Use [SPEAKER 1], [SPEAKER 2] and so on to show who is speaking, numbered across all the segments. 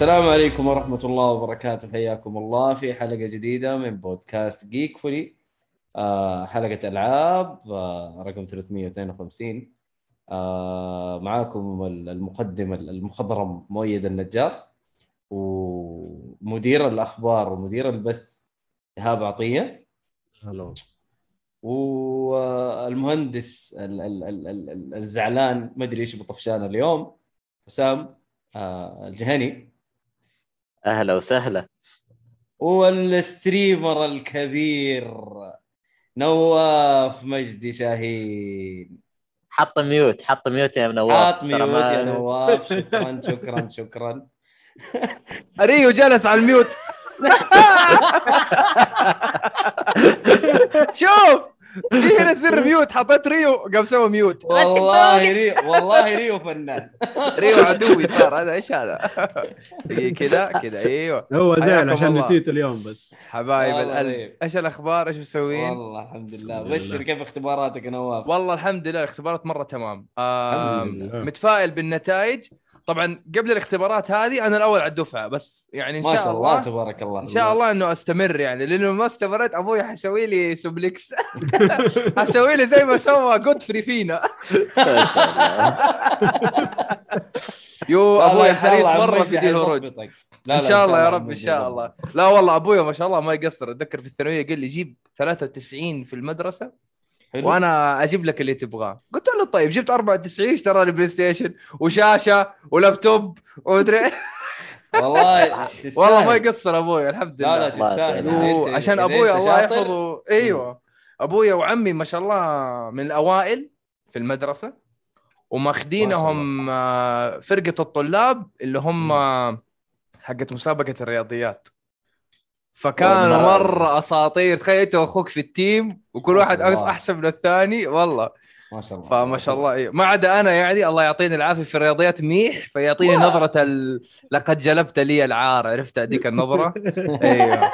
[SPEAKER 1] السلام عليكم ورحمة الله وبركاته. حياكم الله في حلقة جديدة من بودكاست جيك فولي آه حلقة ألعاب آه رقم 352 آه معاكم المقدم المخضرم مؤيد النجار ومدير الأخبار ومدير البث إيهاب عطية.
[SPEAKER 2] هلو
[SPEAKER 1] والمهندس ال- ال- ال- ال- الزعلان ما أدري إيش بطفشان اليوم حسام آه الجهني.
[SPEAKER 3] أهلا وسهلا.
[SPEAKER 1] وال streamer الكبير نواف مجدي شاهين.
[SPEAKER 3] حط mute حط mute يا نواف. ترى mute
[SPEAKER 1] يا نواف. شكرا شكرا شكرا.
[SPEAKER 2] ريو جلس على ال mute. شوف! في هنا سر mute حطيت ريو قام سوى mute.
[SPEAKER 1] والله ريو والله ريو فنان.
[SPEAKER 2] ريو عدوي صار هذا إيش هذا؟ إيه كذا كذا أيوه.
[SPEAKER 4] هو ذا عشان. نسيته اليوم بس.
[SPEAKER 2] حبايب القلب. إيش الأخبار؟ إيش مسوين؟
[SPEAKER 1] والله الحمد لله. بشر. كيف اختباراتك يا نواف؟
[SPEAKER 2] والله الحمد لله الاختبارات مرة تمام.
[SPEAKER 4] لله.
[SPEAKER 2] متفائل بالنتائج؟ طبعا قبل الاختبارات هذه أنا الأول على الدفعة بس يعني إن
[SPEAKER 1] ما
[SPEAKER 2] شاء
[SPEAKER 1] شاء الله
[SPEAKER 2] الله
[SPEAKER 1] تبارك الله.
[SPEAKER 2] إن شاء الله إنه أستمر يعني لأنه ما استمرت أبوي حيسوي لي suplex. حسوي لي زي ما سوى جودفري فينا. يو
[SPEAKER 1] أبوي شاء
[SPEAKER 2] حريص
[SPEAKER 1] مرة
[SPEAKER 2] في دي الهروج
[SPEAKER 1] حيظبطك. لا، إن
[SPEAKER 2] شاء الله يا رب
[SPEAKER 1] إن
[SPEAKER 2] شاء. الله. لا والله أبوي ما شاء الله ما يقصر. أتذكر في الثانوية قال لي جيب 93 في المدرسة.
[SPEAKER 1] حلو.
[SPEAKER 2] وأنا أجيب لك اللي تبغاه. قلت له طيب جبت 94 اشترى لي بلاي ستيشن وشاشة ولابتوب ومدري.
[SPEAKER 1] والله تستاهل.
[SPEAKER 2] والله ما يقصر أبوي الحمد لله
[SPEAKER 1] لا لا تستاهل.
[SPEAKER 2] عشان
[SPEAKER 1] أبوي
[SPEAKER 2] الله يحفظه. أيوه. ابويا وعمي ما شاء الله من الأوائل في المدرسة وماخذينهم آه، فرقة الطلاب اللي هم حقت مسابقة الرياضيات. فكانوا. مرة أساطير تخيل أنت وأخوك في التيم وكل واحد. أحسن من الثاني والله
[SPEAKER 1] ما شاء الله.
[SPEAKER 2] فما شاء الله. إيه. ما عدا أنا يعني الله يعطيني العافية في الرياضيات ميح فيعطيني
[SPEAKER 1] واو.
[SPEAKER 2] نظرة ال... لقد جلبت لي العار. عرفت هذيك النظرة؟ إيوه.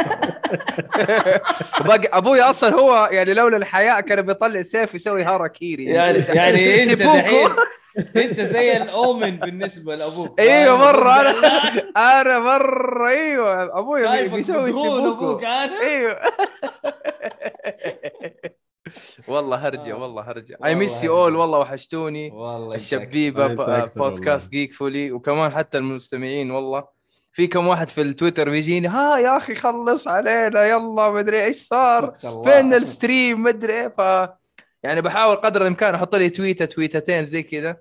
[SPEAKER 2] أبوي أصلا هو يعني لولا الحياء كان بيطلع سيف يسوي hara-kiri.
[SPEAKER 1] يعني يعني
[SPEAKER 2] أنت.
[SPEAKER 1] دحين أنت زي ال
[SPEAKER 2] omen
[SPEAKER 1] بالنسبة
[SPEAKER 2] لأبوك. إيوه؟
[SPEAKER 1] مرة.
[SPEAKER 2] أنا. أنا مرة. إيوه.
[SPEAKER 1] أبوي
[SPEAKER 2] بيسوي seppuku.
[SPEAKER 1] أبوك أنا
[SPEAKER 2] إيوه. والله هرجة
[SPEAKER 1] آه.
[SPEAKER 2] والله
[SPEAKER 1] هرجة
[SPEAKER 2] I miss
[SPEAKER 1] you.
[SPEAKER 2] all والله وحشتوني
[SPEAKER 1] والله
[SPEAKER 2] الشبيبه بودكاست جيك فولي وكمان حتى المستمعين والله في كم واحد في التويتر بيجيني ها يا أخي خلص علينا يلا مدري إيش صار
[SPEAKER 1] ما.
[SPEAKER 2] فين ال stream مدري إيه. ف يعني بحاول قدر الإمكان أحط لي تويتة تويتتين زي كذا.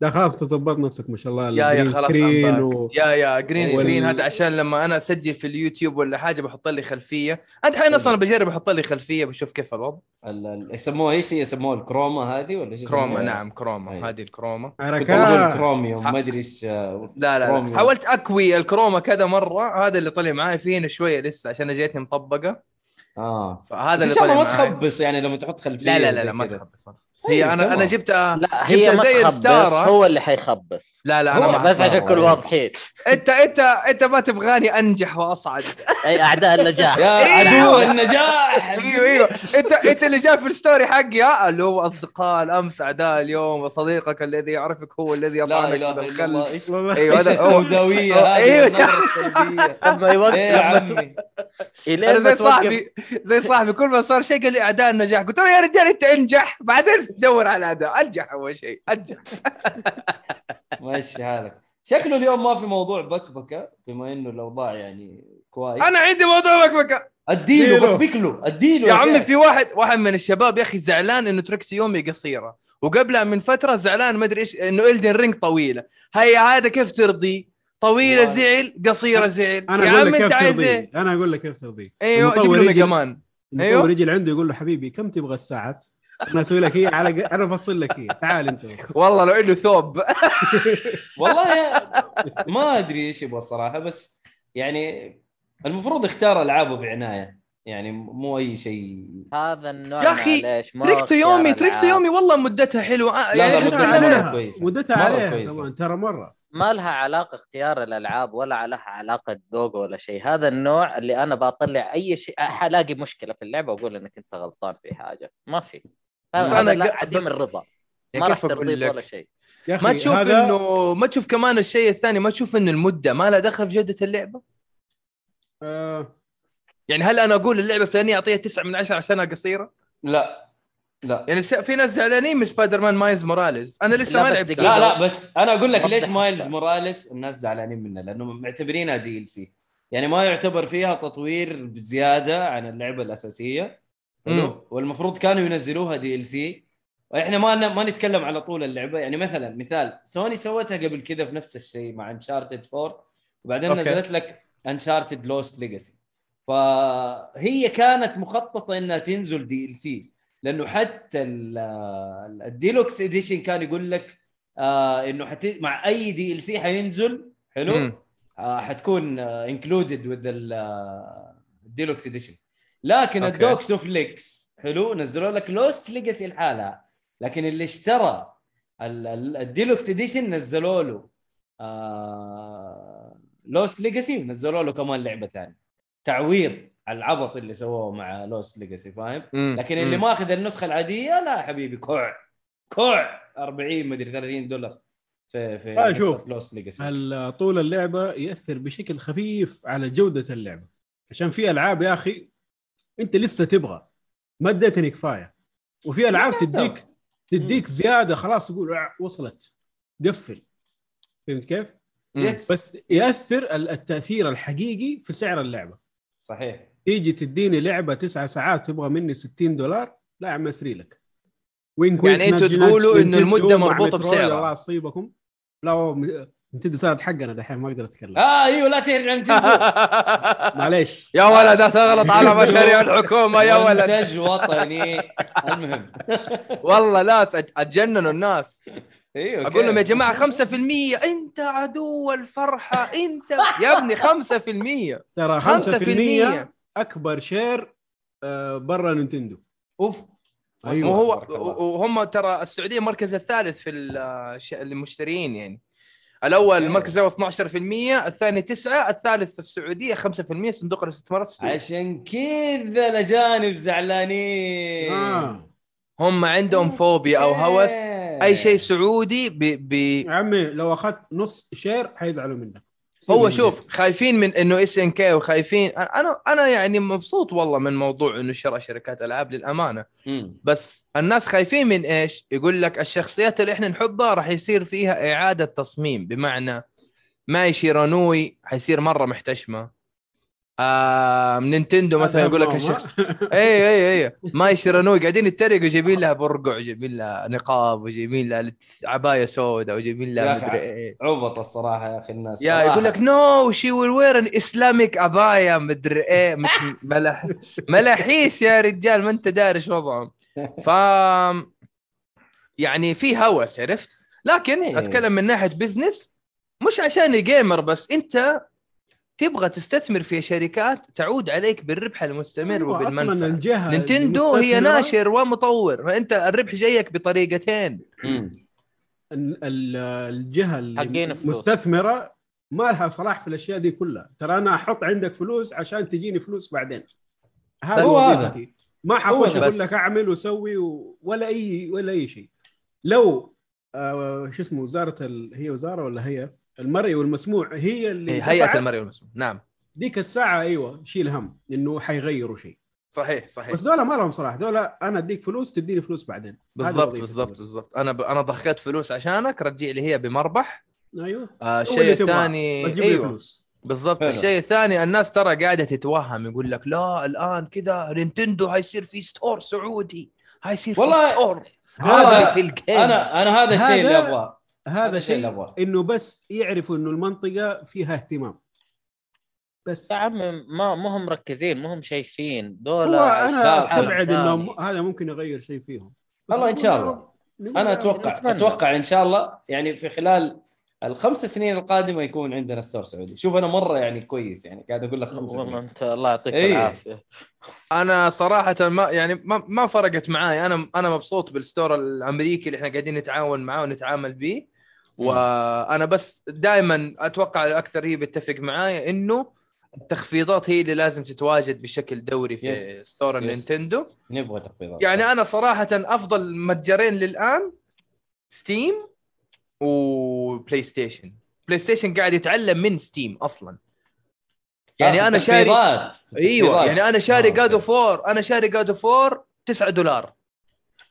[SPEAKER 4] لا خلاص تظبط نفسك ما شاء الله.
[SPEAKER 2] يا يا ال
[SPEAKER 4] green
[SPEAKER 2] خلاص screen.
[SPEAKER 4] و...
[SPEAKER 2] يا يا green
[SPEAKER 4] وال-
[SPEAKER 2] screen هذا عشان لما أنا أسجل في اليوتيوب ولا حاجة بحط لي خلفية. أنت الحين أصلا بجرب أحط لي خلفية بشوف كيف الوضع.
[SPEAKER 1] ال- ال- يسموها إيش؟ يسموها ال chroma هذه ولا
[SPEAKER 2] إيش
[SPEAKER 1] chroma؟
[SPEAKER 2] نعم chroma.
[SPEAKER 1] أيوة.
[SPEAKER 2] هذه
[SPEAKER 1] ال chroma.
[SPEAKER 4] حركات.
[SPEAKER 1] كروميوم ما أدري إيش آه،
[SPEAKER 2] لا لا. لا. حاولت اكوي الكروما كذا مرة. هذا اللي طلع معي فيه هنا شوية لسه عشان جيتني مطبقة.
[SPEAKER 1] آه.
[SPEAKER 2] فهذا
[SPEAKER 1] بس
[SPEAKER 2] اللي
[SPEAKER 1] ان شاء الله ما تخبص يعني لما تحط خلفية
[SPEAKER 2] لا لا لا, لا ما. تخبص ما تخبص. هي
[SPEAKER 1] طيب، أنا.
[SPEAKER 2] أنا جبتها
[SPEAKER 3] لا هي ما
[SPEAKER 2] زي
[SPEAKER 3] تخبص
[SPEAKER 2] الستارة.
[SPEAKER 3] هو اللي حيخبص.
[SPEAKER 2] لا لا أنا
[SPEAKER 3] بس عشان. نكون واضحين.
[SPEAKER 2] أنت أنت أنت ما تبغاني أنجح وأصعد.
[SPEAKER 3] أي أعداء النجاح.
[SPEAKER 1] يا
[SPEAKER 2] إيه.
[SPEAKER 1] عدو النجاح.
[SPEAKER 2] أيوه أيوه. أنت أنت اللي جاء في الستوري حقي اللي هو أصدقاء الأمس أعداء اليوم وصديقك الذي يعرفك هو الذي
[SPEAKER 1] لا
[SPEAKER 2] يطعنك
[SPEAKER 1] اله
[SPEAKER 2] من
[SPEAKER 1] الا إيش
[SPEAKER 4] والله
[SPEAKER 2] أيوه
[SPEAKER 1] إيش
[SPEAKER 2] السوداوية
[SPEAKER 1] هذه
[SPEAKER 2] أيوة.
[SPEAKER 1] النظرة السلبية.
[SPEAKER 3] لما يوقف
[SPEAKER 1] عمي.
[SPEAKER 3] الين
[SPEAKER 2] صاحبي زي صاحبي كل ما صار شيء قال لي أعداء النجاح. قلت له يا رجال أنت أنجح؟ بعدين تدور على الاعداء أنجح أول شيء. أنجح.
[SPEAKER 1] ماشي حالك شكله اليوم ما في موضوع بكبكة بما إنه الأوضاع يعني كويس.
[SPEAKER 2] أنا عندي موضوع بكبكة.
[SPEAKER 1] أديله
[SPEAKER 4] اديله.
[SPEAKER 1] بكبك له. أديله
[SPEAKER 2] يا عمي. في واحد واحد من الشباب يا أخي زعلان إنه تركت يومي قصيرة. وقبلها من فترة زعلان ما أدري إيش إنه إلدن رينج طويلة. هي هذا كيف ترضي؟
[SPEAKER 1] طويلة.
[SPEAKER 2] زعل قصيرة زعل
[SPEAKER 4] أنا
[SPEAKER 2] يا عم
[SPEAKER 4] لك
[SPEAKER 2] أنت
[SPEAKER 4] كيف
[SPEAKER 2] عايز
[SPEAKER 4] ترضيه
[SPEAKER 2] إيه
[SPEAKER 4] أنا أقول لك كيف ترضيه
[SPEAKER 2] أيوه جيب له
[SPEAKER 4] يجي-
[SPEAKER 2] ميجا مان
[SPEAKER 4] المطور
[SPEAKER 2] أيوه.
[SPEAKER 4] يجي لعنده يقول له حبيبي كم تبغى الساعات؟ أنا أسوي لك هي على ق- أنا أفصل لك هي تعال أنت.
[SPEAKER 2] والله لو له ثوب
[SPEAKER 1] والله يا- ما أدري إيش يبغى الصراحة بس يعني المفروض اختار ألعابه بعناية يعني مو أي شيء
[SPEAKER 3] هذا النوع
[SPEAKER 2] يا تريكتو
[SPEAKER 3] اختيار
[SPEAKER 2] يومي. تريكتو يومي والله مدتها حلوة آه،
[SPEAKER 1] لا،
[SPEAKER 2] يعني
[SPEAKER 1] لا،
[SPEAKER 2] إحنا
[SPEAKER 1] مدتها. عليها
[SPEAKER 4] عليها
[SPEAKER 1] كويسة.
[SPEAKER 4] مدتها
[SPEAKER 1] مرة
[SPEAKER 4] عليها
[SPEAKER 1] كويسة.
[SPEAKER 4] كمان ترى مرة
[SPEAKER 3] ما لها علاقة اختيار الألعاب ولا لها علاقة ذوق ولا شيء. هذا النوع اللي أنا بطلع أي شيء حلاقي مشكلة في اللعبة وأقول إنك أنت غلطان في حاجة. ما في.
[SPEAKER 2] أنا
[SPEAKER 3] هذا عديم الرضا ما راح ترضيه
[SPEAKER 2] لك؟
[SPEAKER 3] ولا شيء.
[SPEAKER 4] يا
[SPEAKER 2] ما تشوف
[SPEAKER 4] هذا
[SPEAKER 2] انه ما تشوف كمان الشيء الثاني ما تشوف إنه المدة ما لها دخل في جودة اللعبة؟
[SPEAKER 4] آه.
[SPEAKER 2] يعني هل أنا أقول اللعبة الفلانية أعطيها 9 من 10 عشانها قصيرة؟
[SPEAKER 1] لا. لا.
[SPEAKER 2] يعني في ناس زعلانين من سبايدر مان مايز موراليز أنا لسه ما لعبت.
[SPEAKER 1] لا لا بس أنا أقول لك ليش مايلز. موراليس الناس زعلانين منه لأنه معتبرينها DLC يعني ما يعتبر فيها تطوير بزيادة عن
[SPEAKER 2] اللعبة
[SPEAKER 1] الأساسية؟ والمفروض كانوا ينزلوها DLC وإحنا ما ما نتكلم على طول اللعبة. يعني مثلا مثال سوني سوتها قبل كذا في نفس الشيء مع Uncharted 4 وبعدين
[SPEAKER 2] okay.
[SPEAKER 1] نزلت لك Uncharted Lost Legacy فهي كانت مخططة إنها تنزل DLC لأنه حتى ال- ال deluxe edition كان يقول لك آه إنه حت... مع أي DLC حينزل حلو. آه حتكون included with ال deluxe edition. لكن
[SPEAKER 2] okay.
[SPEAKER 1] الدوكس اوف ليكس حلو؟ نزلوا لك Lost Legacy لحالها. لكن اللي اشترى ال- ال- ال deluxe edition نزلوا له آه Lost Legacy ونزلوا له كمان لعبة ثانية. تعويض العبط اللي سووه مع Lost Legacy فاهم؟ لكن اللي. ماخذ النسخة العادية لا حبيبي كوع. كوع. 40 مدري 30 دولار في في
[SPEAKER 4] آه، شوف.
[SPEAKER 1] Lost
[SPEAKER 4] Legacy طول اللعبة يأثر بشكل خفيف على جودة اللعبة. عشان في ألعاب يا أخي أنت لسه تبغى. ما اديتني كفاية. وفي
[SPEAKER 1] ألعاب.
[SPEAKER 4] تديك تديك زيادة خلاص تقول "آه، وصلت. قفل. فهمت كيف؟
[SPEAKER 1] يس
[SPEAKER 4] بس يأثر ال- التأثير الحقيقي في سعر اللعبة.
[SPEAKER 1] صحيح.
[SPEAKER 4] تيجي تديني لعبة تسعة ساعات تبغى مني 60 دولار؟ لا يا عم أسري لك. وين
[SPEAKER 2] يعني أنتوا تقولوا إنه المدة مربوطة بسعرها.
[SPEAKER 4] الله يصيبكم. لا نتندو صارت حقنا دحين ما أقدر أتكلم.
[SPEAKER 1] آه أيوه لا ترجع انت
[SPEAKER 4] معليش.
[SPEAKER 2] يا ولد لا تغلط على مشاريع الحكومة يا ولد.
[SPEAKER 1] منتج وطني. المهم.
[SPEAKER 2] والله ناس أت- أتجننوا الناس.
[SPEAKER 1] أيوه
[SPEAKER 2] أقول لهم يا؟ جماعة 5% أنت عدو الفرحة أنت. يا ابني 5%
[SPEAKER 4] ترى
[SPEAKER 2] 5%
[SPEAKER 4] 5% أكبر share آه، برا نينتندو
[SPEAKER 1] أوف
[SPEAKER 4] أيوة.
[SPEAKER 2] وهو. وهم ترى السعودية المركز الثالث في الش- المشترين يعني
[SPEAKER 1] الأول.
[SPEAKER 2] المركز الأول 12% الثاني 9 الثالث في السعودية 5% صندوق الاستثمارات السعودي
[SPEAKER 1] عشان كذا الأجانب زعلانين
[SPEAKER 4] آه.
[SPEAKER 2] هم عندهم فوبيا أو هوس أي شيء سعودي ب... ب...
[SPEAKER 4] يا عمي لو أخذت نص share حيزعلوا منك
[SPEAKER 2] هو شوف خايفين من إنه SNK وخايفين. أنا أنا يعني مبسوط والله من موضوع إنه شراء شركات ألعاب للأمانة.
[SPEAKER 1] مم.
[SPEAKER 2] بس الناس خايفين من إيش؟ يقول لك الشخصيات اللي إحنا نحبها راح يصير فيها إعادة تصميم. بمعنى ماي شيرانوي حيصير مرة محتشمة. آه نينتندو مثلا يقول لك الشخص. اي اي اي ماي شيرانوي قاعدين يتريقوا جايبين لها برقع جايبين لها نقاب وجايبين لها عباية سوداء وجايبين لها مدري إيه.
[SPEAKER 1] عبط الصراحة يا أخي الناس.
[SPEAKER 2] يا. يقول لك no she will wear an Islamic abaya مدري إيه. ملح ملاحيس يا رجال ما أنت داري إيش وضعهم. ف يعني في هوس عرفت؟ لكن
[SPEAKER 1] إيه.
[SPEAKER 2] أتكلم من ناحية business مش عشان ال gamer بس أنت تبغى تستثمر في شركات تعود عليك بالربح المستمر
[SPEAKER 4] أيوة، أصلا
[SPEAKER 2] وبالمنفعة.
[SPEAKER 4] الجهة
[SPEAKER 2] نينتندو هي ناشر ومطور. فانت الربح جايك بطريقتين.
[SPEAKER 1] مم.
[SPEAKER 4] ال- ال- الجهة
[SPEAKER 3] حقين فلوس.
[SPEAKER 4] المستثمرة ما لها صلاح في الأشياء دي كلها. ترى أنا أحط عندك فلوس عشان تجيني فلوس بعدين. هذا
[SPEAKER 2] بس-
[SPEAKER 4] وظيفتي. ما حخش
[SPEAKER 2] أقول.
[SPEAKER 4] لك أعمل وسوي و... ولا اي ولا أي شيء. لو آه شو اسمه وزارة ال... هي وزارة ولا هي؟ المرئي والمسموع هي اللي هيئة
[SPEAKER 2] المرئي والمسموع نعم.
[SPEAKER 4] ديك الساعة أيوه شيل هم إنه حيغيروا شيء.
[SPEAKER 2] صحيح صحيح.
[SPEAKER 4] بس دول ما لهم صلاح. دول أنا أديك فلوس تديني فلوس بعدين.
[SPEAKER 2] بالضبط بالضبط. بالضبط. أنا ب... أنا ضخيت فلوس عشانك رجع لي هي بمربح.
[SPEAKER 4] أيوه.
[SPEAKER 2] آه الشيء الثاني
[SPEAKER 4] بس جيب لي
[SPEAKER 2] أيوه.
[SPEAKER 4] فلوس.
[SPEAKER 2] بالضبط. الشيء الثاني الناس ترى قاعدة تتوهم يقول لك لا الآن كذا Nintendo حيصير في store سعودي. حيصير في
[SPEAKER 1] والله
[SPEAKER 2] store.
[SPEAKER 1] هذا-
[SPEAKER 2] في ال
[SPEAKER 1] games. أنا أنا هذا الشيء اللي أبغاه.
[SPEAKER 4] هذا شيء. إنه بس يعرفوا إنه المنطقة فيها اهتمام بس
[SPEAKER 3] يا عمي ما ما هم مركزين ما هم شايفين دول
[SPEAKER 1] أنا
[SPEAKER 4] أستبعد
[SPEAKER 3] بس-
[SPEAKER 4] إنه م- هذا ممكن يغير شيء فيهم
[SPEAKER 1] والله إن
[SPEAKER 4] نقول
[SPEAKER 1] شاء الله.
[SPEAKER 4] أنا.
[SPEAKER 1] أتوقع
[SPEAKER 3] نتمنى.
[SPEAKER 1] أتوقع إن شاء الله يعني في خلال الخمس سنين القادمة يكون عندنا store سعودي شوف أنا مرة يعني كويس يعني قاعد أقول لك خمس سنين
[SPEAKER 3] أنت الله يعطيك
[SPEAKER 1] إيه.
[SPEAKER 3] العافية
[SPEAKER 2] أنا صراحة ما يعني ما, ما فرقت معاي أنا أنا مبسوط بال store الأمريكي اللي إحنا قاعدين نتعاون معاه ونتعامل به وأنا بس دائما أتوقع الاكثر هي بيتفق معاي إنه التخفيضات هي اللي لازم تتواجد بشكل دوري في
[SPEAKER 1] yes،
[SPEAKER 2] store
[SPEAKER 1] yes.
[SPEAKER 2] ال Nintendo
[SPEAKER 1] نبغى تخفيضات
[SPEAKER 2] يعني. أنا صراحة أفضل متجرين للآن Steam و PlayStation PlayStation قاعد يتعلم من Steam أصلا يعني
[SPEAKER 1] آه،
[SPEAKER 2] أنا شاري.
[SPEAKER 1] أيوه.
[SPEAKER 2] يعني أنا شاري
[SPEAKER 1] God.
[SPEAKER 2] of War أنا شاري God of War 9 دولار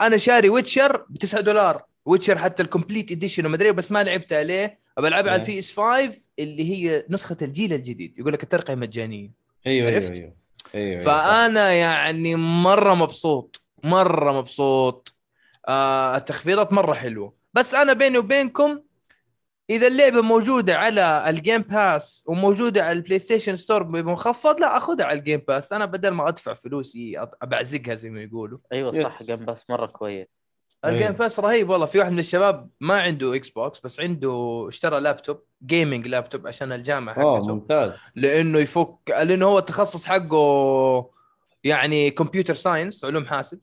[SPEAKER 2] أنا شاري Witcher ب 9 دولار Witcher حتى ال complete edition وما أدري بس ما لعبتها ليه. بلعبها على
[SPEAKER 1] إيه.
[SPEAKER 2] ال PS 5 اللي هي نسخة الجيل الجديد. يقول لك الترقية مجانية.
[SPEAKER 1] أيوه أيوه
[SPEAKER 2] عرفت؟
[SPEAKER 1] أيوه. أيوه أيوة، صح.
[SPEAKER 2] فأنا يعني مرة مبسوط مرة مبسوط. آه التخفيضات مرة حلوة. بس أنا بيني وبينكم إذا اللعبة موجودة على ال Game Pass وموجودة على ال PlayStation Store بمخفض لا أخذها على ال Game Pass أنا بدل ما أدفع فلوسي أبعزقها زي ما يقولوا.
[SPEAKER 1] أيوه.
[SPEAKER 3] صح Game Pass مرة كويس.
[SPEAKER 2] ال Game
[SPEAKER 1] أيوة.
[SPEAKER 2] Pass رهيب والله في واحد من الشباب ما عنده Xbox بس عنده اشترى لابتوب gaming لابتوب عشان
[SPEAKER 1] الجامعة
[SPEAKER 2] حقته
[SPEAKER 1] ممتاز
[SPEAKER 2] لأنه يفك لأنه هو التخصص حقه يعني computer science علوم حاسب.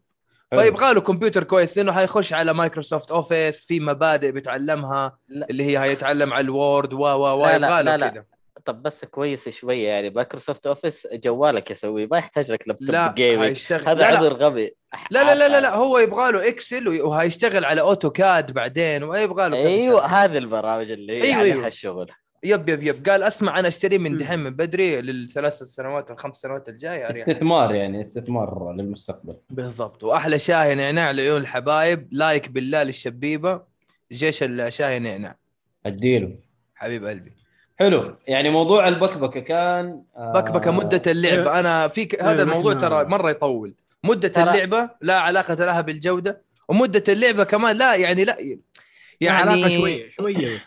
[SPEAKER 2] فيبغى له كمبيوتر كويس لأنه حيخش على Microsoft Office في مبادئ بيتعلمها
[SPEAKER 3] لا.
[SPEAKER 2] اللي هي هيتعلم على ال Word و و
[SPEAKER 3] و
[SPEAKER 2] يبغى
[SPEAKER 3] لا،
[SPEAKER 2] له
[SPEAKER 3] لا.
[SPEAKER 2] كذا
[SPEAKER 3] طب بس كويس شوية يعني Microsoft Office جوالك يسوي ما يحتاج لك لابتوب
[SPEAKER 2] لا gaming
[SPEAKER 3] هذا
[SPEAKER 2] لا.
[SPEAKER 3] عذر غبي
[SPEAKER 2] لا لا لا لا, لا هو يبغى له Excel وهيشتغل على AutoCAD بعدين ويبغى له أيوه.
[SPEAKER 3] هذه البرامج اللي
[SPEAKER 2] أيوة،
[SPEAKER 3] أيوة
[SPEAKER 2] أيوة.
[SPEAKER 3] عليها الشغل
[SPEAKER 2] yep yep yep. قال أسمع أنا أشتري من. دحين من بدري للثلاث سنوات الخمس سنوات الجايه أريح.
[SPEAKER 1] استثمار يعني استثمار للمستقبل.
[SPEAKER 2] بالضبط. وأحلى شاي نعناع لعيون الحبايب. like بالله للشبيبة. جيش الشاي نعناع.
[SPEAKER 1] أديله.
[SPEAKER 2] حبيب قلبي.
[SPEAKER 1] حلو. يعني موضوع البكبكة كان آه،
[SPEAKER 2] بكبكه مده اللعبه أنا في هذا الموضوع ترى مرة يطول. مدة
[SPEAKER 3] ترى-
[SPEAKER 2] اللعبة لا علاقة لها بالجودة ومدة اللعبة كمان لا يعني لا
[SPEAKER 4] يعني علاقة شوية شوية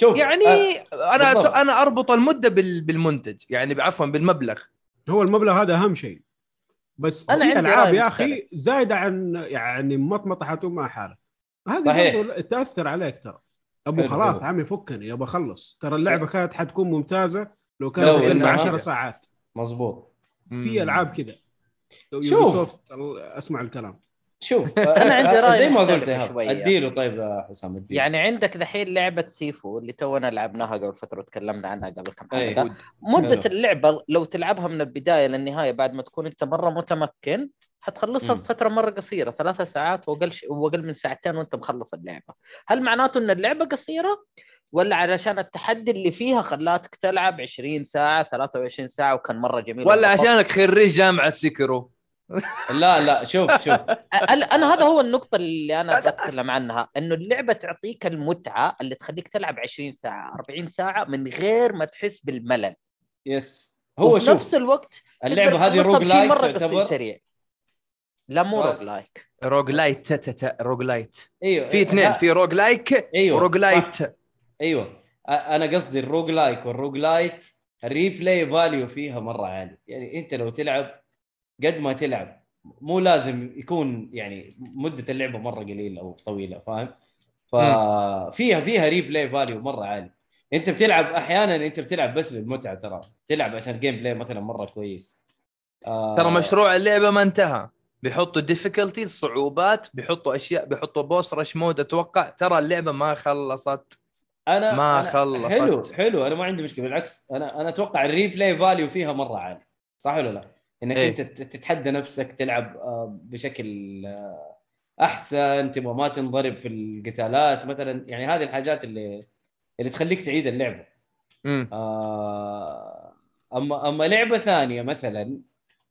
[SPEAKER 1] شوف
[SPEAKER 2] يعني
[SPEAKER 1] آه،
[SPEAKER 2] أنا
[SPEAKER 1] بالضبط.
[SPEAKER 2] أنا أربط المدة بال- بالمنتج يعني عفوا بالمبلغ.
[SPEAKER 4] هو المبلغ هذا أهم شيء. بس
[SPEAKER 3] أنا
[SPEAKER 4] في
[SPEAKER 3] ألعاب
[SPEAKER 4] يا أخي زايدة عن يعني مطمطحته مع حاله هذه تأثر عليك ترى.
[SPEAKER 1] أبو
[SPEAKER 4] خلاص. عمي فكني ابى اخلص ترى اللعبة كانت حتكون ممتازة لو كانت أقل ب
[SPEAKER 1] إنها-
[SPEAKER 4] 10 ساعات.
[SPEAKER 1] مظبوط.
[SPEAKER 4] في ألعاب كذا.
[SPEAKER 1] شوف.
[SPEAKER 4] أسمع الكلام
[SPEAKER 1] شوف
[SPEAKER 3] أنا عندي رأي
[SPEAKER 1] زي ما قلت. أديله طيب حسام أديله
[SPEAKER 3] يعني عندك دحين لعبة سيفو اللي تونا لعبناها قبل فترة وتكلمنا عنها قبل كم
[SPEAKER 1] أي.
[SPEAKER 3] حلقة
[SPEAKER 1] مدة.
[SPEAKER 3] اللعبة لو تلعبها من البداية للنهاية بعد ما تكون أنت مرة متمكن حتخلصها
[SPEAKER 1] مم.
[SPEAKER 3] بفترة مرة قصيرة ثلاثة ساعات وأقل ش... وأقل من ساعتين وأنت مخلص اللعبة هل معناته إن اللعبة قصيرة ولا علشان التحدي اللي فيها خلاتك تلعب 20 ساعة 23 ساعة وكان مرة جميل
[SPEAKER 2] ولا
[SPEAKER 3] وانبسطت؟
[SPEAKER 2] عشانك خريج جامعة سيكرو.
[SPEAKER 1] لا لا شوف شوف.
[SPEAKER 3] أنا أنا هذا هو النقطة اللي أنا بتكلم عنها إنه اللعبة تعطيك المتعة اللي تخليك تلعب 20 ساعة 40 ساعة من غير ما تحس بالملل.
[SPEAKER 1] yes هو
[SPEAKER 3] وفي
[SPEAKER 1] شوف
[SPEAKER 3] نفس الوقت اللعبة
[SPEAKER 1] هذه roguelike
[SPEAKER 3] مرة قصير
[SPEAKER 1] تعتبر
[SPEAKER 3] سريع. لا مو. روج لايك
[SPEAKER 2] روج لايت روج لايت
[SPEAKER 1] أيوه
[SPEAKER 2] في اثنين
[SPEAKER 1] لا،
[SPEAKER 2] في روج لايك
[SPEAKER 1] أيوه
[SPEAKER 2] و
[SPEAKER 1] rogue
[SPEAKER 2] صح.
[SPEAKER 1] lite أيوه. أنا قصدي ال roguelike وال roguelite ال replay value فيها مرة عالي. يعني أنت لو تلعب قد ما تلعب مو لازم يكون يعني مدة اللعبة مرة قليلة أو طويلة فاهم؟ ففيها فيها replay value مرة عالي. أنت بتلعب أحيانا أنت بتلعب بس للمتعة ترى. تلعب عشان gameplay مثلا مرة كويس. آه.
[SPEAKER 2] ترى مشروع اللعبة ما انتهى. بيحطوا difficulty صعوبات بيحطوا أشياء بيحطوا boss rush mode أتوقع ترى اللعبة ما خلصت.
[SPEAKER 1] أنا
[SPEAKER 2] ما
[SPEAKER 1] أنا
[SPEAKER 2] خلصت.
[SPEAKER 1] حلو حلو. أنا ما عندي مشكلة. بالعكس أنا أنا أتوقع ال replay value فيها مرة عالي. صح ولا لا؟ إنك
[SPEAKER 2] إيه.
[SPEAKER 1] أنت تت- تتحدى نفسك تلعب آه، بشكل آه، أحسن تبغى ما تنضرب في القتالات. مثلا يعني هذه الحاجات اللي اللي تخليك تعيد اللعبة.
[SPEAKER 2] امم
[SPEAKER 1] آه، اما أما لعبة ثانية مثلا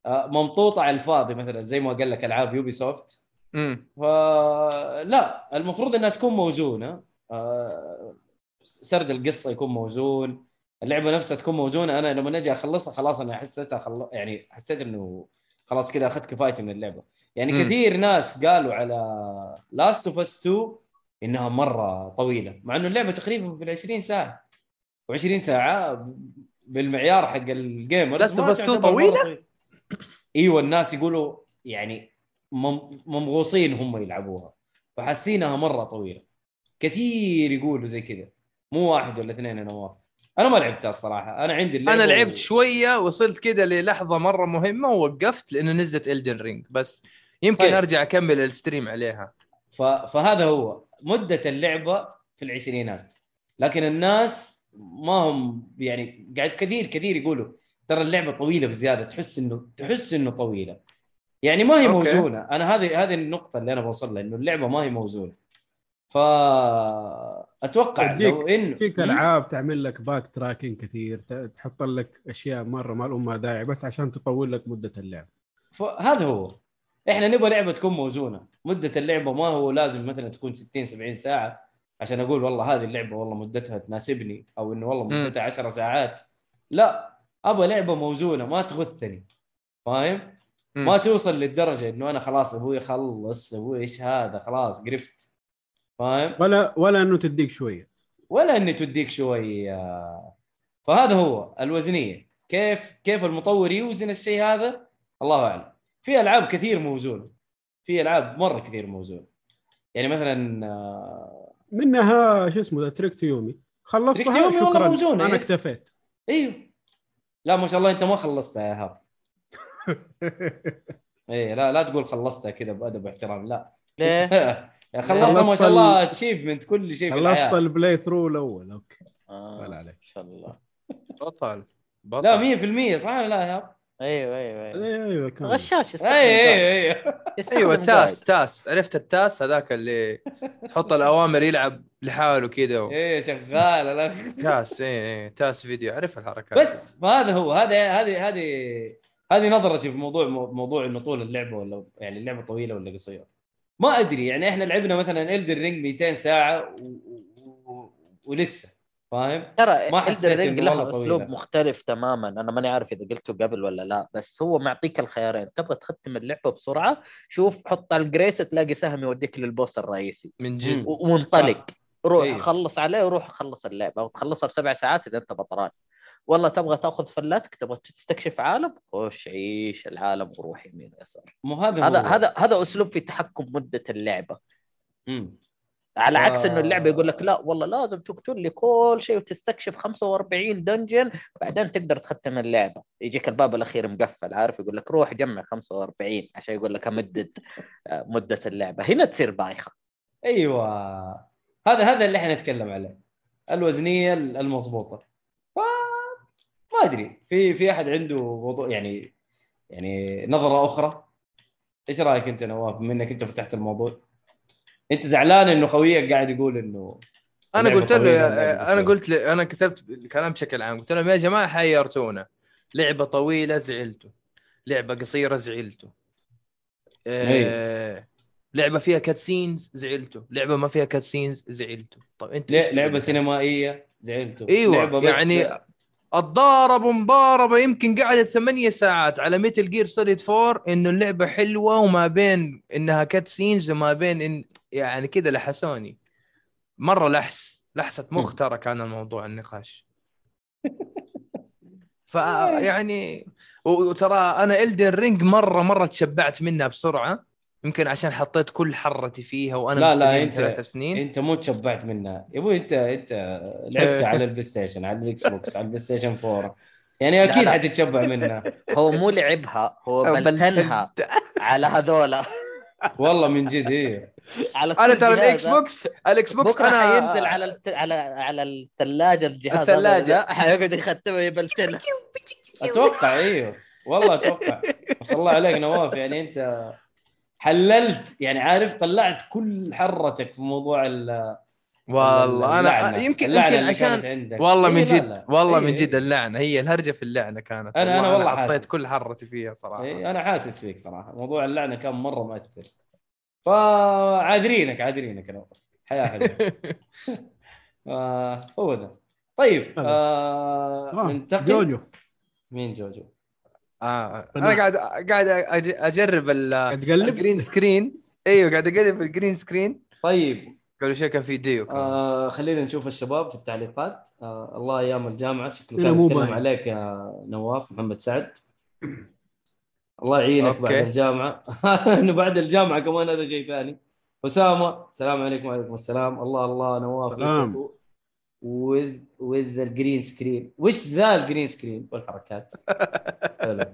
[SPEAKER 1] آه، ممطوطة على الفاضي مثلا زي ما قال لك ألعاب Ubisoft
[SPEAKER 2] امم
[SPEAKER 1] فلا المفروض إنها تكون موزونة. آه، سرد القصة يكون موزون اللعبة نفسها تكون موزونة أنا لما أجي أخلصها خلاص أنا حسيتها خل... يعني حسيت إنه خلاص كذا أخذت كفايتي من اللعبة يعني
[SPEAKER 2] مم.
[SPEAKER 1] كثير ناس قالوا على Last of Us 2 إنها مرة طويلة مع إنه اللعبة تقريبا في 20 ساعة و20 ساعة بالمعيار حق ال
[SPEAKER 2] gamers of
[SPEAKER 1] ما
[SPEAKER 2] Us 2
[SPEAKER 1] تعتبر مرة
[SPEAKER 2] طويلة؟
[SPEAKER 1] طويلة. إيوه الناس يقولوا يعني مم- ممغوصين هم يلعبوها فحاسينها مرة طويلة كثير يقولوا زي كذا مو واحد ولا اثنين أنا واقف أنا ما لعبتها الصراحه أنا عندي
[SPEAKER 2] أنا لعبت
[SPEAKER 1] و-
[SPEAKER 2] شوية وصلت كده للحظة مرة مهمة ووقفت لأنه نزلت Elden Ring بس يمكن
[SPEAKER 1] طيب.
[SPEAKER 2] أرجع أكمل ال stream عليها.
[SPEAKER 1] ف... فهذا هو. مدة اللعبة في العشرينات. لكن الناس ما هم يعني قاعد كثير كثير يقولوا ترى اللعبة طويلة بزيادة. تحس انه تحس إنه طويلة. يعني ما هي
[SPEAKER 2] okay.
[SPEAKER 1] موزونة. أنا هذه هذه النقطة اللي أنا بوصل لها إنه اللعبة ما هي موزونة. ف أتوقع لو انه
[SPEAKER 4] فيك ألعاب تعمل لك backtracking كثير تحط لك أشياء مرة ما لها داعي بس عشان تطول لك مدة اللعب.
[SPEAKER 1] فهذا هو. إحنا نبغى لعبة تكون موزونة. مدة اللعبة ما هو لازم مثلا تكون 60 70 ساعة. عشان أقول والله هذه اللعبة والله مدتها تناسبني أو إنه والله. مدتها 10 ساعات. لا أبغى لعبة موزونة ما تغثني. فاهم. ما توصل للدرجة إنه أنا خلاص أبوي خلص أبوي إيش هذا؟ خلاص قرفت فاهم
[SPEAKER 4] ولا ولا إنه تديك شوية.
[SPEAKER 1] ولا إني توديك شوي آه، فهذا هو الوزنية. كيف كيف المطور يوزن الشيء هذا؟ الله أعلم. في ألعاب كثير موزونة. في ألعاب مرة كثير موزونة. يعني مثلا آه،
[SPEAKER 4] منها شو اسمه ذا تريك تو يومي.
[SPEAKER 1] تريك
[SPEAKER 4] خلصتها
[SPEAKER 1] to Yomi والله
[SPEAKER 4] شكرا.
[SPEAKER 1] موزونة، أنا.
[SPEAKER 4] اكتفيت.
[SPEAKER 1] أيوه لا ما شاء الله أنت ما خلصتها يا هاب. إيه لا لا تقول خلصتها كذا بأدب واحترام. لا.
[SPEAKER 3] ليه؟
[SPEAKER 1] خلصتها ما
[SPEAKER 4] خلصت
[SPEAKER 1] شاء الله
[SPEAKER 4] ال-
[SPEAKER 1] achievement كل شيء في
[SPEAKER 4] خلصت ال playthrough الأول okay.
[SPEAKER 3] آه،
[SPEAKER 4] ولا
[SPEAKER 3] ما
[SPEAKER 4] عليك
[SPEAKER 3] شاء الله.
[SPEAKER 2] بطل بطل.
[SPEAKER 1] لا 100% صح ولا لا يا
[SPEAKER 3] أيوه أيوه أيوه.
[SPEAKER 4] أيوه أيوه كمل.
[SPEAKER 3] غشاش يستخدم
[SPEAKER 1] اي
[SPEAKER 3] guide.
[SPEAKER 1] اي اي
[SPEAKER 3] يستخدم
[SPEAKER 2] أيوه
[SPEAKER 3] guide.
[SPEAKER 2] TAS TAS. عرفت ال TAS هذاك اللي تحط الأوامر يلعب لحاله كذا
[SPEAKER 1] إيه شغال الاخ
[SPEAKER 2] TAS اي اي TAS فيديو. اعرف الحركات
[SPEAKER 1] بس فهذا هو. هذا هذه هذه هذه نظرتي في موضوع موضوع إنه طول اللعبة ولا يعني اللعبة طويلة ولا قصيرة. ما أدري يعني إحنا لعبنا مثلا Elden Ring 200 ساعة و... و... ولسه فاهم؟
[SPEAKER 3] ترى
[SPEAKER 1] ما حسيت Ring.
[SPEAKER 3] أسلوب مختلف تماما. أنا ماني عارف إذا قلته قبل ولا لا بس هو معطيك الخيارين. تبغى تختم اللعبة بسرعة شوف حط على ال grace تلاقي سهم يوديك لل boss الرئيسي.
[SPEAKER 2] من جد؟
[SPEAKER 3] وانطلق روح
[SPEAKER 1] أيوه.
[SPEAKER 3] خلص عليه وروح خلص اللعبة وتخلصها بسبع ساعات إذا أنت بطران. والله تبغى تاخذ فلاتك تبغى تستكشف عالم؟ خش عيش العالم وروح يمين يسار
[SPEAKER 1] مو هذا
[SPEAKER 3] هذا. هذا هذا أسلوب في تحكم مدة اللعبة.
[SPEAKER 1] مم.
[SPEAKER 3] على
[SPEAKER 1] آه.
[SPEAKER 3] عكس إنه اللعبة يقول لك لا والله لازم تقتل لي كل شيء وتستكشف 45 دنجن بعدين تقدر تختم اللعبة. يجيك الباب الأخير مقفل عارف؟ يقول لك روح جمع 45 عشان يقول لك أمدد آه، مدة اللعبة. هنا تصير بايخة.
[SPEAKER 1] أيوه. هذا هذا اللي إحنا نتكلم عليه. الوزنية المضبوطة. ما أدري. في في أحد عنده موضوع يعني يعني نظرة أخرى؟ إيش رأيك أنت نواف بما إنك أنت فتحت الموضوع؟ أنت زعلان إنه خويك قاعد يقول
[SPEAKER 2] إنه
[SPEAKER 1] أنا
[SPEAKER 2] قلت له يا-
[SPEAKER 1] أنا.
[SPEAKER 2] قلت له أنا كتبت الكلام بشكل عام قلت لهم يا جماعة حيرتونا لعبة طويلة زعلتوا لعبة قصيرة زعلتوا آه... لعبة فيها cutscenes زعلتوا لعبة ما فيها cutscenes زعلتوا. طب
[SPEAKER 1] أنت
[SPEAKER 2] لعبة؟
[SPEAKER 1] سينمائية زعلتوا.
[SPEAKER 2] إيوه
[SPEAKER 1] لعبة بس-
[SPEAKER 2] يعني الضارب مباربه يمكن قعدت ثمانية ساعات على Metal Gear Solid 4 إنه اللعبة حلوة وما بين إنها cutscenes وما بين إن يعني كذا لحسوني. مرة لحس لحسة مخ ترى كان الموضوع النقاش. ف يعني و- وترى أنا Elden Ring مرة مرة تشبعت منها بسرعة. يمكن عشان حطيت كل حرتي فيها وأنا
[SPEAKER 1] لا، لا، أنت-
[SPEAKER 2] ثلاث سنين.
[SPEAKER 1] أنت مو تشبعت منها. يا أبوي أنت أنت لعبت على ال PlayStation على ال Xbox على ال PlayStation 4 يعني أكيد
[SPEAKER 3] لا.
[SPEAKER 1] حتتشبع منها.
[SPEAKER 3] هو مو لعبها هو بلتنها على هذولا.
[SPEAKER 1] والله من جد إيه.
[SPEAKER 3] على أنا
[SPEAKER 2] ترى. ال Xbox ال Xbox
[SPEAKER 3] بكرة
[SPEAKER 2] أنا
[SPEAKER 3] حينزل على الت... على على الثلاجة الجهاز
[SPEAKER 2] الثلاجة.
[SPEAKER 3] هذا حيقعد يختمها يبلتنها
[SPEAKER 1] أتوقع أيوه والله أتوقع. ما شاء الله عليك نواف. يعني أنت حللت يعني عارف طلعت كل حرتك في موضوع ال
[SPEAKER 2] والله
[SPEAKER 1] أنا.
[SPEAKER 2] يمكن
[SPEAKER 1] اللعنة
[SPEAKER 2] يمكن عشان
[SPEAKER 1] عندك
[SPEAKER 2] والله
[SPEAKER 1] إيه
[SPEAKER 2] من
[SPEAKER 1] لا
[SPEAKER 2] جد
[SPEAKER 1] لا.
[SPEAKER 2] والله
[SPEAKER 1] إيه
[SPEAKER 2] من جد
[SPEAKER 1] إيه.
[SPEAKER 2] اللعنة هي الهرجة في اللعنة كانت
[SPEAKER 1] أنا- أنا والله
[SPEAKER 2] حطيت
[SPEAKER 1] حاسس.
[SPEAKER 2] كل حرتي فيها صراحة
[SPEAKER 1] إيه أنا حاسس فيك صراحة موضوع اللعنة كان مرة مؤثر فعاذرينك عاذرينك يا نواف حياة حلوة آه هو ذا طيب. آه
[SPEAKER 4] آه،
[SPEAKER 1] ننتقل
[SPEAKER 4] جوجو
[SPEAKER 1] مين جوجو؟
[SPEAKER 2] آه.
[SPEAKER 4] فنان.
[SPEAKER 2] أنا قاعد قاعد أج- أجرب ال-
[SPEAKER 4] قاعد تقلب؟
[SPEAKER 2] ال green screen إيوه قاعد أقلب ال green screen
[SPEAKER 1] طيب.
[SPEAKER 2] قبل شوي كان في ديو.
[SPEAKER 1] آه خلينا نشوف الشباب في التعليقات. آه الله أيام الجامعة. شكله كان يتكلم. عليك يا نواف محمد سعد. الله يعينك بعد
[SPEAKER 2] okay.
[SPEAKER 1] الجامعة. إنه بعد الجامعة كمان هذا شيء ثاني. أسامة السلام عليكم وعليكم السلام. الله الله نواف. With with ال green screen وش ذا ال green screen والحركات حلو.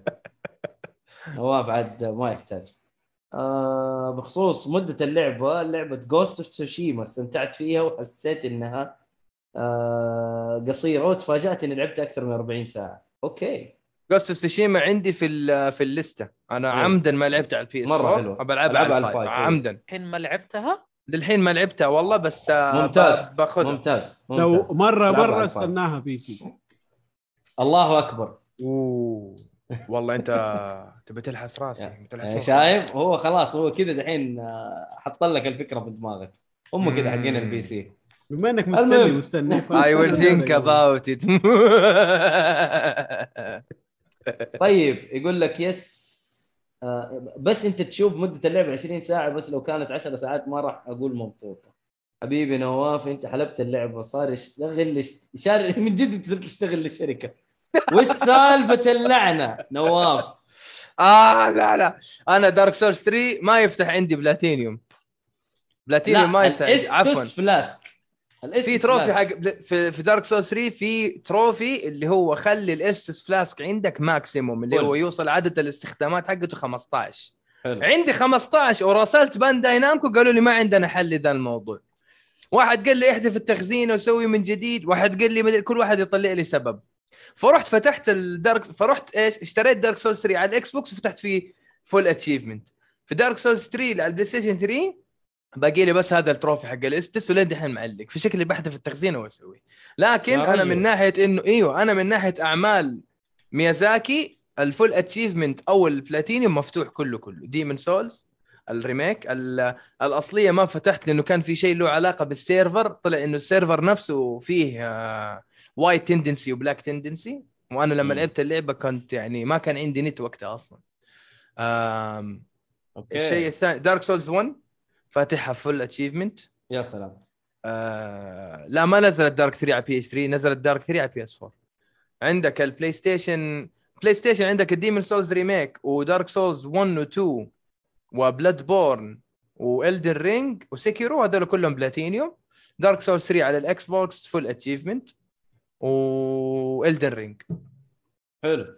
[SPEAKER 1] نواف عاد ما يحتاج. آه بخصوص مدة اللعبة لعبة Ghost of Tsushima استمتعت فيها وحسيت إنها آه قصيرة وتفاجأت إني لعبت أكثر من 40 ساعة. okay.
[SPEAKER 2] Ghost Tsushima عندي في ال- في الليسته أنا
[SPEAKER 1] حلو.
[SPEAKER 2] عمدا ما لعبت على ال PS
[SPEAKER 1] مرة
[SPEAKER 2] 4
[SPEAKER 1] حلوة. ألعبها
[SPEAKER 2] على
[SPEAKER 1] ال
[SPEAKER 2] five.
[SPEAKER 1] ال five،
[SPEAKER 2] عمدا.
[SPEAKER 3] الحين ما لعبتها؟
[SPEAKER 2] للحين ما لعبتها والله بس آه،
[SPEAKER 1] ممتاز.
[SPEAKER 2] باخذها
[SPEAKER 1] ممتاز
[SPEAKER 4] لو
[SPEAKER 1] ممتاز مرة على
[SPEAKER 4] مرة
[SPEAKER 1] ال
[SPEAKER 4] five. استناها PC
[SPEAKER 1] الله أكبر
[SPEAKER 2] أوه والله أنت تبي تلحس راسي روحي.
[SPEAKER 1] شايف هو خلاص هو كذا دحين آه، حط لك الفكرة في دماغك هم كذا حقين. ال PC
[SPEAKER 4] بما إنك مستني
[SPEAKER 1] المهم.
[SPEAKER 4] مستني
[SPEAKER 2] I will think about it
[SPEAKER 1] طيب يقول لك yes بس انت تشوف مدة اللعبه 20 ساعة بس لو كانت 10 ساعات ما راح أقول مبسوطة. حبيبي نواف انت حلبت اللعبه صار يشتغل شار... من جد تصير تشتغل للشركة. وش سالفة اللعنة؟ نواف.
[SPEAKER 2] آه لا لا. أنا Dark Souls 3 ما يفتح عندي بلاتينيوم بلاتينيوم ما يفتح عندي. عفوا.
[SPEAKER 1] flask
[SPEAKER 2] في
[SPEAKER 1] trophy.
[SPEAKER 2] حق في, في Dark Souls 3 في trophy اللي هو خلي ال Estus Flask عندك maximum اللي. هو يوصل عدد الاستخدامات حقته 15
[SPEAKER 1] حلو.
[SPEAKER 2] عندي 15 وراسلت Bandai Namco قالوا لي ما عندنا حل لذا الموضوع واحد قال لي احذف التخزين وسوي من جديد واحد قال لي مدري كل واحد يطلع لي سبب فرحت فتحت ال Dark فرحت إيش اشتريت Dark Souls 3 على ال Xbox وفتحت فيه full achievement في Dark Souls 3 على ال PlayStation 3 باقي لي بس هذا ال trophy حق ال Estus ولين دحين معلق. في شكلي بحذف التخزين واسوي لكن
[SPEAKER 1] أنا.
[SPEAKER 2] من ناحية انه إيوه أنا من ناحية أعمال ميازاكي ال full achievement أو البلاتينيوم مفتوح كله كله. Demon's Souls ال remake ال- الأصلية ما فتحت لأنه كان في شيء له علاقة بال server. طلع إنه ال server نفسه فيه white tendency و black tendency وأنا
[SPEAKER 1] لما.
[SPEAKER 2] لعبت اللعبة كنت يعني ما كان عندي نت وقتها أصلا. آم،
[SPEAKER 1] okay.
[SPEAKER 2] الشيء الثاني Dark Souls 1 فاتحها full achievement
[SPEAKER 1] يا سلام.
[SPEAKER 2] آه لا ما نزلت Dark 3 على PS 3 نزلت Dark 3 على PS 4 عندك ال PlayStation PlayStation عندك ال Demon's Souls remake و Dark Souls 1 و 2 و Bloodborne و Elden Ring و Sekiro هذول كلهم بلاتينيوم Dark Souls 3 على ال Xbox full achievement و Elden Ring
[SPEAKER 1] حلو.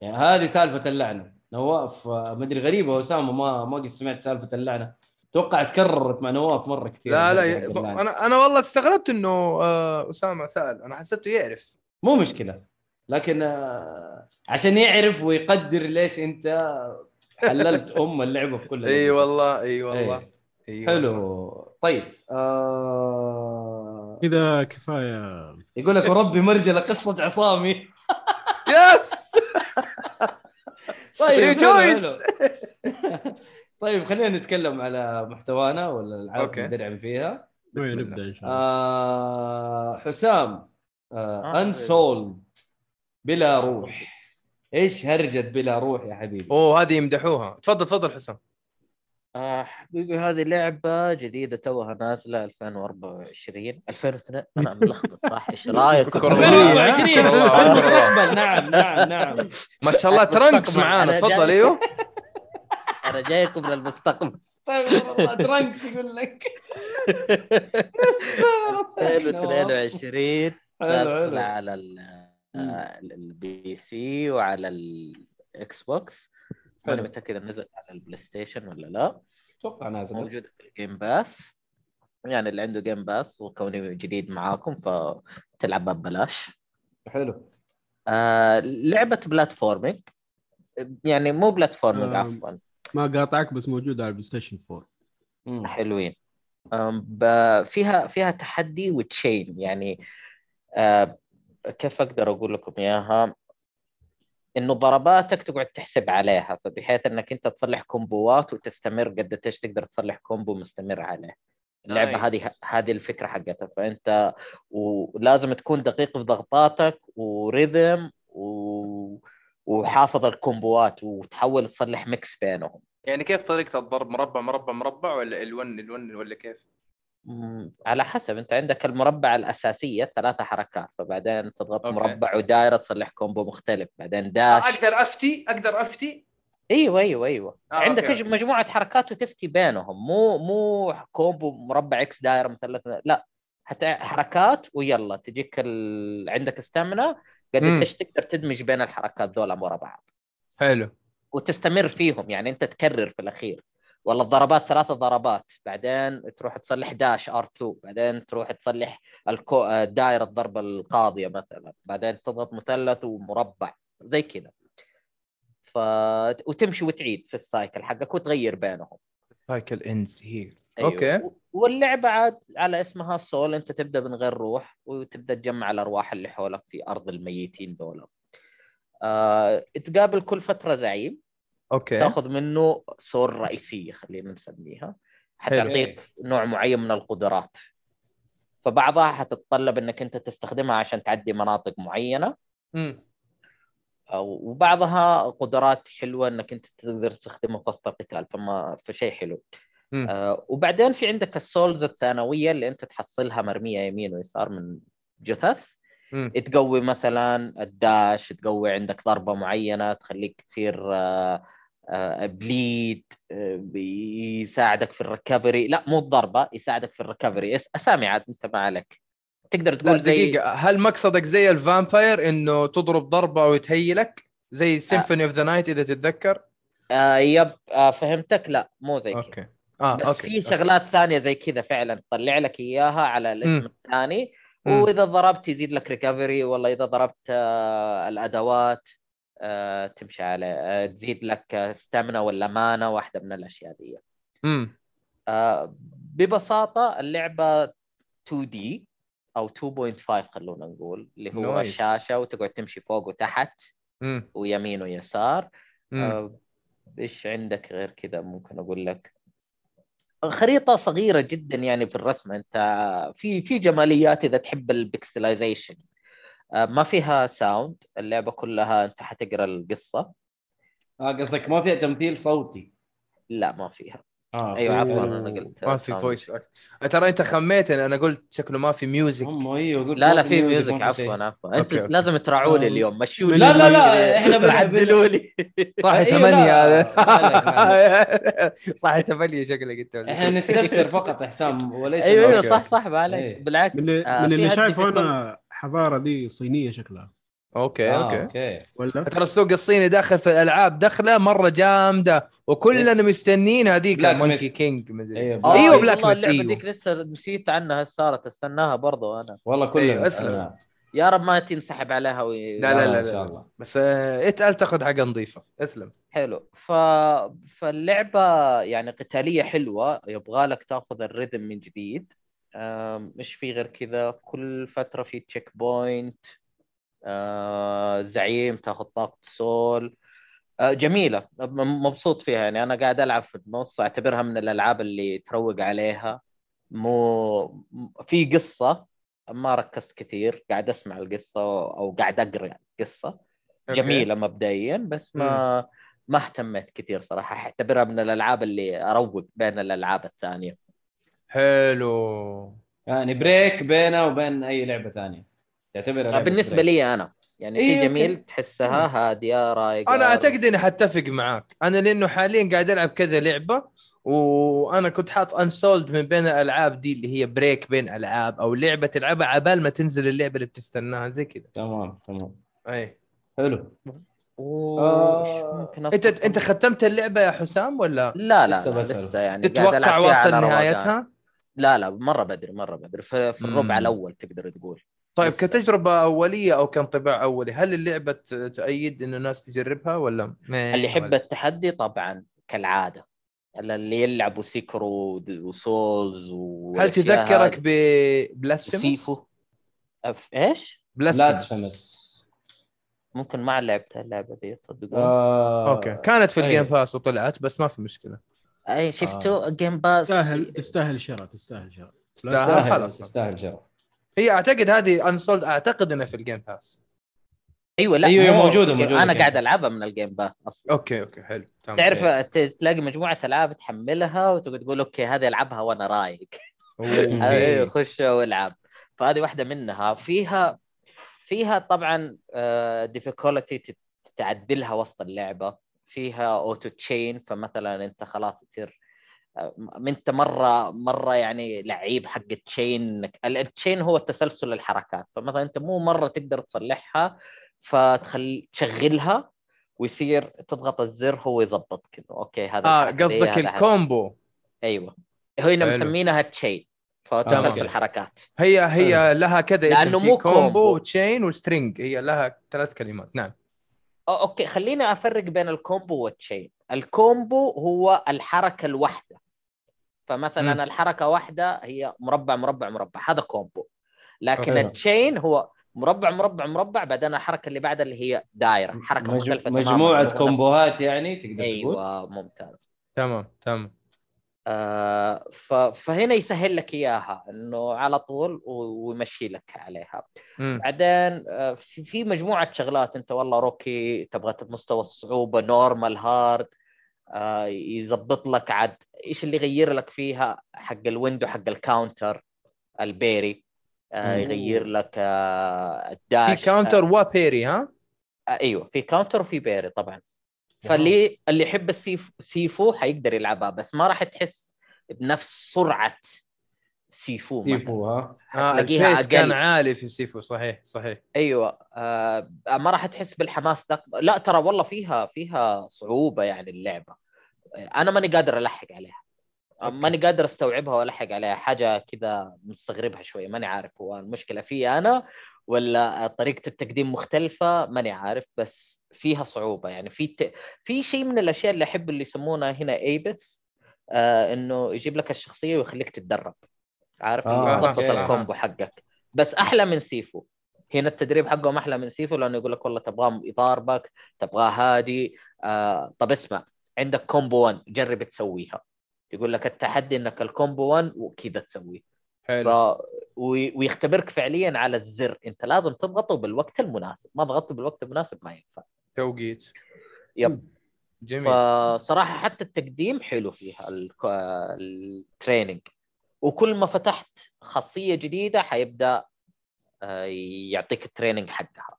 [SPEAKER 1] يعني هذه سالفة اللعنة. نواف آه، مدري غريبة اسامه ما ما قد سمعت سالفة اللعنة. أتوقع تكررت مع نواف مرة كثير
[SPEAKER 2] لا لا. أنا أنا والله استغربت إنه آه أسامة سأل. أنا حسبته يعرف.
[SPEAKER 1] مو مشكلة. لكن آه، عشان يعرف ويقدر ليش أنت حللت أم اللعبة في كل إي.
[SPEAKER 2] والله إي والله.
[SPEAKER 1] حلو. طيب آه...
[SPEAKER 4] كذا كفاية.
[SPEAKER 1] يقول لك وربي مرجله قصة عصامي.
[SPEAKER 2] يس!
[SPEAKER 1] طيب. حلو. طيب خلينا نتكلم على محتوانا ولا الالعاب. اللي ندرعم فيها.
[SPEAKER 4] نبدأ إن شاء الله
[SPEAKER 1] آه حسام
[SPEAKER 3] آه،
[SPEAKER 1] آه انسولد بلا روح إيش هرجة بلا روح يا حبيبي
[SPEAKER 2] أوه هذه يمدحوها تفضل تفضل حسام
[SPEAKER 3] آه حبيبي هذه لعبة جديدة توها نازلة 2024 2002 أنا ملخبط صح؟ إيش رأيك؟
[SPEAKER 2] شكرا الله.
[SPEAKER 1] 2024
[SPEAKER 2] شكرا الله.
[SPEAKER 1] في المستقبل نعم نعم نعم.
[SPEAKER 2] ما شاء الله
[SPEAKER 3] Trunks.
[SPEAKER 2] معانا. تفضل أيوه.
[SPEAKER 3] أنا جايكم من المستقبل
[SPEAKER 1] استغفر الله Trunks يقول لك.
[SPEAKER 3] 2022
[SPEAKER 1] حلو
[SPEAKER 3] نازلة
[SPEAKER 1] حلو
[SPEAKER 3] على ال- آه، ال PC وعلى ال Xbox ماني إن نزل على ال PlayStation ولا لا.
[SPEAKER 1] أتوقع نازل.
[SPEAKER 3] موجودة في ال Game Pass يعني اللي عنده Game Pass وكوني جديد معاكم فتلعبها ببلاش.
[SPEAKER 1] حلو.
[SPEAKER 3] آه لعبة platforming يعني مو platforming
[SPEAKER 4] آه.
[SPEAKER 3] عفوا.
[SPEAKER 4] ما قاطعك بس موجود على ال PlayStation 4
[SPEAKER 1] مم.
[SPEAKER 3] حلوين. ب- فيها فيها تحدي و chain يعني آه كيف أقدر أقول لكم إياها؟ إنه ضرباتك تقعد تحسب عليها فبحيث إنك أنت تصلح كومبوات وتستمر قد إيش تقدر تصلح combo مستمر عليه اللعبة
[SPEAKER 2] nice.
[SPEAKER 3] هذه هذه الفكرة حقتها فأنت ولازم تكون دقيق في ضغطاتك و rhythm و... وحافظ الكومبوات وتحاول تصلح mix بينهم
[SPEAKER 2] يعني كيف طريقة الضرب مربع مربع مربع ولا L1 L1 ولا كيف؟
[SPEAKER 3] على حسب أنت عندك المربع الأساسية ثلاثة حركات فبعدين تضغط
[SPEAKER 2] okay.
[SPEAKER 3] مربع ودائره تصلح combo مختلف بعدين dash.
[SPEAKER 2] أقدر أفتي؟ أقدر أفتي؟
[SPEAKER 3] أيوه أيوه أيوه.
[SPEAKER 2] آه،
[SPEAKER 3] عندك
[SPEAKER 2] okay،.
[SPEAKER 3] مجموعة حركات وتفتي بينهم مو مو combo مربع X دائره مثلث لا. حتى حركات ويلا تجيك ال... عندك stamina قد. إيش تقدر تدمج بين الحركات ذولا ورا بعض.
[SPEAKER 2] حلو.
[SPEAKER 3] وتستمر فيهم يعني أنت تكرر في الأخير. والله الضربات ثلاثة ضربات. بعدين تروح تصلح dash R 2 بعدين تروح تصلح الكو... دائرة الضربة القاضية مثلا. بعدين تضغط مثلث ومربع. زي كذا. ف... وتمشي وتعيد في ال cycle حقك وتغير بينهم.
[SPEAKER 2] cycle ends هي
[SPEAKER 3] أيوة.
[SPEAKER 2] okay.
[SPEAKER 3] واللعبة عاد على اسمها Soul أنت تبدأ من غير روح وتبدأ تجمع الأرواح اللي حولك في أرض الميتين دول آه، تقابل كل فترة زعيم.
[SPEAKER 2] okay.
[SPEAKER 3] تاخذ منه soul رئيسية خلينا نسميها. حتعطيك نوع معين من القدرات. فبعضها حتتطلب إنك أنت تستخدمها عشان تعدي مناطق
[SPEAKER 2] معينة.
[SPEAKER 3] أو- وبعضها قدرات حلوة إنك أنت تقدر تستخدمها في وسط القتال فما فشيء حلو. آه وبعدين في عندك ال souls الثانوية اللي أنت تحصلها مرمية يمين ويسار من جثث.
[SPEAKER 2] مم.
[SPEAKER 3] تقوي مثلا ال dash تقوي عندك ضربة معينة تخليك تصير آه، bleed آه، بيساعدك في ال recovery لا مو الضربة يساعدك في ال recovery أس- أسامي عاد أنت ما عليك. تقدر تقول زي
[SPEAKER 2] دقيقة. هل مقصدك زي ال vampire إنه تضرب ضربة ويتهيلك زي Symphony of the Night إذا تتذكر؟
[SPEAKER 3] آه yep. آه فهمتك. لا مو زي كذا.
[SPEAKER 2] okay. آه
[SPEAKER 3] بس في
[SPEAKER 2] okay.
[SPEAKER 3] شغلات ثانية زي كذا فعلا. تطلع لك إياها على الاسم. الثاني. وإذا ضربت يزيد لك recovery والله إذا ضربت آه، الأدوات. آه، تمشي على آه، تزيد لك stamina ولا mana واحدة من الأشياء دي
[SPEAKER 2] مم.
[SPEAKER 3] آه، ببساطة اللعبة 2D أو 2.5 خلونا نقول اللي هو
[SPEAKER 2] nice.
[SPEAKER 3] الشاشه وتقعد تمشي فوق وتحت
[SPEAKER 2] مم.
[SPEAKER 3] ويمين ويسار
[SPEAKER 2] مم.
[SPEAKER 3] آه، إيش عندك غير كذا ممكن أقول لك خريطة صغيرة جدا يعني في الرسم أنت في في جماليات إذا تحب ال pixelization آه، ما فيها sound اللعبة كلها أنت حتقرأ القصة.
[SPEAKER 1] آه قصدك ما فيها تمثيل صوتي.
[SPEAKER 3] لا ما فيها.
[SPEAKER 1] آه
[SPEAKER 3] أيوه عفوا. أنا قلت
[SPEAKER 2] ما في. voice ترى أنت خميتني أنا قلت شكله ما في music
[SPEAKER 1] هم أيوه قلت
[SPEAKER 3] لا لا في
[SPEAKER 1] music
[SPEAKER 3] عفوا. عفوا
[SPEAKER 2] أنت okay،.
[SPEAKER 3] لازم تراعوني
[SPEAKER 1] آه.
[SPEAKER 3] اليوم مشوني
[SPEAKER 1] لا، لا، لا،. إحنا بن-
[SPEAKER 3] عدلوا لي
[SPEAKER 2] صح
[SPEAKER 1] أيوة،
[SPEAKER 2] ثمانية
[SPEAKER 1] لا،
[SPEAKER 2] هذا صح ثمانية شكلك
[SPEAKER 1] أنت
[SPEAKER 2] إحنا.
[SPEAKER 1] نستفسر فقط حسام وليس
[SPEAKER 3] أيوه
[SPEAKER 2] أيوه.
[SPEAKER 3] صح صح ما عليك
[SPEAKER 1] إيه.
[SPEAKER 3] بالعكس
[SPEAKER 4] من اللي,
[SPEAKER 3] آه،
[SPEAKER 4] اللي شايفه أنا حضارة دي صينية شكلها
[SPEAKER 2] أوكي
[SPEAKER 1] آه،
[SPEAKER 2] أوكي.
[SPEAKER 1] أوكي.
[SPEAKER 4] ولا؟
[SPEAKER 2] ترى السوق الصيني داخل في الألعاب دخلة مرة جامدة وكلنا
[SPEAKER 1] يس.
[SPEAKER 2] مستنين هذيك مونكي. كينج مدري
[SPEAKER 1] أيوة،
[SPEAKER 3] آه،
[SPEAKER 2] أيوه
[SPEAKER 1] Black
[SPEAKER 2] بلاك
[SPEAKER 3] والله اللعبة
[SPEAKER 2] أيوه.
[SPEAKER 3] ديك لسه نسيت عنها صارت؟ استناها برضو أنا.
[SPEAKER 1] والله كلنا
[SPEAKER 2] أيوة، أسلم.
[SPEAKER 1] نستنى.
[SPEAKER 3] يا رب ما تنسحب عليها وي...
[SPEAKER 2] لا لا لا,
[SPEAKER 1] ان
[SPEAKER 2] لا,
[SPEAKER 1] شاء
[SPEAKER 2] لا.
[SPEAKER 1] الله.
[SPEAKER 2] بس آه، اتقل تاخذ حاجة نظيفة. أسلم.
[SPEAKER 3] حلو. ف... فاللعبة يعني قتالية حلوة يبغى لك تاخذ الريتم من جديد. مش في غير كذا؟ كل فترة في checkpoint زعيم تاخذ طاقة soul آه، جميلة. م- مبسوط فيها يعني. أنا قاعد ألعب في النص أعتبرها من الألعاب اللي تروق عليها. مو في قصة ما ركزت كثير. قاعد أسمع القصة أو قاعد أقرأ قصة.
[SPEAKER 2] okay.
[SPEAKER 3] جميلة مبدئيا بس ما ما اهتميت كثير صراحة. أعتبرها من الألعاب اللي أروق بين الألعاب الثانية.
[SPEAKER 2] حلو.
[SPEAKER 1] يعني break بينه وبين أي لعبة ثانية. تعتبرها
[SPEAKER 3] بالنسبة
[SPEAKER 1] break.
[SPEAKER 3] لي أنا يعني
[SPEAKER 1] إيه،
[SPEAKER 3] في
[SPEAKER 1] okay.
[SPEAKER 3] جميل تحسها هادية رايقة
[SPEAKER 2] أنا أعتقد إني حتفق معاك أنا لأنه حاليا قاعد ألعب كذا لعبة وأنا كنت حاط Unsouled من بين الألعاب دي اللي هي break بين ألعاب أو لعبة تلعبها عبال ما تنزل اللعبة اللي بتستناها زي كذا
[SPEAKER 1] تمام تمام
[SPEAKER 2] أي
[SPEAKER 1] حلو آه،
[SPEAKER 3] أنت؟
[SPEAKER 2] أنت ختمت اللعبة يا حسام ولا
[SPEAKER 3] لا لا
[SPEAKER 1] لسه.
[SPEAKER 3] لسه يعني
[SPEAKER 2] تتوقع واصل. نهايتها
[SPEAKER 3] لا لا مرة بدري مرة بدري في, في الربع
[SPEAKER 2] مم.
[SPEAKER 3] الأول تقدر تقول
[SPEAKER 2] طيب. كتجربه أولية أو كانطباع أولي هل اللعبة تؤيد انه الناس تجربها ولا
[SPEAKER 3] اللي يحب التحدي طبعا كالعادة اللي يلعبوا Sekiro و Souls
[SPEAKER 2] هل
[SPEAKER 3] والأشياء
[SPEAKER 2] تذكرك
[SPEAKER 3] هذه.
[SPEAKER 2] ب
[SPEAKER 3] Blasphemous و Sifu. أف... إيش؟
[SPEAKER 1] Blasphemous
[SPEAKER 3] ممكن ما لعبت اللعبة دي تصدقون؟
[SPEAKER 1] آه
[SPEAKER 2] okay. كانت في ال Game
[SPEAKER 1] أي.
[SPEAKER 2] Pass وطلعت بس ما في مشكلة.
[SPEAKER 3] أي شفتوا Game Pass
[SPEAKER 4] تستاهل تستاهل شراء تستاهل شراء.
[SPEAKER 2] تستاهل
[SPEAKER 1] تستاهل
[SPEAKER 2] خلاص.
[SPEAKER 1] تستاهل شراء
[SPEAKER 2] هي أعتقد هذه Unsouled أعتقد إنها في ال Game
[SPEAKER 3] Pass أيوه لا
[SPEAKER 1] أيوة،
[SPEAKER 3] مو-
[SPEAKER 1] موجودة- موجودة أنا
[SPEAKER 3] قاعد. ألعبها من ال Game Pass
[SPEAKER 2] أصلا. okay okay حلو تمام.
[SPEAKER 3] تعرف ت- تلاقي مجموعة ألعاب تحملها وتقول تقول okay هذه ألعبها وأنا رايق. أيوه خش والعب. فهذه واحدة منها. فيها فيها طبعا difficulty تعدلها وسط اللعبة. فيها auto chain فمثلا أنت خلاص تصير آه، انت مرة مرة يعني لعيب حق ال chain ال chain هو تسلسل الحركات فمثلا انت مو مرة تقدر تصلحها فتخش تشغلها ويصير تضغط الزر هو يظبط كذا okay هذا آه
[SPEAKER 2] قصدك.
[SPEAKER 3] ال
[SPEAKER 2] combo.
[SPEAKER 3] أيوه. هنا. مسمينها
[SPEAKER 1] chain.
[SPEAKER 3] فتسلسل حركات
[SPEAKER 2] هي هي لها كذا اسم
[SPEAKER 3] لأنه
[SPEAKER 2] في
[SPEAKER 3] مو
[SPEAKER 2] combo.
[SPEAKER 3] و
[SPEAKER 2] chain و string. هي لها ثلاث كلمات. نعم.
[SPEAKER 3] okay خليني أفرق بين ال combo وال chain. ال combo هو الحركة الواحدة. فمثلا
[SPEAKER 2] مم.
[SPEAKER 3] الحركة واحدة هي مربع مربع مربع. هذا combo لكن
[SPEAKER 1] okay.
[SPEAKER 3] ال chain هو مربع مربع مربع بعدين الحركة اللي بعدها اللي هي دائرة. حركة
[SPEAKER 1] مج...
[SPEAKER 3] مختلفة تماما.
[SPEAKER 1] مجموعة
[SPEAKER 3] combo
[SPEAKER 1] هات يعني تقدر تقول؟
[SPEAKER 3] أيوه ممتاز.
[SPEAKER 2] تمام تمام.
[SPEAKER 3] آه ف... فهنا يسهل لك إياها إنه على طول و- ويمشي لك عليها.
[SPEAKER 2] مم.
[SPEAKER 3] بعدين آه، في في مجموعة شغلات أنت والله okay تبغى مستوى الصعوبه normal hard آه، يظبط لك عاد إيش اللي يغير لك فيها؟ حق ال window حق ال counter ال
[SPEAKER 1] parry. آه،.
[SPEAKER 3] يغير لك آه،
[SPEAKER 2] في
[SPEAKER 3] ال
[SPEAKER 2] dash counter و parry ها؟
[SPEAKER 3] آه، أيوه في counter وفي parry طبعا. فاللي اللي يحب السيف Sifu حيقدر يلعبها بس ما راح تحس بنفس سرعة سيفو
[SPEAKER 1] سيفو ها؟
[SPEAKER 2] آه
[SPEAKER 3] ال
[SPEAKER 2] pace كان. عالي في Sifu صحيح صحيح.
[SPEAKER 3] أيوه آه ما راح تحس بالحماس ذاك لا ترى والله فيها فيها صعوبة يعني اللعبة. أنا ماني قادر ألحق عليها. ماني قادر أستوعبها وألحق عليها. حاجة كذا مستغربها شوية ماني عارف هو المشكلة في أنا ولا طريقة التقديم مختلفة ماني عارف بس فيها صعوبة. يعني في ت... في شيء من الأشياء اللي أحب اللي يسمونها هنا Abyss آه إنه يجيب لك الشخصية ويخليك تتدرب. عارف؟
[SPEAKER 1] آه،
[SPEAKER 3] يظبط.
[SPEAKER 1] ال
[SPEAKER 3] combo حقك. بس أحلى من Sifu. هنا التدريب حقهم أحلى من Sifu لأنه يقول لك والله تبغاه يضاربك تبغاه هادي آه طب اسمع. عندك combo 1 جرب تسويها. يقول لك التحدي إنك ال combo 1 وكذا تسويه. ف...
[SPEAKER 2] حلو
[SPEAKER 3] وي- ويختبرك فعليا على الزر. أنت لازم تضغطه بالوقت المناسب. ما ضغطته بالوقت المناسب ما ينفع.
[SPEAKER 2] توقيت.
[SPEAKER 3] yep.
[SPEAKER 2] جميل.
[SPEAKER 3] فصراحة حتى التقديم حلو فيها ال training وكل ما فتحت خاصية جديدة حيبدأ آه، يعطيك ال training حقها.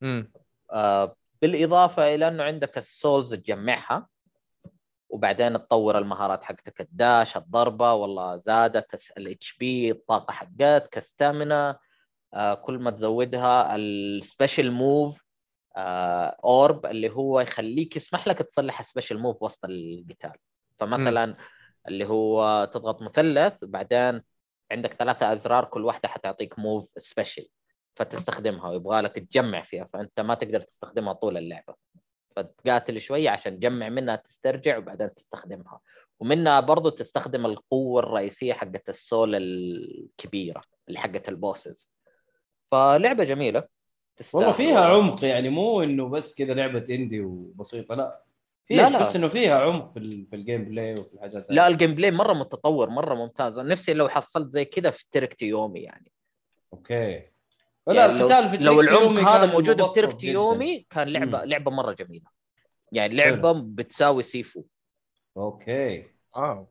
[SPEAKER 2] مم.
[SPEAKER 3] آه، بالإضافة إلى إنه عندك ال souls تجمعها. وبعدين تطور المهارات حقتك ال dash الضربة والله زادت ال HP الطاقة حقتك ال stamina آه، كل ما تزودها ال special move orb اللي هو يخليك يسمح لك تصلح special move وسط القتال. فمثلا اللي هو تضغط مثلث بعدين عندك ثلاثة أزرار كل واحدة حتعطيك move special فتستخدمها ويبغى لك تجمع فيها فأنت ما تقدر تستخدمها طول اللعبة. فتقاتل شوية عشان تجمع منها تسترجع وبعدين تستخدمها. ومنها برضو تستخدم القوة الرئيسية حقت ال soul الكبيرة اللي حقت ال bosses. فلعبة جميلة.
[SPEAKER 1] والله فيها عمق يعني مو إنه بس كذا لعبة indie وبسيطة لا. فيها
[SPEAKER 3] لا، لا.
[SPEAKER 1] تحس إنه فيها عمق في, ال- في ال gameplay وفي الحاجات.
[SPEAKER 3] لا ال gameplay مرة متطور مرة ممتاز. نفسي لو حصلت زي كذا في Trek to Yomi يعني.
[SPEAKER 1] okay. لا
[SPEAKER 3] يعني
[SPEAKER 1] القتال في
[SPEAKER 3] لو العمق هذا موجود في
[SPEAKER 1] مبسط
[SPEAKER 3] Trek to
[SPEAKER 1] جداً.
[SPEAKER 3] Yomi كان لعبة
[SPEAKER 1] مم.
[SPEAKER 3] لعبة مرة جميلة. يعني لعبة بتساوي Sifu.
[SPEAKER 1] okay.
[SPEAKER 2] آه.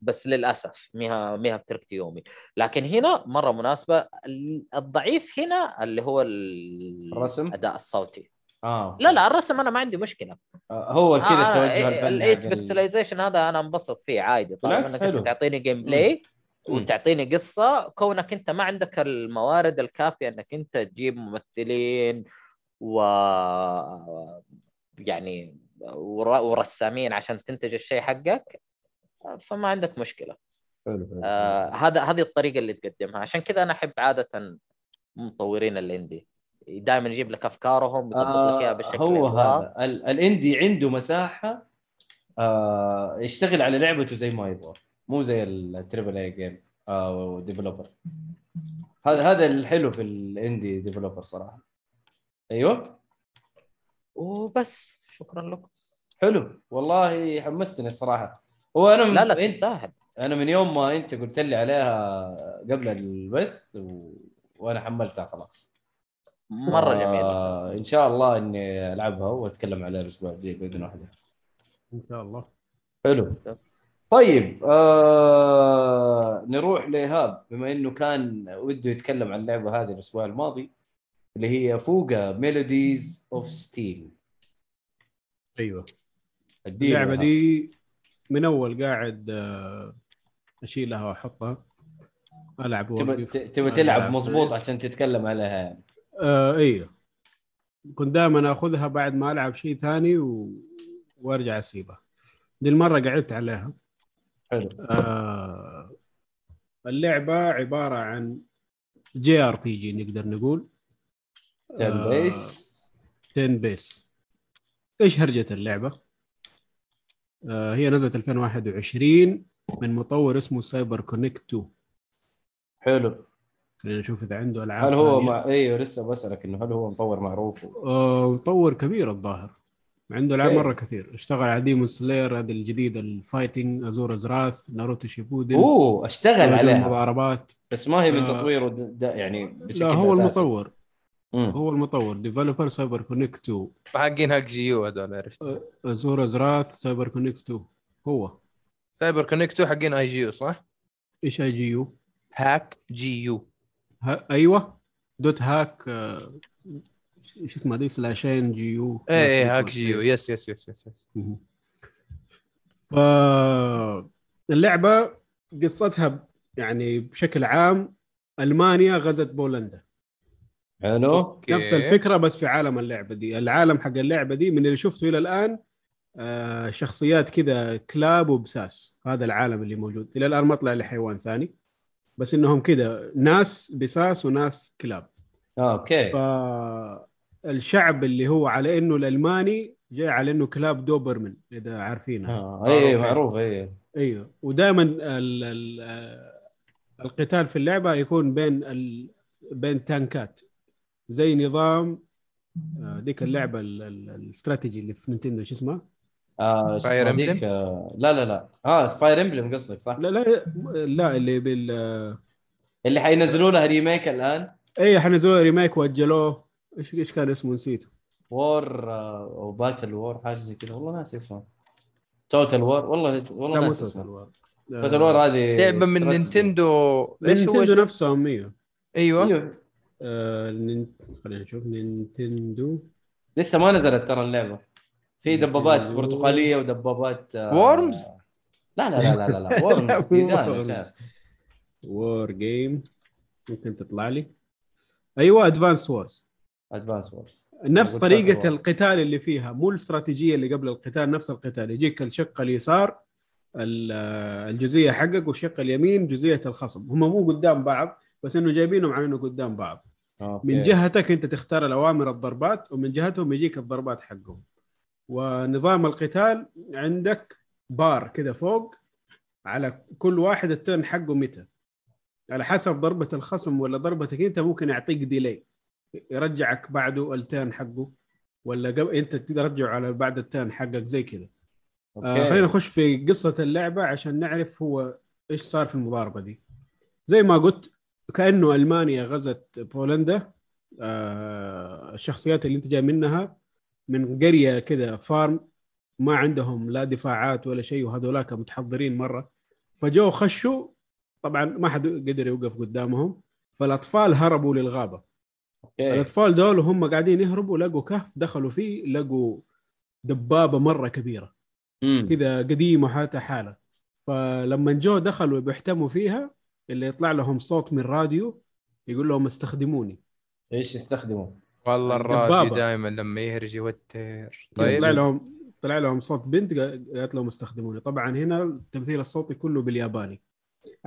[SPEAKER 3] بس للأسف ميها ميها ب Trek to Yomi. لكن هنا مرة مناسبة. ال- الضعيف هنا اللي هو ال-
[SPEAKER 1] الرسم؟
[SPEAKER 3] الأداء الصوتي.
[SPEAKER 1] آه.
[SPEAKER 3] لا لا الرسم أنا ما عندي مشكلة.
[SPEAKER 1] آه، هو كذا
[SPEAKER 3] آه،
[SPEAKER 1] التوجه
[SPEAKER 3] آه،
[SPEAKER 1] الفني ال
[SPEAKER 3] eight pixelization هذا أنا انبسط فيه عادي.
[SPEAKER 1] بالعكس
[SPEAKER 3] انك تعطيني gameplay
[SPEAKER 1] مم.
[SPEAKER 3] وتعطيني قصة كونك أنت ما عندك الموارد الكافية أنك أنت تجيب ممثلين و يعني ور- ورسامين عشان تنتج الشيء حقك فما عندك مشكلة.
[SPEAKER 1] حلو.
[SPEAKER 3] آه هذا هذه الطريقة اللي تقدمها. عشان كذا أنا أحب عادة مطورين ال indie. دائما يجيب لك أفكارهم يظبط لك إياها
[SPEAKER 1] آه
[SPEAKER 3] بالشكل
[SPEAKER 1] هو. هذا. ال- ال indie عنده مساحة آه يشتغل على لعبته زي ما يبغى. مو زي ال triple A game أو developer هذا هذا الحلو في ال indie developer صراحة. أيوه.
[SPEAKER 3] وبس. شكرا لكم.
[SPEAKER 1] حلو. والله حمستني الصراحة. هو أنا من
[SPEAKER 3] لا لا
[SPEAKER 1] انت
[SPEAKER 3] تستاهل.
[SPEAKER 1] أنا من يوم ما أنت قلت لي عليها قبل البث و... وأنا حملتها خلاص.
[SPEAKER 3] مرة
[SPEAKER 1] آه،
[SPEAKER 3] جميلة.
[SPEAKER 1] إن شاء الله إني ألعبها وأتكلم عليها الأسبوع الجاي بإذن واحدة
[SPEAKER 4] إن شاء الله.
[SPEAKER 1] حلو. طيب آه نروح لإيهاب بما إنه كان وده يتكلم عن اللعبة هذه الأسبوع الماضي اللي هي Fuga Melodies of Steel
[SPEAKER 4] أيوه. اللعبة دي من أول قاعد آه، اشيلها واحطها ألعب
[SPEAKER 1] تبى تبى تلعب مضبوط عشان تتكلم عليها يعني.
[SPEAKER 4] آه أيوه كنت دائما آخذها بعد ما ألعب شيء ثاني و... وأرجع أسيبها. دي المرة قعدت عليها.
[SPEAKER 1] حلو.
[SPEAKER 4] آه اللعبة عبارة عن JRPG نقدر نقول.
[SPEAKER 1] 10 بيس
[SPEAKER 4] 10 بيس إيش هرجة اللعبة؟ آه هي نزلت 2021 من مطور اسمه CyberConnect2
[SPEAKER 1] حلو.
[SPEAKER 4] خلينا نشوف إذا عنده ألعاب
[SPEAKER 1] هل هو مع أيوه لسه بسألك إنه هل هو مطور معروف؟
[SPEAKER 4] آه مطور كبير الظاهر. عنده العاب مرة كثير. اشتغل على Demon Slayer هذه الجديدة ال fighting Asura's Wrath Naruto
[SPEAKER 1] Shippuden أوه اشتغل عليها.
[SPEAKER 4] مضاربات.
[SPEAKER 1] بس ما هي من آه تطويره يعني
[SPEAKER 4] بشكل لا هو أساسي. المطور. مم. هو المطور developer CyberConnect2
[SPEAKER 2] حقين .hack G.U. هذول عرفت.
[SPEAKER 4] Asura's Wrath CyberConnect2 هو.
[SPEAKER 2] CyberConnect2 حقين اي G.U. صح؟
[SPEAKER 4] إيش اي جي يو؟
[SPEAKER 2] هاك جي يو.
[SPEAKER 4] ها أيوه. .hack إيش اسمها دي slash إن G.U.
[SPEAKER 2] إيه إيه هاك جي يو يس يس يس يس, يس.
[SPEAKER 4] ف اللعبه قصتها يعني بشكل عام ألمانيا غزت بولندا.
[SPEAKER 1] حلو.
[SPEAKER 4] نفس الفكرة بس في عالم اللعبة دي. العالم حق اللعبة دي من اللي شفته إلى الآن آه شخصيات كذا كلاب وبساس. هذا العالم اللي موجود. إلى الآن ما طلع لي حيوان ثاني. بس إنهم كذا ناس بساس وناس كلاب.
[SPEAKER 1] آه، أوكي.
[SPEAKER 4] فالشعب اللي هو على إنه الألماني جاي على إنه كلاب دوبرمن إذا عارفينها
[SPEAKER 1] آه اي معروف اي
[SPEAKER 4] أيوه. ودائما القتال في اللعبة يكون بين ال... بين tank ات. زي نظام آه، ديك اللعبة الاستراتيجي اللي في Nintendo شو اسمها؟
[SPEAKER 1] آه Fire Emblem آه لا لا لا. آه Fire Emblem قصدك صح؟
[SPEAKER 4] لا لا لا اللي بال
[SPEAKER 1] اللي حينزلوا لها remake الآن؟
[SPEAKER 4] اي حينزلوا لها remake وأجلوه. إيش إيش كان اسمه نسيته.
[SPEAKER 1] War أو Battle War حاجة زي كذا والله ناسي اسمه. Total War والله والله ناسي اسمه. Total War هذه
[SPEAKER 2] لعبة من Nintendo.
[SPEAKER 4] Nintendo نفسهم إيوه.
[SPEAKER 2] أيوه, أيوه.
[SPEAKER 4] آه خلينا نشوف. Nintendo.
[SPEAKER 1] لسه ما نزلت ترى اللعبة. في دبابات برتقالية ودبابات
[SPEAKER 2] آه... Worms
[SPEAKER 1] لا لا لا لا لا Worms
[SPEAKER 4] war game ممكن تطلع لي. أيوه Advance Wars
[SPEAKER 1] Advance Wars
[SPEAKER 4] نفس طريقة القتال اللي فيها مو الاستراتيجية اللي قبل القتال نفس القتال. يجيك الشق اليسار الجزئيه حقك والشق اليمين جزئيه الخصم. هم مو قدام بعض بس إنه جايبينهم على إنه قدام بعض. أوكي. من جهتك أنت تختار الأوامر الضربات ومن جهتهم يجيك الضربات حقهم. ونظام القتال عندك بار كذا فوق على كل واحد ال turn حقه متى. على حسب ضربة الخصم ولا ضربتك أنت ممكن يعطيك delay يرجعك بعده ال turn حقه ولا قبل أنت ترجعه على بعد ال turn حقك زي كذا. آه خلينا نخش في قصة اللعبة عشان نعرف هو إيش صار في المضاربة دي. زي ما قلت كأنه ألمانيا غزت بولندا آه الشخصيات اللي أنت جاي منها من قرية كذا فارم ما عندهم لا دفاعات ولا شيء وهذولاك متحضرين مرة. فجو خشوا طبعا ما حد قدر يوقف قدامهم فالأطفال هربوا للغابة. أوكي. الاطفال دول وهم قاعدين يهربوا لقوا كهف دخلوا فيه لقوا دبابة مرة كبيرة. كذا قديمة حالتها حالة. فلما جو دخلوا بيحتموا فيها اللي يطلع لهم صوت من راديو يقول لهم استخدموني.
[SPEAKER 1] إيش يستخدموا؟
[SPEAKER 2] والله الراديو دائما لما يهرج يوتر.
[SPEAKER 4] طيب. طلع لهم طلع لهم صوت بنت قالت لهم استخدموني. طبعا هنا التمثيل الصوتي كله بالياباني.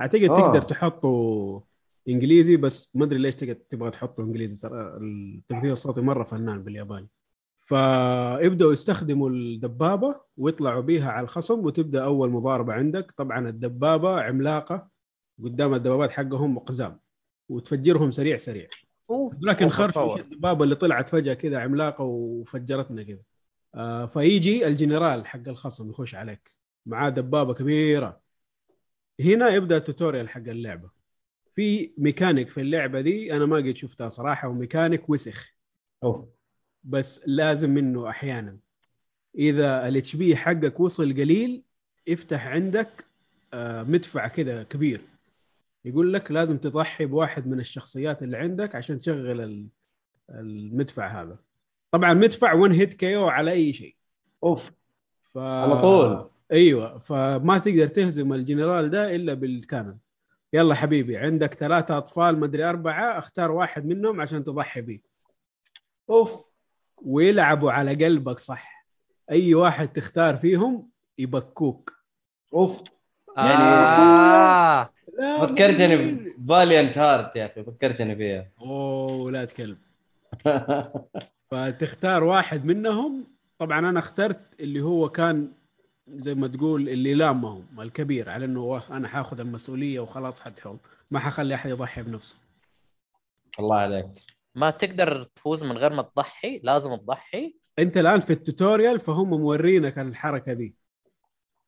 [SPEAKER 4] أعتقد آه. تقدر تحطه انجليزي بس ما أدري ليش تبغى تحطه انجليزي. ترى التمثيل الصوتي مرة فنان بالياباني فيبداوا يستخدموا الدبابة ويطلعوا بيها على الخصم وتبدأ أول مضاربة عندك. طبعا الدبابة عملاقة. قدام الدبابات حقهم قزام وتفجرهم سريع سريع. لكن خرف الدبابة اللي طلعت فجأة كذا عملاقة وفجرتنا كذا. آه فيجي الجنرال حق الخصم يخش عليك. معاه دبابة كبيرة. هنا يبدأ ال tutorial حق اللعبة. في ميكانيك في اللعبة دي أنا ما قد شفتها صراحة وميكانيك وسخ.
[SPEAKER 1] أوف.
[SPEAKER 4] بس لازم منه أحيانا. إذا ال HP حقك وصل قليل افتح عندك آه، مدفع كذا كبير. يقول لك لازم تضحي بواحد من الشخصيات اللي عندك عشان تشغل ال- المدفع هذا. طبعا مدفع 1 hit KO على أي شيء.
[SPEAKER 1] أوف.
[SPEAKER 4] ف...
[SPEAKER 1] على طول.
[SPEAKER 4] أيوه. فما تقدر تهزم الجنرال ده إلا بال cannon يلا حبيبي عندك ثلاثة أطفال مدري أربعة اختار واحد منهم عشان تضحي به
[SPEAKER 1] أوف
[SPEAKER 4] ويلعبوا على قلبك صح. أي واحد تختار فيهم يبكوك.
[SPEAKER 1] أوف.
[SPEAKER 2] يعني آه.
[SPEAKER 4] لا
[SPEAKER 1] فكرتني بفاليانت هارت يا أخي فكرتني فيها.
[SPEAKER 4] أوه ولاد كلب فتختار واحد منهم. طبعا أنا اخترت اللي هو كان زي ما تقول اللي لامهم الكبير على إنه أنا حاخذ المسؤولية وخلاص حدحول ما حخلي أحد يضحي بنفسه.
[SPEAKER 1] الله عليك.
[SPEAKER 3] ما تقدر تفوز من غير ما تضحي؟ لازم تضحي؟
[SPEAKER 4] أنت الآن في ال tutorial فهم مورينك الحركة دي.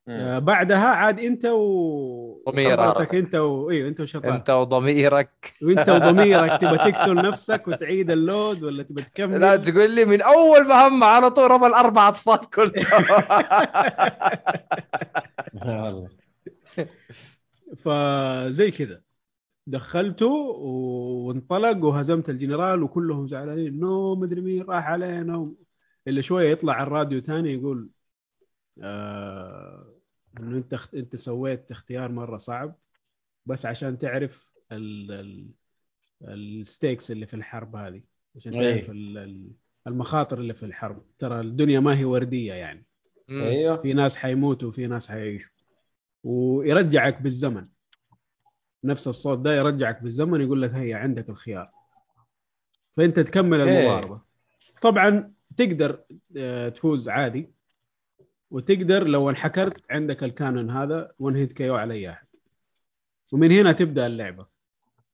[SPEAKER 4] آه بعدها عاد انت و
[SPEAKER 2] ضميرك.
[SPEAKER 4] انت و... أيوه انت وشطارتك
[SPEAKER 2] انت وضميرك.
[SPEAKER 4] وانت وضميرك. تبى تقتل نفسك وتعيد ال load ولا تبى تكمل؟
[SPEAKER 2] لا تقول لي من أول مهمه على طول رمى الأربع أطفال كلهم.
[SPEAKER 1] والله
[SPEAKER 4] فزي كذا. دخلته وانطلق وهزمت الجنرال وكلهم زعلانين. نو مدري مين راح علينا. الا شوية يطلع على الراديو ثاني يقول آه إنه أنت. أنت سويت اختيار مرة صعب بس عشان تعرف ال... ال... ال stakes اللي في الحرب هذه عشان
[SPEAKER 1] أي.
[SPEAKER 4] تعرف ال... ال- المخاطر اللي في الحرب ترى الدنيا ما هي وردية يعني.
[SPEAKER 1] أيوه
[SPEAKER 4] في ناس حيموتوا وفي ناس حيعيشوا ويرجعك بالزمن نفس الصوت ده يرجعك بالزمن يقول لك هيا عندك الخيار فأنت تكمل
[SPEAKER 1] إيه.
[SPEAKER 4] المضاربة طبعا تقدر آه، تفوز عادي وتقدر لو انحكرت عندك الكانون هذا one hit kill على أي أحد. ومن هنا تبدأ اللعبة.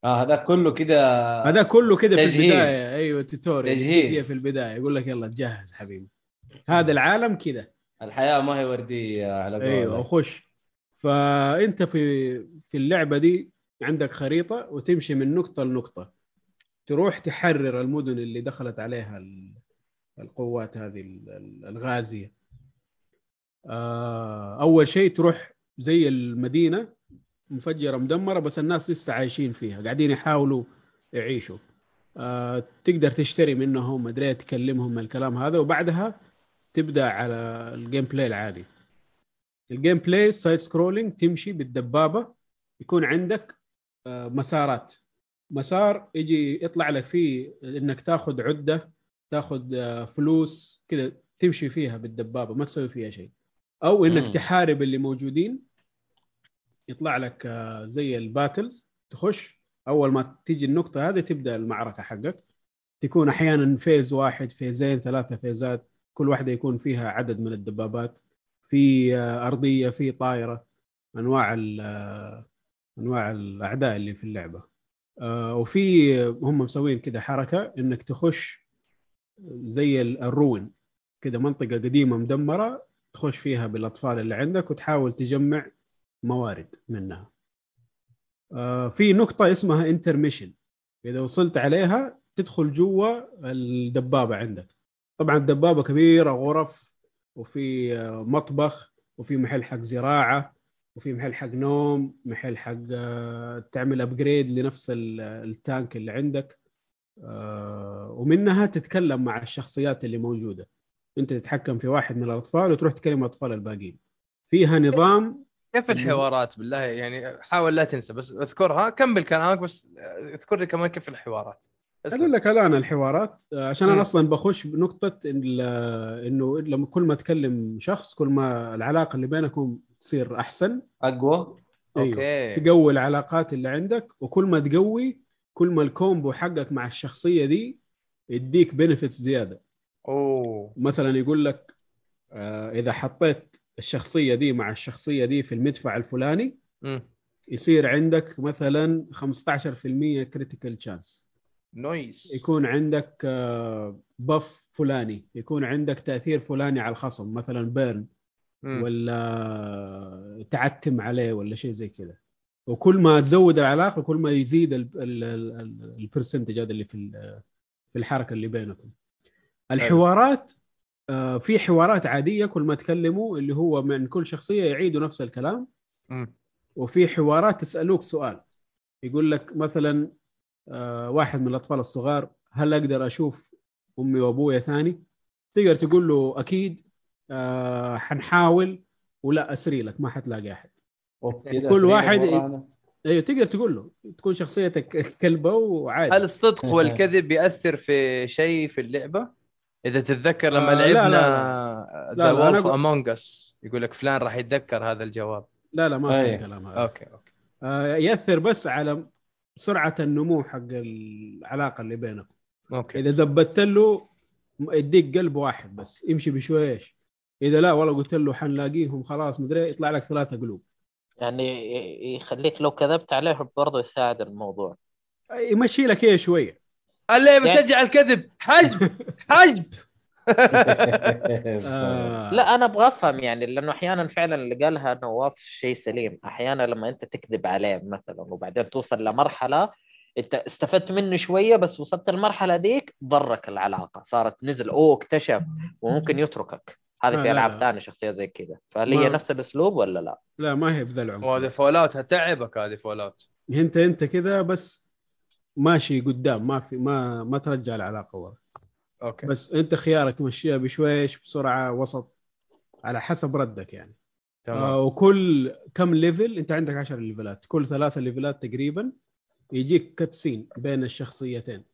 [SPEAKER 1] آه هذا كله كذا
[SPEAKER 4] هذا كله كده في. البداية. أيوه tutorial
[SPEAKER 1] تجهيز.
[SPEAKER 4] هي في البداية. يقول لك يلا تجهز حبيبي. هذا العالم كذا
[SPEAKER 1] الحياة ما هي وردية على
[SPEAKER 4] أيوه
[SPEAKER 1] قولك
[SPEAKER 4] وخش. فأنت في في اللعبة دي عندك خريطة وتمشي من نقطة لنقطة. تروح تحرر المدن اللي دخلت عليها ال- القوات هذه ال- ال- الغازية. أول شيء تروح زي المدينة مفجرة مدمرة بس الناس لسه عايشين فيها قاعدين يحاولوا يعيشوا. آه، تقدر تشتري منهم مدري تكلمهم الكلام هذا وبعدها تبدأ على ال gameplay العادي. ال gameplay side scrolling تمشي بالدبابة يكون عندك آه، مسارات. مسار يجي يطلع لك فيه إنك تاخذ عدة تاخذ آه، فلوس كذا تمشي فيها بالدبابة ما تسوي فيها شيء. أو إنك
[SPEAKER 1] مم.
[SPEAKER 4] تحارب اللي موجودين. يطلع لك آه، زي ال battles. تخش. أول ما تيجي النقطة هذه تبدأ المعركة حقك. تكون أحيانا phase واحد phaseين ثلاثة phaseات. كل واحدة يكون فيها عدد من الدبابات. في آه، أرضية في طائرة. أنواع ال- آه، أنواع الأعداء اللي في اللعبة. وفي هم مسوين كده حركة. إنك تخش زي ال- ruin. كده منطقة قديمة مدمرة. تخش فيها بالأطفال اللي عندك وتحاول تجمع موارد منها. آه، في نقطة اسمها intermission إذا وصلت عليها تدخل جوا الدبابة عندك. طبعا الدبابة كبيرة غرف وفي آه، مطبخ وفي محل حق زراعة وفي محل حق نوم محل حق آه، تعمل upgrade لنفس ال- ال tank اللي عندك. ومنها تتكلم مع الشخصيات اللي موجودة. أنت تتحكم في واحد من الأطفال وتروح تكلم الأطفال الباقيين. فيها نظام
[SPEAKER 2] كيف الحوارات؟ بالله يعني حاول لا تنسى بس اذكرها كمل كلامك بس اذكر لي كمان كيف الحوارات.
[SPEAKER 4] أقول لك الآن الحوارات آه، عشان. أنا أصلا بخش بنقطة ال- آه، إنه لما كل ما تكلم شخص كل ما العلاقة اللي بينكم تصير أحسن.
[SPEAKER 1] أقوى؟
[SPEAKER 2] okay.
[SPEAKER 4] تقوي العلاقات اللي عندك وكل ما تقوي كل ما ال combo حقك مع الشخصية دي يديك benefits زيادة.
[SPEAKER 2] أوه.
[SPEAKER 4] مثلا يقول لك آه، إذا حطيت الشخصية دي مع الشخصية دي في المدفع الفلاني
[SPEAKER 2] مم.
[SPEAKER 4] يصير عندك مثلا 15% critical chance
[SPEAKER 2] نايس.
[SPEAKER 4] يكون عندك buff فلاني يكون عندك تأثير فلاني على الخصم مثلا burn
[SPEAKER 2] مم.
[SPEAKER 4] ولا تعتم عليه ولا شيء زي كذا. وكل ما تزود العلاقة كل ما يزيد ال percentage هذا اللي في ال- في الحركة اللي بينكم. الحوارات آه، في حوارات عادية كل ما تكلموا اللي هو من كل شخصية يعيدوا نفس الكلام
[SPEAKER 2] مم.
[SPEAKER 4] وفي حوارات تسألوك سؤال يقول لك مثلا آه، واحد من الأطفال الصغار هل أقدر أشوف أمي وأبويا ثاني؟ تقدر تقول له أكيد آه، حنحاول ولا أسري لك ما حتلاقي
[SPEAKER 1] أحد كذا
[SPEAKER 4] كل واحد. أيوه تقدر تقول له تكون شخصيتك كلبة وعادي
[SPEAKER 2] هل الصدق والكذب ياثر في شيء في اللعبة؟ إذا تتذكر لما
[SPEAKER 4] آه،
[SPEAKER 2] لعبنا The
[SPEAKER 4] Wolf
[SPEAKER 2] Among Us يقول لك فلان راح يتذكر هذا الجواب.
[SPEAKER 4] لا لا ما في. الكلام هذا.
[SPEAKER 2] okay أوكي.
[SPEAKER 4] آه، يأثر بس على سرعة النمو حق العلاقة اللي بينكم.
[SPEAKER 2] أوكي.
[SPEAKER 4] إذا زبدت له يديك قلب واحد بس يمشي بشويش. إذا لا والله قلت له حنلاقيهم خلاص مدري يطلع لك ثلاثة قلوب.
[SPEAKER 3] يعني يخليك لو كذبت عليه برضه يساعد الموضوع.
[SPEAKER 4] يمشي لك هي شوية.
[SPEAKER 2] اللي
[SPEAKER 3] يعني-
[SPEAKER 2] بشجع الكذب. حجب حجب.
[SPEAKER 4] آه.
[SPEAKER 3] لا أنا أبغى أفهم يعني لأنه أحيانا فعلا اللي قالها نواف شيء سليم. أحيانا لما أنت تكذب عليه مثلا وبعدين توصل لمرحلة أنت استفدت منه شوية بس وصلت المرحله ديك ضرك العلاقة. صارت نزل أوه اكتشف وممكن يتركك. هذه في
[SPEAKER 4] ألعاب.
[SPEAKER 3] ثانية شخصيه زي كذا. فهل هي نفس الأسلوب ولا لا؟
[SPEAKER 4] لا ما هي بذا العمر
[SPEAKER 2] وهذه Fallout هتعبك هذه Fallout
[SPEAKER 4] انت انت كذا بس ماشي قدام ما في ما ما ترجع العلاقة ورا.
[SPEAKER 2] okay.
[SPEAKER 4] بس أنت خيارك تمشيها بشويش بسرعة وسط على حسب ردك يعني. آه
[SPEAKER 2] تمام
[SPEAKER 4] وكل كم level أنت عندك 10 levelات كل ثلاثة levelات تقريبا يجيك cutscene بين الشخصيتين.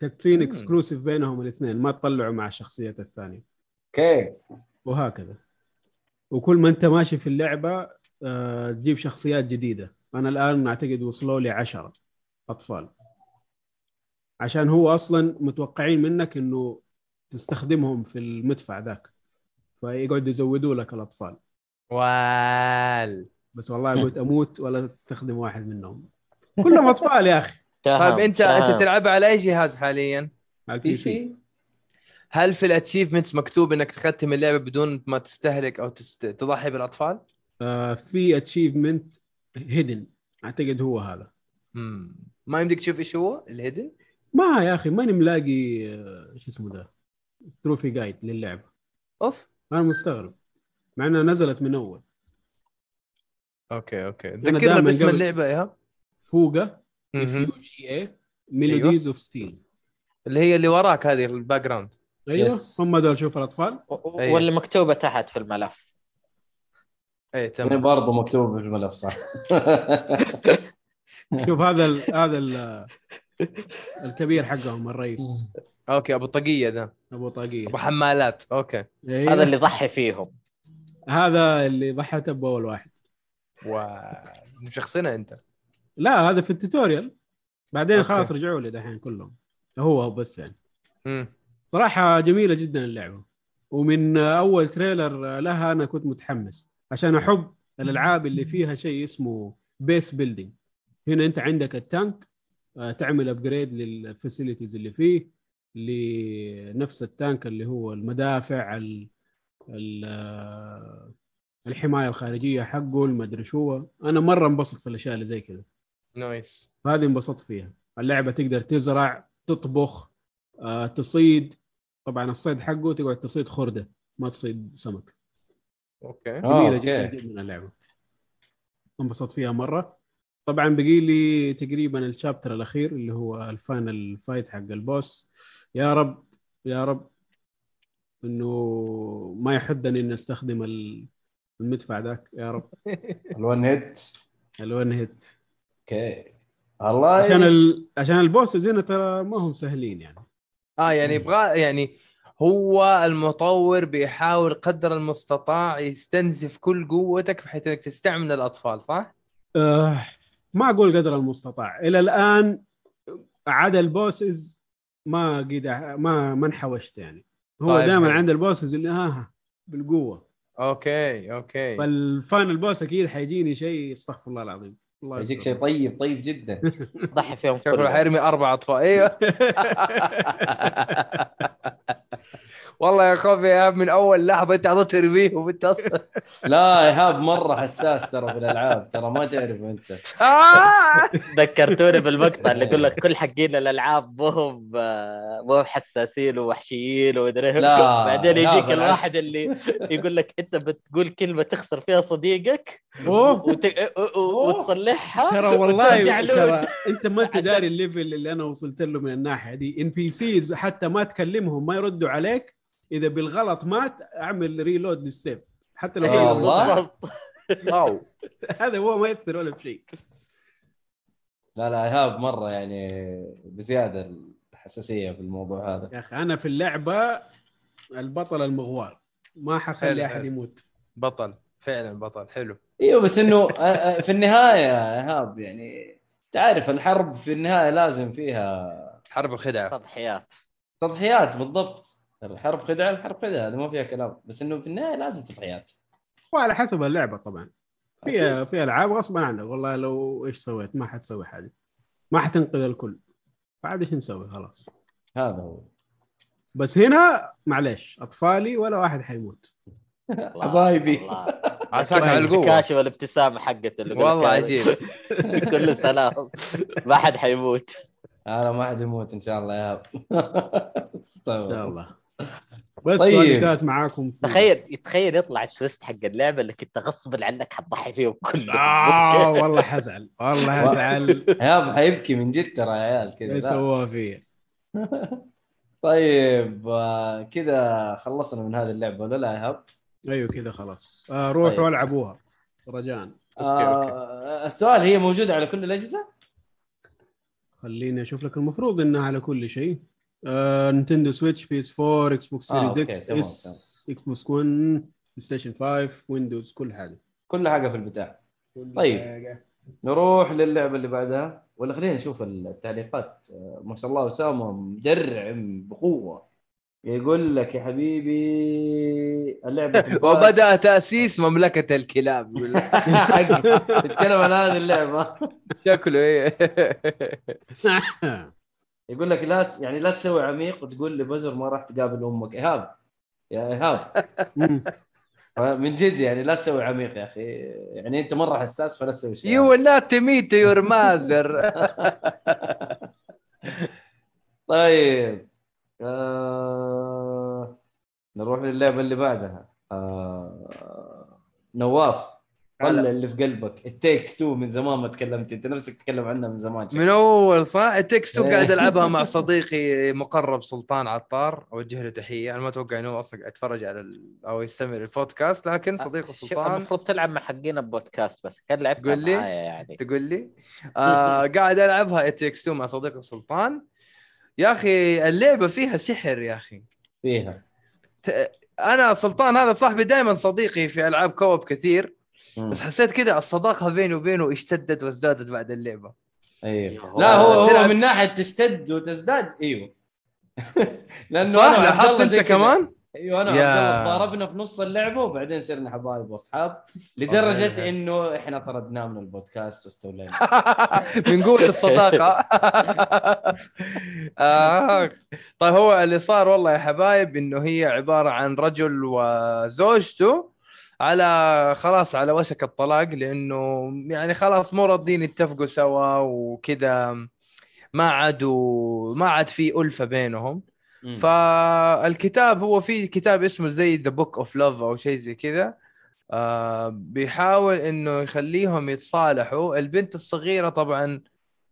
[SPEAKER 2] cutscene.
[SPEAKER 4] exclusive بينهم الاثنين ما تطلعوا مع الشخصيات الثانية.
[SPEAKER 1] أوكي.
[SPEAKER 4] وهكذا. وكل ما أنت ماشي في اللعبة آه تجيب شخصيات جديدة. أنا الآن أعتقد وصلوا لي 10 أطفال. عشان هو أصلا متوقعين منك إنه تستخدمهم في المدفع ذاك فيقعدوا يزودوا لك الأطفال
[SPEAKER 2] وال
[SPEAKER 4] بس والله قلت أموت ولا تستخدم واحد منهم كلهم أطفال يا أخي
[SPEAKER 2] طيب
[SPEAKER 3] أنت.
[SPEAKER 2] أنت تلعبها على أي جهاز حاليا؟
[SPEAKER 4] على
[SPEAKER 1] بي
[SPEAKER 4] البي سي
[SPEAKER 1] سي
[SPEAKER 2] هل في ال achievements مكتوب إنك تختم اللعبة بدون ما تستهلك أو تست... تضحي بالأطفال؟
[SPEAKER 4] آه في achievement hidden أعتقد هو هذا
[SPEAKER 2] مم. ما يمديك تشوف إيش هو ال hidden؟
[SPEAKER 4] ما يا أخي ماني ملاقي آه، شو اسمه ذا trophy guide للعبه
[SPEAKER 2] oof.
[SPEAKER 4] أنا مستغرب مع إنها نزلت من
[SPEAKER 2] أول. أوكي
[SPEAKER 4] أوكي.
[SPEAKER 2] ذكرنا باسم اللعبة إياها؟
[SPEAKER 4] فوقا
[SPEAKER 2] F.
[SPEAKER 4] U G A Melodies of Steel
[SPEAKER 2] اللي هي اللي وراك هذه ال background
[SPEAKER 4] أيوه
[SPEAKER 1] yes.
[SPEAKER 4] هم دول شوف
[SPEAKER 3] الأطفال.
[SPEAKER 2] أيوة.
[SPEAKER 3] واللي مكتوبة تحت في الملف.
[SPEAKER 2] اي
[SPEAKER 1] يعني
[SPEAKER 2] تمام
[SPEAKER 1] برضه مكتوب في الملف صح.
[SPEAKER 4] شوف هذا ال هذا ال الكبير حقهم الرئيس.
[SPEAKER 2] okay أبو طاقيه ده
[SPEAKER 4] أبو طاقيه
[SPEAKER 2] أبو حمالات okay.
[SPEAKER 4] أيوة.
[SPEAKER 3] هذا اللي ضحي فيهم.
[SPEAKER 4] هذا اللي ضحته باول واحد.
[SPEAKER 2] و مشخصنها أنت.
[SPEAKER 4] لا هذا في ال tutorial. بعدين
[SPEAKER 2] okay.
[SPEAKER 4] خلاص رجعوا لي دحين كلهم. هو هو بس يعني.
[SPEAKER 2] مم.
[SPEAKER 4] صراحة جميلة جدا اللعبة. ومن أول trailer لها أنا كنت متحمس. عشان أحب الألعاب اللي فيها شيء اسمه base building هنا أنت عندك ال tank تعمل upgrade لل facilities اللي فيه لنفس ال tank اللي هو المدافع ال ال آه، الحماية الخارجية حقه المدري شو. أنا مرة انبسط في الأشياء اللي زي كذا.
[SPEAKER 2] nice
[SPEAKER 4] فهذه انبسطت فيها. اللعبة تقدر تزرع تطبخ آه، تصيد. طبعا الصيد حقه تقعد تصيد خردة ما تصيد سمك.
[SPEAKER 2] okay.
[SPEAKER 1] آه،
[SPEAKER 4] جميله جدا. جدا اللعبة. انبسطت فيها مرة. طبعا بقي لي تقريبا ال chapter الأخير اللي هو ال final fight حق ال boss. يا رب يا رب إنه ما يحدني إني أستخدم ال- المدفع ذاك يا رب.
[SPEAKER 1] ال one
[SPEAKER 4] hit. ال
[SPEAKER 1] one hit. Okay. والله
[SPEAKER 4] عشان ال... عشان ال bosses هنا ترى ما هم سهلين يعني.
[SPEAKER 2] آه يعني يبغى يعني هو المطور بيحاول قدر المستطاع يستنزف كل قوتك بحيث إنك تستعمل الأطفال صح؟
[SPEAKER 4] آه ما أقول قدر المستطاع. إلى الآن عدا ال bosses ما قد ما ما انحوشت يعني. هو
[SPEAKER 2] طيب،
[SPEAKER 4] دائما. عند ال bosses اللي ها ها بالقوة.
[SPEAKER 2] Okay okay.
[SPEAKER 4] فال final boss أكيد حيجيني شيء استغفر الله العظيم. الله
[SPEAKER 1] يجيك. شيء طيب طيب جدا
[SPEAKER 3] ضحي فيهم
[SPEAKER 2] شكله حيرمي أربع أطفال أيوه والله يا خوفي يا من أول لحظة أنت عطيت ترميه وانت أصلا
[SPEAKER 1] لا ايهاب مرة حساس ترى في الألعاب ترى ما تعرف أنت
[SPEAKER 2] آه!
[SPEAKER 3] ذكرتوني بالمقطع اللي يقول لك كل حقين الألعاب مو هم مو حساسين ووحشيين ومدري.
[SPEAKER 1] لا،
[SPEAKER 3] بعدين يجيك. الواحد اللي يقول لك أنت بتقول كلمة تخسر فيها صديقك
[SPEAKER 4] أوه
[SPEAKER 3] وت... و- وتصلحها
[SPEAKER 4] ترى والله. ترى انت ما انت داري ال level اللي أنا وصلت له من الناحية دي. NPCs حتى ما تكلمهم ما يردوا عليك إذا بالغلط ما تعمل reload لل save. حتى لو
[SPEAKER 1] آه،
[SPEAKER 3] أيوه
[SPEAKER 1] والله.
[SPEAKER 4] هذا هو ما ياثر ولا بشيء.
[SPEAKER 1] لا لا إيهاب مرة يعني بزيادة الحساسية في الموضوع هذا.
[SPEAKER 4] يا أخي أنا في اللعبة البطل المغوار. ما حخلي
[SPEAKER 2] أحد.
[SPEAKER 4] يموت.
[SPEAKER 2] بطل فعلا بطل حلو.
[SPEAKER 1] أيوه بس إنه آه، آه، في النهاية ايهاب يعني تعرف الحرب في النهاية لازم فيها
[SPEAKER 2] حرب وخدعه
[SPEAKER 3] تضحيات.
[SPEAKER 1] تضحيات بالضبط. الحرب خدعة الحرب خدعة هذا ما فيها كلام. بس إنه في النهاية لازم تضحيات.
[SPEAKER 4] وعلى حسب اللعبة طبعا. فيها في ألعاب غصبا عنك والله لو إيش سويت ما حتسوي حاجة. ما حتنقذ الكل. فعاد إيش نسوي؟ خلاص.
[SPEAKER 1] هذا هو.
[SPEAKER 4] بس هنا معلش أطفالي ولا واحد حيموت.
[SPEAKER 1] حبايبي.
[SPEAKER 2] عساك على القوة.
[SPEAKER 3] الكاشف والابتسامه حقته اللي
[SPEAKER 2] والله عجيب.
[SPEAKER 3] كله سلام. ما حد حيموت.
[SPEAKER 1] أنا ما حد يموت إن شاء الله يا
[SPEAKER 4] ان
[SPEAKER 1] استغفر
[SPEAKER 4] شاء الله. بس
[SPEAKER 1] طيب.
[SPEAKER 4] كانت معاكم في...
[SPEAKER 3] تخيل تخيل يطلع التويست حق اللعبة اللي انت غصبا عنك حتضحي فيهم كلهم.
[SPEAKER 4] آه والله حزعل. والله حزعل.
[SPEAKER 1] ايهاب حيبكي من جد ترى يا عيال كذا. إيش.
[SPEAKER 4] سواه فيا؟
[SPEAKER 1] طيب آه، كذا خلصنا من هذه اللعبة ولا لا يا ايهاب؟
[SPEAKER 4] أيوه كذا خلاص آه روحوا
[SPEAKER 1] طيب.
[SPEAKER 4] ألعبوها رجاء
[SPEAKER 2] okay.
[SPEAKER 1] آه السؤال هي موجودة على كل الأجهزة؟
[SPEAKER 4] خليني أشوف لك المفروض إنها على كل شيء آه Nintendo Switch PS 4 Xbox
[SPEAKER 1] آه، Series
[SPEAKER 4] X S Xbox 1 PlayStation 5 Windows كل حاجة
[SPEAKER 1] كل حاجة في البتاع طيب.
[SPEAKER 4] حاجة.
[SPEAKER 1] نروح للعبة اللي بعدها ولا خلينا نشوف التعليقات آه، ما شاء الله أسامة مدرعم بقوة يقول لك يا حبيبي الباص.
[SPEAKER 2] وبدأ تأسيس مملكة الكلاب يقول لك.
[SPEAKER 1] حق. يتكلم عن هذه اللعبة
[SPEAKER 2] شكله إيه
[SPEAKER 1] يقول لك لا ت- يعني لا تسوي عميق وتقول لي بزر ما راح تقابل أمك إيهاب يا
[SPEAKER 4] إيهاب.
[SPEAKER 1] من جد يعني لا تسوي عميق يا أخي يعني أنت مرة حساس فلا تسوي شيء
[SPEAKER 2] You will not meet your mother
[SPEAKER 1] طيب آه... نروح للعبة اللي بعدها. آه... نواف طلع
[SPEAKER 2] هلا.
[SPEAKER 1] اللي في قلبك؟ It Takes Two من زمان ما تكلمت. أنت نفسك تتكلم عنها من زمان.
[SPEAKER 2] من أول صح؟ It Takes
[SPEAKER 1] إيه.
[SPEAKER 2] قاعد ألعبها مع صديقي مقرب سلطان عطار. أوجه له تحية. أنا ما أتوقع إنه أصلا يتفرج على ال... أو يستمع البودكاست لكن صديقي
[SPEAKER 3] شوف،
[SPEAKER 2] سلطان.
[SPEAKER 3] المفروض تلعب مع حقين البودكاست بس. كان لعبت
[SPEAKER 2] تقول لي؟
[SPEAKER 3] معايا يعني.
[SPEAKER 2] تقول لي؟ آه قاعد ألعبها It Takes 2 مع صديقي سلطان. يا أخي اللعبة فيها سحر يا أخي.
[SPEAKER 1] فيها.
[SPEAKER 2] أنا سلطان هذا صاحبي دائما صديقي في ألعاب كوب كثير.
[SPEAKER 1] مم.
[SPEAKER 2] بس حسيت كذا الصداقة بيني وبينه اشتدت وازدادت بعد اللعبة.
[SPEAKER 1] أيوه. لا هو هو
[SPEAKER 2] تلعب-
[SPEAKER 1] من ناحية تشتد وتزداد أيوه. لأنه
[SPEAKER 2] صح لاحظت
[SPEAKER 1] أنت.
[SPEAKER 2] كمان؟
[SPEAKER 1] أيوه أنا
[SPEAKER 2] يا.
[SPEAKER 1] الله ضاربنا في نص اللعبة وبعدين صرنا حبايب واصحاب
[SPEAKER 2] لدرجة.
[SPEAKER 1] إنه إحنا طردناه من البودكاست واستولينا
[SPEAKER 2] من قوه الصداقة آه. طيب هو اللي صار والله يا حبايب إنه هي عبارة عن رجل وزوجته على خلاص على وشك الطلاق لأنه يعني خلاص مو راضيين يتفقوا سوا وكذا ما عادوا ما عاد في ألفة بينهم فالكتاب هو في كتاب اسمه زي the Book of Love أو شيء زي كذا. آه بيحاول إنه يخليهم يتصالحوا. البنت الصغيرة طبعا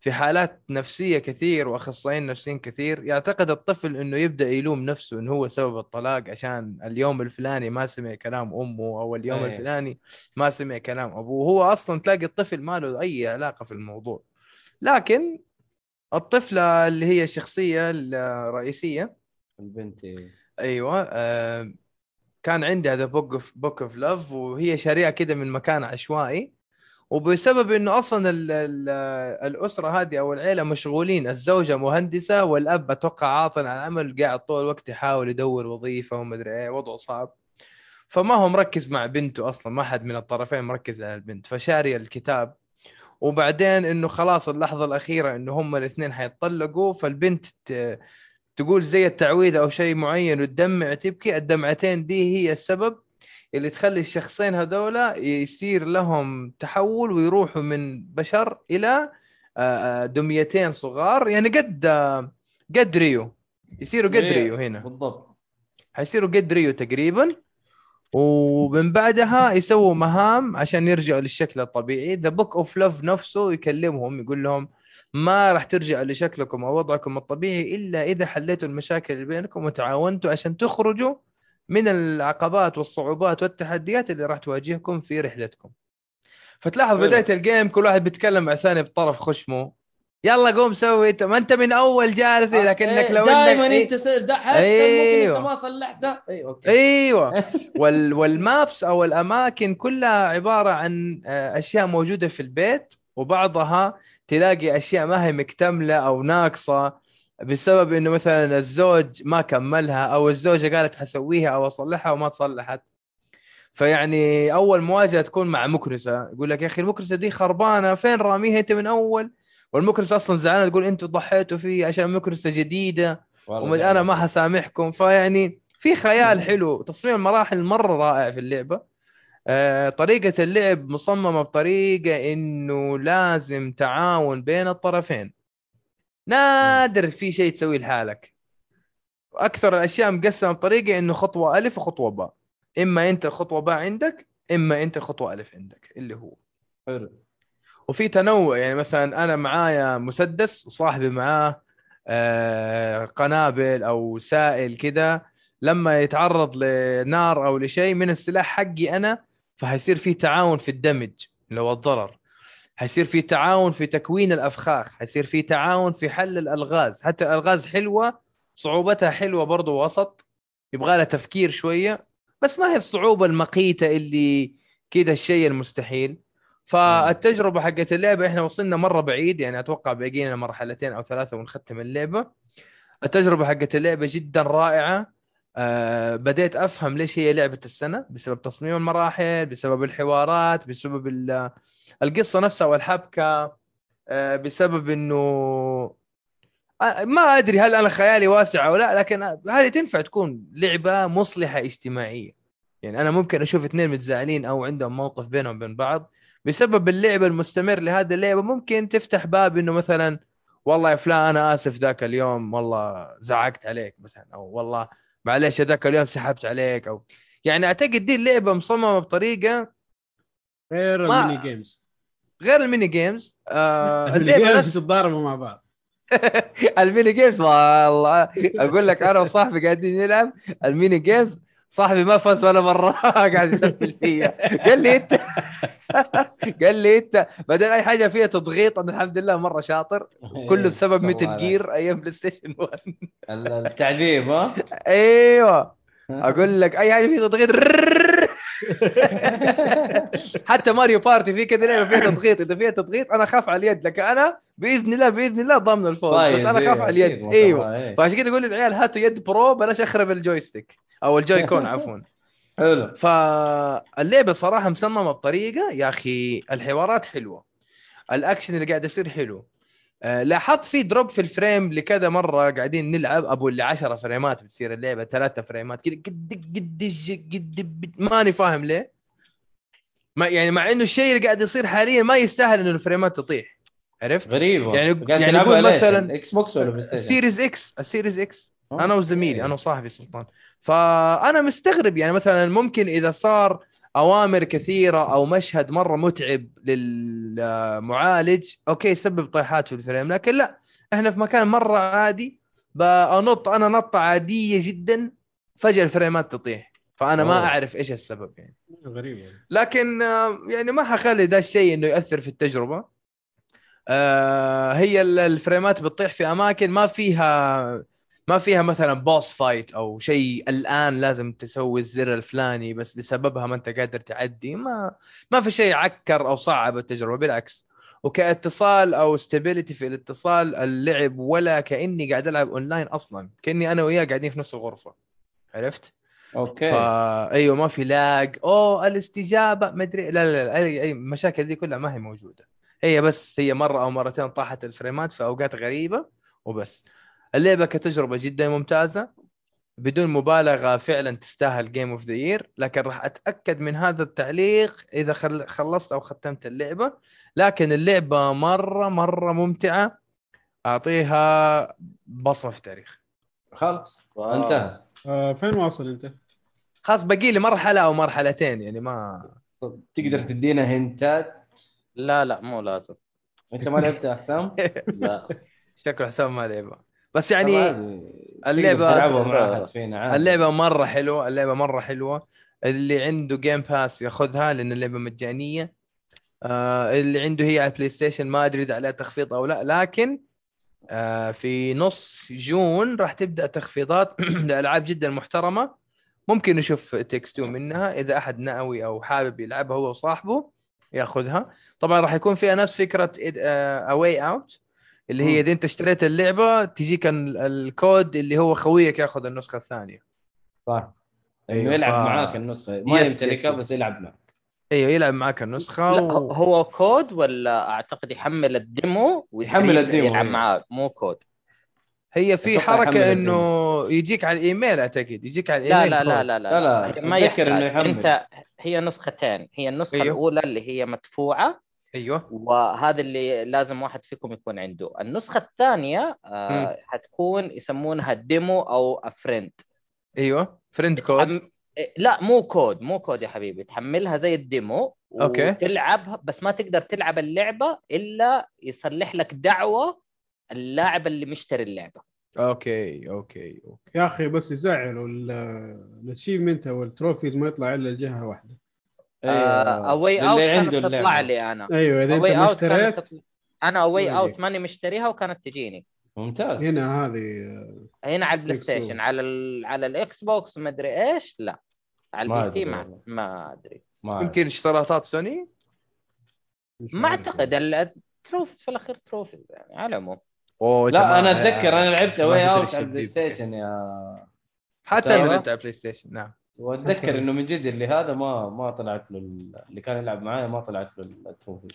[SPEAKER 2] في حالات نفسية كثير وأخصائيين نفسيين كثير. يعتقد الطفل إنه يبدأ يلوم نفسه انه هو سبب الطلاق عشان اليوم الفلاني ما سمع كلام أمه أو اليوم
[SPEAKER 1] أيه.
[SPEAKER 2] الفلاني ما سمع كلام أبوه. هو أصلا تلاقي الطفل ما له أي علاقة في الموضوع. لكن الطفلة اللي هي الشخصية الرئيسية
[SPEAKER 1] البنت إيه.
[SPEAKER 2] أيوه آه كان عندي هذا Book of Book of Love وهي شاريها كده من مكان عشوائي. وبسبب إنه أصلا ال ال الأسرة هذه أو العيلة مشغولين الزوجة مهندسة والأب أتوقع عاطل عن العمل قاعد طول الوقت يحاول يدور وظيفة ومدري إيه وضعه صعب. فما هو مركز مع بنته أصلا ما حد من الطرفين مركز على البنت فشاري الكتاب. وبعدين إنه خلاص اللحظة الأخيرة إنه هم الاثنين حيتطلقوا فالبنت تقول زي التعويذه أو شيء معين وتدمع وتبكي الدمعتين دي هي السبب اللي تخلي الشخصين هذولا يصير لهم تحول ويروحوا من بشر إلى آه، آه، دميتين صغار. يعني قد قد ريو. يصيروا قد
[SPEAKER 1] إيه،
[SPEAKER 2] ريو هنا.
[SPEAKER 1] بالضبط.
[SPEAKER 2] حيصيروا قد ريو تقريبا. ومن بعدها يسووا مهام عشان يرجعوا للشكل الطبيعي. The Book of Love نفسه يكلمهم يقول لهم ما راح ترجعوا لشكلكم أو وضعكم الطبيعي إلا إذا حليتوا المشاكل اللي بينكم وتعاونتوا عشان تخرجوا من العقبات والصعوبات والتحديات اللي راح تواجهكم في رحلتكم. فتلاحظ.
[SPEAKER 1] بداية
[SPEAKER 2] ال game كل واحد بيتكلم مع الثاني بطرف خشمه. يلا قوم سوي. انت ما أنت من أول جالس؟ لكنك لو
[SPEAKER 1] دائما
[SPEAKER 2] انك
[SPEAKER 1] أنت حتى لسه ما صلحته اي okay.
[SPEAKER 2] أيوه. وال وال maps أو الأماكن كلها عبارة عن آه، أشياء موجودة في البيت وبعضها تلاقي أشياء ما هي مكتملة أو ناقصة بسبب إنه مثلا الزوج ما كملها أو الزوجة قالت حسويها أو أصلحها وما تصلحت. فيعني أول مواجهة تكون مع مكنسه يقول لك يا أخي المكنسه دي خربانة فين راميها أنت من أول؟ والمكنسه أصلا زعلانة تقول أنتم ضحيتوا فيه عشان مكنسه
[SPEAKER 1] جديدة.
[SPEAKER 2] ومن. أنا ما حسامحكم. فيعني في خيال حلو. تصميم المراحل مرة رائع في اللعبة. آه، طريقة اللعب مصممة بطريقة إنه لازم تعاون بين الطرفين. نادر في شيء تسويه لحالك. أكثر الأشياء مقسمة بطريقة إنه خطوة ألف وخطوة باء. إما أنت خطوة باء عندك إما أنت خطوة ألف عندك اللي هو.
[SPEAKER 1] حلو.
[SPEAKER 2] وفي تنوع يعني مثلا أنا معايا مسدس وصاحبي معاه آه، قنابل أو سائل كذا لما يتعرض لنار أو لشيء من السلاح حقي أنا فحيصير في تعاون في الدمج اللي هو الضرر. حيصير في تعاون في تكوين الأفخاخ. حيصير في تعاون في حل الألغاز. حتى الألغاز حلوة صعوبتها حلوة برضو وسط. يبغى لها تفكير شوية. بس ما هي الصعوبة المقيتة اللي كذا الشيء المستحيل. فالتجربة حقت اللعبة إحنا وصلنا مرة بعيد. يعني أتوقع باقي لنا مرحلتين أو ثلاثة ونختم اللعبة. التجربة حقت اللعبة جدا رائعة. أه بديت أفهم ليش هي لعبة السنة؟ بسبب تصميم المراحل بسبب الحوارات بسبب ال- القصة نفسها والحبكة أه بسبب إنه آه، ما أدري هل أنا خيالي واسع أو لا لكن هذه تنفع تكون لعبة مصلحة اجتماعية. يعني أنا ممكن أشوف اثنين متزاعلين أو عندهم موقف بينهم وبين بعض. بسبب اللعب المستمر لهذه اللعبة ممكن تفتح باب إنه مثلا والله يا فلان أنا آسف ذاك اليوم والله زعقت عليك مثلا أو والله معلش ذاك اليوم سحبت عليك أو يعني أعتقد دي اللعبة مصممة بطريقة
[SPEAKER 4] غير
[SPEAKER 2] ما-
[SPEAKER 4] ال mini games.
[SPEAKER 2] غير ال mini games.
[SPEAKER 4] آه
[SPEAKER 2] ال
[SPEAKER 4] mini
[SPEAKER 2] games
[SPEAKER 4] تتضاربوا مع بعض.
[SPEAKER 2] ال mini games والله. أقول لك أنا وصاحبي قاعدين نلعب. ال mini games صاحبي ما فاز ولا مرة. قاعد يسفل فيا. قال لي إنت. قال لي إنت. بعدين أي حاجة فيها تضغيط أنا الحمد لله مرة شاطر. كله بسبب
[SPEAKER 1] ما شاء
[SPEAKER 2] Metal Gear أيام PlayStation 1
[SPEAKER 1] عليك. التعذيب ها؟
[SPEAKER 2] أيوه. أقول لك أي حاجة فيها تضغيط. حتى Mario Party في كذا لعبة فيها تضغيط. إذا فيها تضغيط أنا اخاف على اليد لكن أنا بإذن الله بإذن الله ضامن الفوز. بس
[SPEAKER 1] أنا
[SPEAKER 2] اخاف على اليد.
[SPEAKER 1] إيوه. إيه.
[SPEAKER 2] فعشان كذا أقول للعيال هاتوا يد Pro بلاش أخرب ال joystick أو ال Joy-Con عفوا.
[SPEAKER 1] حلو.
[SPEAKER 2] فاللعبة صراحة مصممة بطريقة يا أخي الحوارات حلوة. الأكشن اللي قاعد يصير حلو. لاحظت في drop في ال frame لكذا مرة قاعدين نلعب أبو اللي 10 فريمات بتصير اللعبة ثلاثة فريمات كذا قد قد قد ماني فاهم ليه ما يعني مع إنه الشيء اللي قاعد يصير حاليا ما يستاهل إنه الفريمات تطيح عرفت؟
[SPEAKER 1] غريبة
[SPEAKER 2] يعني-
[SPEAKER 1] قاعد
[SPEAKER 2] يعني نقول؟ مثلاً
[SPEAKER 1] Xbox ولا PlayStation؟ ال
[SPEAKER 2] Series إكس ال Series
[SPEAKER 1] X.
[SPEAKER 2] أنا وزميلي أنا وصاحبي سلطان فأنا مستغرب يعني مثلا ممكن إذا صار أوامر كثيرة أو مشهد مرة متعب للمعالج. okay يسبب طيحات في ال frame لكن لا إحنا في مكان مرة عادي. بنط أنا نطه عادية جدا فجأة الفريمات تطيح. فأنا ما
[SPEAKER 1] أوه.
[SPEAKER 2] أعرف إيش السبب يعني.
[SPEAKER 4] غريب
[SPEAKER 2] لكن آه، يعني ما حخلي ده الشيء إنه ياثر في التجربة. آه، هي ال- الفريمات بتطيح في أماكن ما فيها ما فيها مثلا boss fight أو شيء الآن لازم تسوي الزر الفلاني بس لسببها ما أنت قادر تعدي. ما ما في شيء عكر أو صعب التجربة بالعكس. وكاتصال أو stability في الاتصال اللعب ولا كأني قاعد ألعب اونلاين أصلا. كأني أنا وياه قاعدين في نفس الغرفة. عرفت؟
[SPEAKER 1] okay.
[SPEAKER 2] فا أيوه ما في lag أوه الاستجابة ما أدري. لا لا لا أي أي المشاكل دي كلها ما هي موجودة. هي بس هي مرة أو مرتين طاحت الفريمات في أوقات غريبة وبس. اللعبة كتجربة جدا ممتازة بدون مبالغة فعلا تستاهل Game of the Year لكن راح أتأكد من هذا التعليق إذا خل- خلصت أو ختمت اللعبة. لكن اللعبة مرة مرة ممتعة. أعطيها بصمه في التاريخ.
[SPEAKER 1] خلاص. انتهى.
[SPEAKER 4] آه فين واصل أنت؟
[SPEAKER 2] خلاص باقي لي مرحلة أو مرحلتين يعني ما
[SPEAKER 1] تقدر تدينا هنتات؟
[SPEAKER 3] لا لا مو لازم.
[SPEAKER 1] أنت ما لعبتها حسام؟
[SPEAKER 3] لا.
[SPEAKER 2] شكله حسام ما لعبه. بس يعني
[SPEAKER 1] عادي.
[SPEAKER 2] اللعبة مرة حلوة اللعبة مرة حلوة. اللي عنده Game Pass ياخذها لأن اللعبة مجانية. آه اللي عنده هي على ال PlayStation ما أدري إذا عليها تخفيض أو لا. لكن آه في نص June راح تبدأ تخفيضات. لالعاب جدا محترمة. ممكن نشوف Takes 2 منها. إذا أحد ناوي أو حابب يلعبها هو وصاحبه ياخذها. طبعا راح يكون فيها نفس فكرة A Way Out اللي هي. إذا أنت اشتريت اللعبة تجيك ال- الكود اللي هو خويك ياخذ النسخة الثانية
[SPEAKER 1] صح
[SPEAKER 2] أيوة،
[SPEAKER 1] يلعب
[SPEAKER 2] ف-
[SPEAKER 1] معاك النسخة ما يمتلكها بس يلعب معك
[SPEAKER 2] أيوه يلعب معك النسخة
[SPEAKER 3] لا
[SPEAKER 2] و...
[SPEAKER 3] هو كود ولا أعتقد يحمل ال demo ويخليه
[SPEAKER 1] يحمل ال demo،
[SPEAKER 3] يلعب
[SPEAKER 1] أيوة.
[SPEAKER 3] معاك مو كود
[SPEAKER 2] هي في
[SPEAKER 1] حركة.
[SPEAKER 2] إنه يجيك على الإيميل أعتقد يجيك على
[SPEAKER 3] لا
[SPEAKER 2] الإيميل
[SPEAKER 3] لا لا
[SPEAKER 2] كود.
[SPEAKER 3] لا
[SPEAKER 1] لا، لا،
[SPEAKER 3] هي ما يحتاج
[SPEAKER 1] يحمل.
[SPEAKER 3] أنت هي نسختين هي النسخة
[SPEAKER 2] أيوه.
[SPEAKER 3] الأولى اللي هي مدفوعة
[SPEAKER 2] أيوه.
[SPEAKER 3] وهذا اللي لازم واحد فيكم يكون عنده. النسخة الثانية آه حتكون يسمونها demo أو friend
[SPEAKER 2] أيوه. friend code
[SPEAKER 3] تحم... لا مو كود مو كود يا حبيبي. تحملها زي ال
[SPEAKER 2] demo okay.
[SPEAKER 3] وتلعبها بس ما تقدر تلعب اللعبة إلا يصلح لك دعوة اللاعب اللي مشتري اللعبة.
[SPEAKER 2] okay okay okay.
[SPEAKER 4] يا أخي بس يزعلوا ال achievement أو ال trophies ما يطلع إلا لجهة واحدة.
[SPEAKER 3] A Way
[SPEAKER 1] اللي
[SPEAKER 3] Out
[SPEAKER 1] عنده
[SPEAKER 3] كانت تطلع
[SPEAKER 1] اللعبة.
[SPEAKER 3] لي أنا
[SPEAKER 4] أيوه إذا أنت
[SPEAKER 3] A
[SPEAKER 4] Way
[SPEAKER 3] ما Out
[SPEAKER 4] اشتريت
[SPEAKER 3] تطلع... أنا
[SPEAKER 4] A
[SPEAKER 3] Way
[SPEAKER 4] Out.
[SPEAKER 3] ماني مشتريها وكانت تجيني
[SPEAKER 1] ممتاز
[SPEAKER 4] هنا هذه
[SPEAKER 3] هنا على ال
[SPEAKER 4] Play.
[SPEAKER 3] Station على ال... على ال Xbox ما أدري إيش لا على ال
[SPEAKER 1] PC
[SPEAKER 3] ما. ما
[SPEAKER 1] أدري.
[SPEAKER 2] يمكن اشتراطات سوني
[SPEAKER 3] ما.
[SPEAKER 4] أعتقد
[SPEAKER 3] ال trophies في الأخير trophies يعني على العموم
[SPEAKER 1] لا أنا أتذكر أنا لعبت
[SPEAKER 2] ما
[SPEAKER 1] Way
[SPEAKER 2] تدري Out
[SPEAKER 1] على البلاي. ستيشن يا
[SPEAKER 2] حتى. أنا لعبت على ال PlayStation نعم
[SPEAKER 1] واتذكر إنه من جد اللي هذا ما ما طلعت له ال- اللي كان يلعب معايا ما طلعت له ال trophy.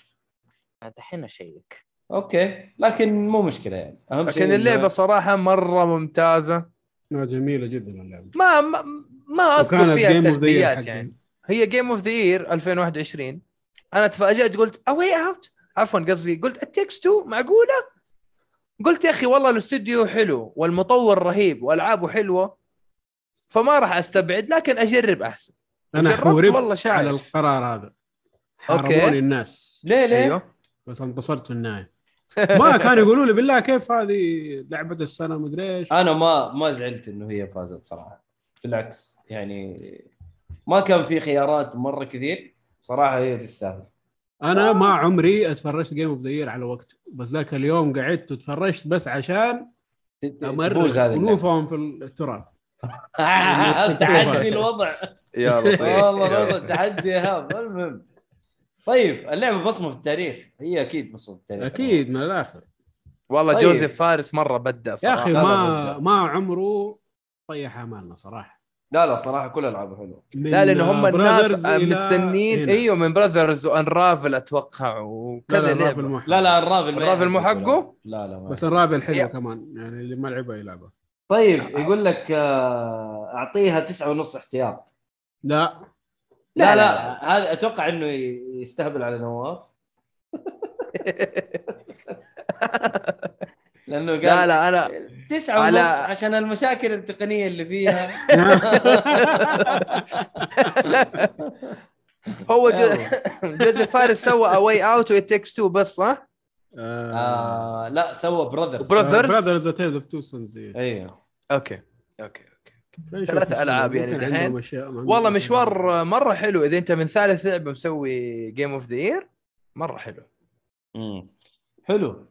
[SPEAKER 3] دحين أشيك.
[SPEAKER 1] أوكي. لكن مو مشكلة يعني. أهم شيء
[SPEAKER 2] لكن
[SPEAKER 1] إنه-
[SPEAKER 2] اللعبة صراحة مرة
[SPEAKER 4] ممتازة. جميلة جدا اللعبة.
[SPEAKER 2] ما ما, ما
[SPEAKER 4] أذكر
[SPEAKER 2] فيها
[SPEAKER 4] Game of the Year
[SPEAKER 2] سلبيات. يعني. هي Game of the Year 2021 أنا تفاجأت قلت A Way Out عفوا قصدي قلت ال Takes 2 معقولة؟ قلت يا أخي والله الاستوديو حلو والمطور رهيب والعابه حلوة. فما راح أستبعد لكن أجرب أحسن.
[SPEAKER 4] أنا
[SPEAKER 2] جربت والله
[SPEAKER 4] حوربت
[SPEAKER 2] شايف.
[SPEAKER 4] على القرار هذا.
[SPEAKER 2] okay.
[SPEAKER 4] حرموني الناس.
[SPEAKER 1] ليه ليه؟
[SPEAKER 2] أيوه.
[SPEAKER 4] بس انتصرت في النهاية. ما كانوا يقولوا لي بالله كيف هذه لعبة السنة مدري إيش.
[SPEAKER 1] أنا ما ما زعلت إنه هي فازت صراحة. بالعكس يعني ما كان في خيارات مرة كثير. صراحة هي تستاهل.
[SPEAKER 4] أنا ما عمري اتفرجت Game of the Year على وقته بس ذاك اليوم قعدت وتفرجت بس عشان أمر
[SPEAKER 1] تفوز هذه اللعبة.
[SPEAKER 4] انوفهم في التراب.
[SPEAKER 1] تحدي الوضع
[SPEAKER 2] يا لطيف
[SPEAKER 1] والله
[SPEAKER 2] يا
[SPEAKER 1] الوضع. تحدي هاب المهم طيب اللعبة بصمة في التاريخ هي أكيد بصمة في التاريخ
[SPEAKER 4] أكيد من الآخر
[SPEAKER 2] والله
[SPEAKER 1] طيب.
[SPEAKER 2] جوزيف فارس مرة بدع
[SPEAKER 4] يا
[SPEAKER 2] صراحة
[SPEAKER 4] أخي
[SPEAKER 1] لا، لا،
[SPEAKER 4] ما. ما عمره طيح أمالنا صراحة
[SPEAKER 1] لا لا صراحة كل ألعابه
[SPEAKER 4] حلوة
[SPEAKER 2] لا لأن هم الناس مستنين
[SPEAKER 4] هنا.
[SPEAKER 2] أيوه من براذرز وانرافل أتوقع
[SPEAKER 4] لا
[SPEAKER 2] وكذا
[SPEAKER 4] لا الرافل
[SPEAKER 2] لعبة
[SPEAKER 4] مو حق.
[SPEAKER 1] لا لا الرافل ما
[SPEAKER 2] الرافل مو. حقه؟
[SPEAKER 1] لا لا ما
[SPEAKER 4] بس. الرافل حلو
[SPEAKER 2] يا.
[SPEAKER 4] كمان يعني اللي ما لعبها يلعبها
[SPEAKER 1] طيب يقول لك آه، أعطيها تسعة ونص احتياط.
[SPEAKER 4] لا.
[SPEAKER 1] لا لا هذا أتوقع إنه يستهبل على نواف. لأنه قال
[SPEAKER 2] لا لا أنا
[SPEAKER 1] تسعة
[SPEAKER 2] على-
[SPEAKER 1] ونص عشان المشاكل التقنية اللي فيها.
[SPEAKER 2] هو جو... جوزيف فارس سوى A Way Out و Takes 2 بس صح؟
[SPEAKER 1] آه لا سوى Brothers
[SPEAKER 2] Brothers.
[SPEAKER 4] Brothers Tales of Two Sons
[SPEAKER 1] أيوه
[SPEAKER 2] okay. okay okay ثلاث ألعاب يعني دحين. والله مشوار مرة حلو. إذا أنت من ثالث لعبه مسوي Game of the Year مرة حلو.
[SPEAKER 1] مم. حلو.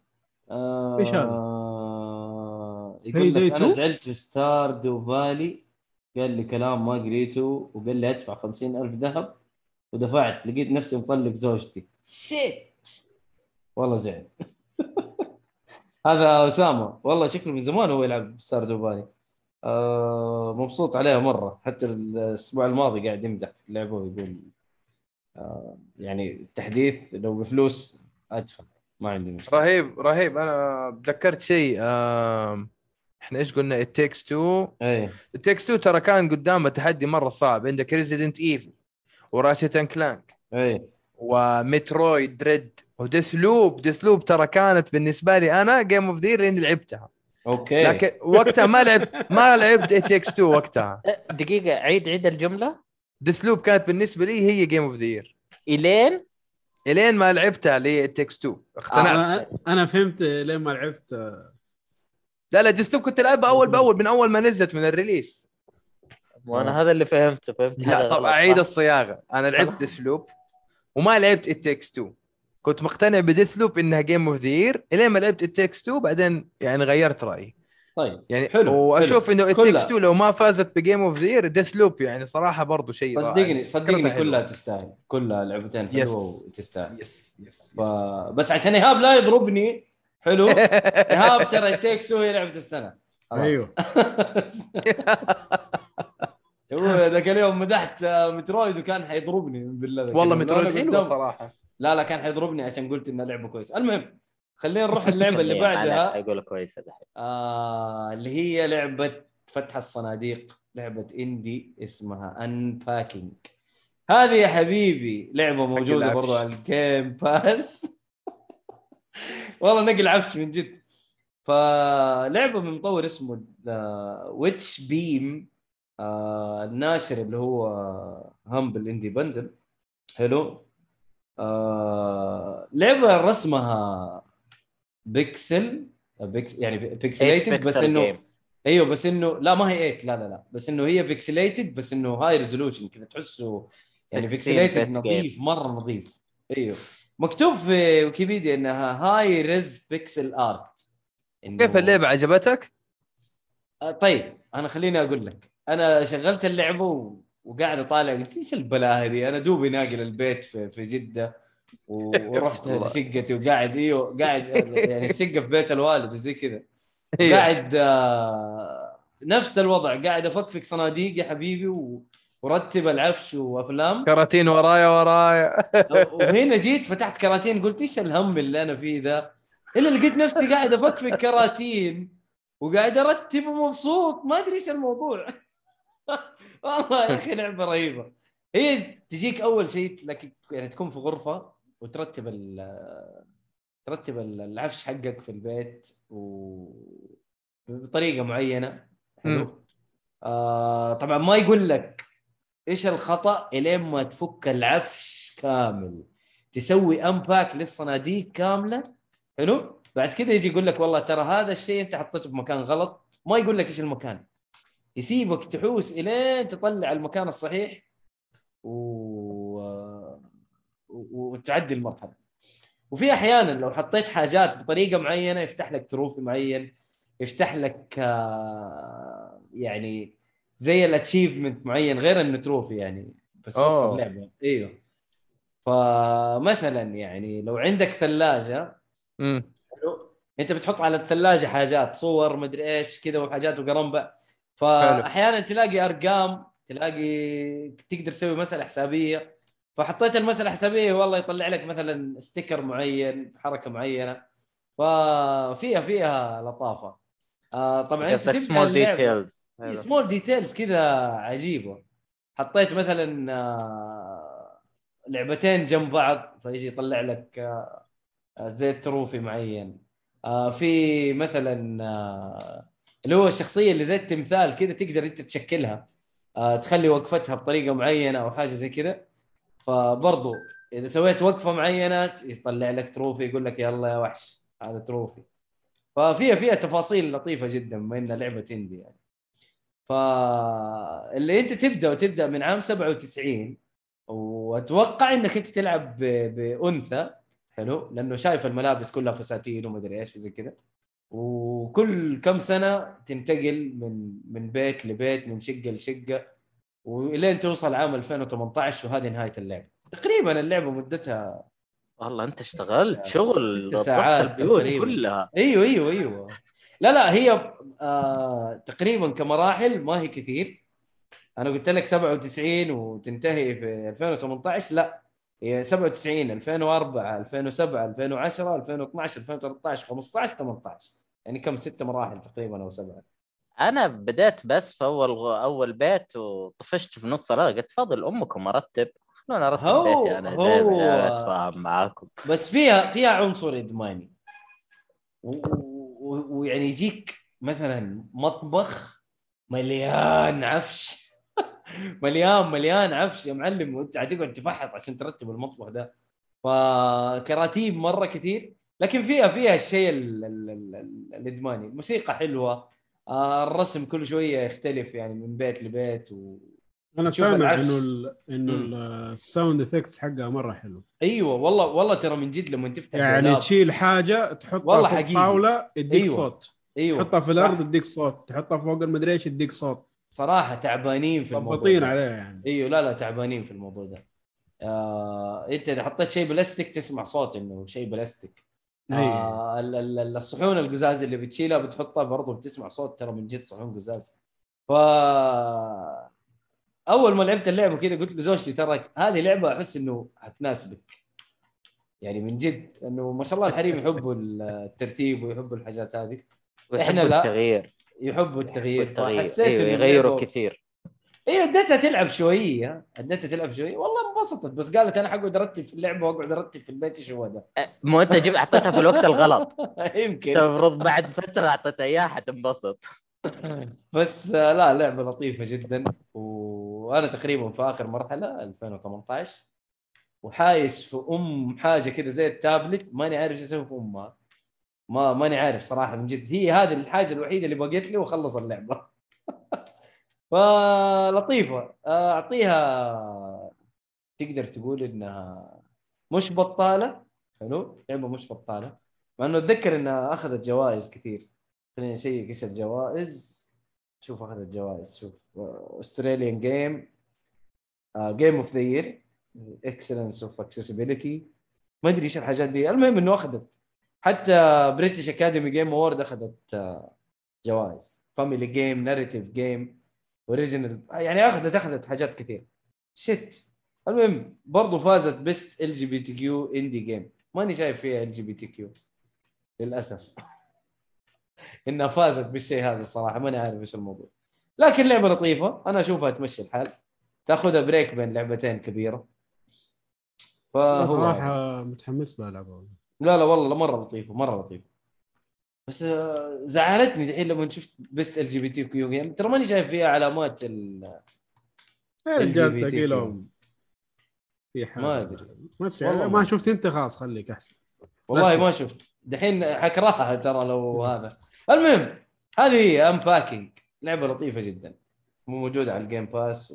[SPEAKER 1] آه
[SPEAKER 4] إيش هذا؟
[SPEAKER 1] يقول لك أنا
[SPEAKER 4] 2?
[SPEAKER 1] زعلت في Stardew Valley قال لي كلام ما قريته وقال لي أدفع خمسين ألف ذهب ودفعت. لقيت نفسي مطلق زوجتي. shit والله زعل هذا أسامة. والله شكله من زمان هو يلعب Stardew Valley آه مبسوط عليها مرة. حتى الأسبوع الماضي قاعد يمدح في اللعبة ويقول آه يعني التحديث لو بفلوس أدفع. ما عندي مشكلة.
[SPEAKER 2] رهيب رهيب. أنا تذكرت شيء آم، إحنا إيش قلنا؟ Takes two.
[SPEAKER 1] إيه.
[SPEAKER 2] It takes two ترى كان قدامه تحدي مرة صعب. عندك Resident Evil و Ratchet & Clank
[SPEAKER 1] إيه.
[SPEAKER 2] و Metroid Dread و Deathloop Deathloop ترى كانت بالنسبة لي أنا game of the لأني لعبتها.
[SPEAKER 1] Okay.
[SPEAKER 2] لكن وقتها ما لعبت ما لعبت it takes two وقتها.
[SPEAKER 3] أه، دقيقة عيد عيد الجملة.
[SPEAKER 2] ديث لوب كانت بالنسبة لي هي game of the year
[SPEAKER 3] إلين؟
[SPEAKER 2] إلين ما لعبتها اللي هي takes 2 اقتنعت.
[SPEAKER 4] أنا أنا فهمت لين ما لعبت.
[SPEAKER 2] لا لا Deathloop كنت ألعبها أول بأول من أول ما نزلت من ال
[SPEAKER 3] release. وأنا هذا اللي فهمته فهمت
[SPEAKER 2] لا طب
[SPEAKER 3] أعيد؟
[SPEAKER 2] الصياغة. أنا لعبت
[SPEAKER 3] خلاص.
[SPEAKER 2] Deathloop وما لعبت it takes 2 كنت مقتنع ب Deathloop إنها game of the year إلين ما لعبت it takes 2 بعدين يعني غيرت رأيي
[SPEAKER 1] طيب
[SPEAKER 2] يعني
[SPEAKER 1] حلو،
[SPEAKER 2] وأشوف
[SPEAKER 1] حلو.
[SPEAKER 2] انه it
[SPEAKER 1] كلها.
[SPEAKER 2] takes 2 لو ما فازت ب game of the year Deathloop يعني صراحة برضو شيء رائع.
[SPEAKER 1] صدقني
[SPEAKER 2] فكرتها
[SPEAKER 1] صدقني. كلها تستاهل كلها لعبتين
[SPEAKER 2] yes.
[SPEAKER 1] حلوة وتستاهل
[SPEAKER 2] yes yes,
[SPEAKER 1] ف...
[SPEAKER 2] yes.
[SPEAKER 1] بس عشان إيهاب لا يضربني حلو إيهاب ترى take هي لعبة السنة خلاص.
[SPEAKER 4] أيوه
[SPEAKER 1] هو ذاك اليوم مدحت Metroid وكان حيضربني بالله
[SPEAKER 2] والله. Metroid
[SPEAKER 1] حلوة
[SPEAKER 2] صراحة
[SPEAKER 1] لا لا كان حيضربني عشان قلت انها لعبه كويسة. المهم خلينا نروح اللعبة اللي بعدها.
[SPEAKER 3] حيقول كويسة دحين.
[SPEAKER 1] آه اللي هي لعبة فتح الصناديق لعبة indie اسمها Unpacking هذه يا حبيبي لعبة
[SPEAKER 2] موجودة.
[SPEAKER 1] برضو على ال Game Pass والله نقل عفش من جد. فلعبة من مطور اسمه Witch Beam آه الناشر اللي هو Humble Indie Bundle حلو. آه لعبة رسمها pixel pix يعني pixelated بس
[SPEAKER 3] Pixel
[SPEAKER 1] انه. أيوه بس انه لا ما هي 8 لا لا لا. بس إنه هي pixelated بس إنه high resolution كذا تحسه يعني
[SPEAKER 3] 16 pixelated
[SPEAKER 1] نظيف مرة نظيف. أيوه. مكتوب في ويكيبيديا إنها high res pixel art إنه-
[SPEAKER 2] كيف اللعبة؟ عجبتك؟
[SPEAKER 1] آه، طيب أنا خليني أقول لك. أنا شغلت اللعبة و... وقاعد أطالع قلت إيش البلاهة دي أنا دوبي ناقل البيت في, في جدة. ورحت. شقتي وقاعد إيوه قاعد يعني الشقة في بيت الوالد وزي كذا
[SPEAKER 2] أيوه.
[SPEAKER 1] قاعد آه، نفس الوضع قاعد أفكفك صناديق يا حبيبي و... ورتب العفش وأفلام
[SPEAKER 2] كراتين ورايا ورايا
[SPEAKER 1] وهنا جيت فتحت كراتين قلت إيش الهم اللي أنا فيه ذا إلا لقيت نفسي قاعد أفكفك كراتين وقاعد أرتب ومبسوط ما أدري إيش الموضوع والله يا أخي لعبة رهيبة. هي تجيك أول شيء لك يعني تكون في غرفة وترتب ال ترتب ال- العفش حقك في البيت و بطريقة
[SPEAKER 2] معينة.
[SPEAKER 1] حلو. آه طبعا ما يقول لك إيش الخطأ إلين ما تفك العفش كامل. تسوي امباك للصناديق كاملة. حلو. بعد كذا يجي يقول لك والله ترى هذا الشيء أنت حطيته في مكان غلط. ما يقول لك إيش المكان. يسيبك تحوس الين تطلع المكان الصحيح و... وتعدي المرحلة وفي أحيانا لو حطيت حاجات بطريقة معينة يفتح لك trophy معين يفتح لك آه، يعني زي ال achievement معين غير إنه trophy يعني بس
[SPEAKER 2] أوه.
[SPEAKER 1] اللعبة إيوه فمثلا يعني لو عندك ثلاجة
[SPEAKER 2] مم.
[SPEAKER 1] حلو أنت بتحط على الثلاجة حاجات صور مدري إيش كذا وحاجات وقرنبع فأحيانا تلاقي أرقام تلاقي تقدر تسوي مسألة حسابية. فحطيت المسألة الحسابيه والله يطلع لك مثلا sticker معين حركة معينة. ففيها فيها لطافة. آه طبعا
[SPEAKER 3] أنت
[SPEAKER 1] small
[SPEAKER 3] details
[SPEAKER 1] small details كذا عجيبه حطيت مثلا آه، لعبتين جنب بعض فيجي يطلع لك آه، آه، زي ال trophy معين. آه، في مثلا آه، اللي هو الشخصيه اللي زي التمثال كذا تقدر أنت تشكلها. آه، تخلي وقفتها بطريقة معينة أو حاجة زي كذا. فبرضو إذا سويت وقفة معينة يطلع لك trophy يقول لك يلا يا وحش هذا trophy. ففيها فيها تفاصيل لطيفة جدا بما إنها لعبة indie يعني. فاللي أنت تبدأ وتبدأ من عام 97 وأتوقع إنك أنت تلعب بأنثى حلو لأنه شايف الملابس كلها فساتين ومدري إيش وزي كذا. وكل كم سنة تنتقل من من بيت لبيت من شقة لشقة وإلين توصل عام 2018 وهذه نهاية اللعبه تقريبا اللعبة مدتها
[SPEAKER 3] والله أنت اشتغلت شغل
[SPEAKER 1] ست ساعات
[SPEAKER 3] ضبطت البيوت
[SPEAKER 1] تقريباً.
[SPEAKER 3] كلها.
[SPEAKER 1] أيوه أيوه أيوه. لا لا هي آه تقريبا كمراحل ما هي كثير. أنا قلت لك 97 وتنتهي في 2018 لا. 97 2004 2007 2010 2012 2013 15 18 يعني كم؟ ست مراحل تقريبا أو سبعة.
[SPEAKER 3] أنا بديت بس في أول أول بيت وطفشت في نص لا قلت فاضل أمكم أرتب. خلونا أرتب
[SPEAKER 1] هو-
[SPEAKER 3] بيتي أنا؟
[SPEAKER 1] هو-
[SPEAKER 3] أتفاهم معاكم.
[SPEAKER 1] بس فيها فيها عنصر إدماني. ويعني يجيك مثلا مطبخ مليان عفش. مليان مليان عفش يا معلم. وأنت حتقعد تفحط عشان ترتب المطبخ ده. فكراتيب مرة كثير. لكن فيها فيها الشيء ال- ال- ال- ال- الإدماني. الموسيقى حلوة. آه، الرسم كل شوية يختلف يعني من بيت لبيت. و... أنا
[SPEAKER 4] سامع. إنه ال
[SPEAKER 1] إنه
[SPEAKER 4] ال sound effects حقها مرة حلو.
[SPEAKER 1] أيوه والله والله ترى من جد لما تفتح
[SPEAKER 4] يعني تشيل حاجة تحطها
[SPEAKER 1] والله
[SPEAKER 4] فوق
[SPEAKER 1] حقيقي.
[SPEAKER 4] طاولة يديك
[SPEAKER 1] أيوة.
[SPEAKER 4] صوت.
[SPEAKER 1] أيوه.
[SPEAKER 4] تحطها في. الأرض يديك صوت. تحطها فوق المدري إيش يديك صوت.
[SPEAKER 1] صراحة تعبانين في الموضوع
[SPEAKER 4] ضبطين
[SPEAKER 1] ده.
[SPEAKER 4] عليها يعني.
[SPEAKER 1] إيوه لا لا تعبانين في الموضوع ده. آه، أنت إذا حطيت شيء بلاستيك تسمع صوت إنه شيء بلاستيك. آه ال- ال- ال- الصحون القزاز اللي بتشيلها بتحطها برضه بتسمع صوت ترى من جد صحون قزاز. ف أول ما لعبت اللعبة كذا قلت لزوجتي ترى هذه لعبة أحس إنه حتناسبك يعني من جد إنه ما شاء الله الحريم يحبوا الترتيب ويحبوا الحاجات هذه. إحنا لا.
[SPEAKER 3] التغيير.
[SPEAKER 1] يحبوا التغيير.
[SPEAKER 3] التغيير.
[SPEAKER 1] فحسيت
[SPEAKER 3] أيوه
[SPEAKER 1] إنه
[SPEAKER 3] يغيروا كثير.
[SPEAKER 1] أيوه اديتها تلعب شوية. اديتها تلعب شوية. والله انبسطت بس قالت أنا حقعد أرتب في اللعبة وأقعد أرتب في البيت إيش هو ده؟
[SPEAKER 3] مو أنت جبت أعطيتها في الوقت الغلط.
[SPEAKER 1] يمكن.
[SPEAKER 3] المفروض بعد فترة أعطيتها إياها حتنبسط.
[SPEAKER 1] بس آه، لا لعبة لطيفة جدا. وأنا تقريبا في آخر مرحلة 2018 وحايس في أم حاجة كذا زي التابلت ماني عارف إيش أسوي في أمها. ما ماني عارف صراحة من جد. هي هذه الحاجة الوحيدة اللي بقيت لي واخلص اللعبة. فلطيفة. أعطيها تقدر تقول إنها مش بطالة. حلو؟ لعبة مش بطالة. مع إنه أتذكر إنها أخذت جوائز كثير. خلينا نشيك إيش الجوائز. شوف أخذت جوائز. شوف. Australian game game of the year excellence of accessibility ما أدري إيش الحاجات دي. المهم إنه أخذت حتى British Academy Game Award أخذت آه، جوائز. family game narrative game original يعني أخذت أخذت حاجات كثير. Shit المهم برضو فازت بيست ال جي بي تي كيو اندي جيم ماني شايف فيها ال جي بي تي كيو للأسف. إنها فازت بالشيء هذا الصراحة. ماني عارف إيش الموضوع. لكن لعبة لطيفة. أنا أشوفها تمشي الحال. تأخذها break بين لعبتين
[SPEAKER 4] كبيرة.
[SPEAKER 1] فهو
[SPEAKER 4] صراحة متحمس لها لعبه
[SPEAKER 1] لا لا والله مرة لطيفة مرة لطيفة. بس آه، زعلتني دحين لما شفت بس ال جي بي تي كيو جيم ترى ماني شايف فيها علامات ال...
[SPEAKER 4] يا رجال. تلاقي لهم في حاجة
[SPEAKER 1] ما أدري.
[SPEAKER 4] ما
[SPEAKER 1] ما
[SPEAKER 4] شفت أنت خلاص خليك أحسن.
[SPEAKER 1] والله ما شفت. دحين حكرهها ترى لو هذا. المهم هذه هي Unpacking لعبة لطيفة جدا. موجودة على ال Game Pass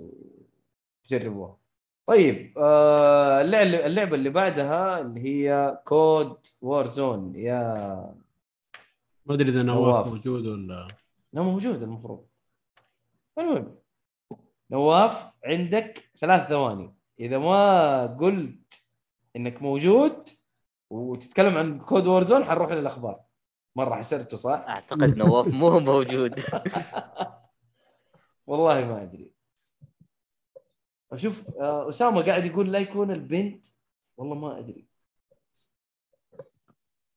[SPEAKER 1] وجربوها طيب آه اللعبه اللعبة اللي بعدها اللي هي COD Warzone يا
[SPEAKER 4] ما أدري إذا
[SPEAKER 1] نواف.
[SPEAKER 4] موجود ولا
[SPEAKER 1] لا موجود المفروض. المهم نواف عندك ثلاث ثواني. إذا ما قلت إنك موجود وتتكلم عن COD Warzone حنروح للأخبار. مرة حشرته صح؟
[SPEAKER 3] أعتقد نواف مو موجود.
[SPEAKER 1] والله ما أدري. أشوف آه، أسامة قاعد يقول لا يكون البنت والله ما أدري.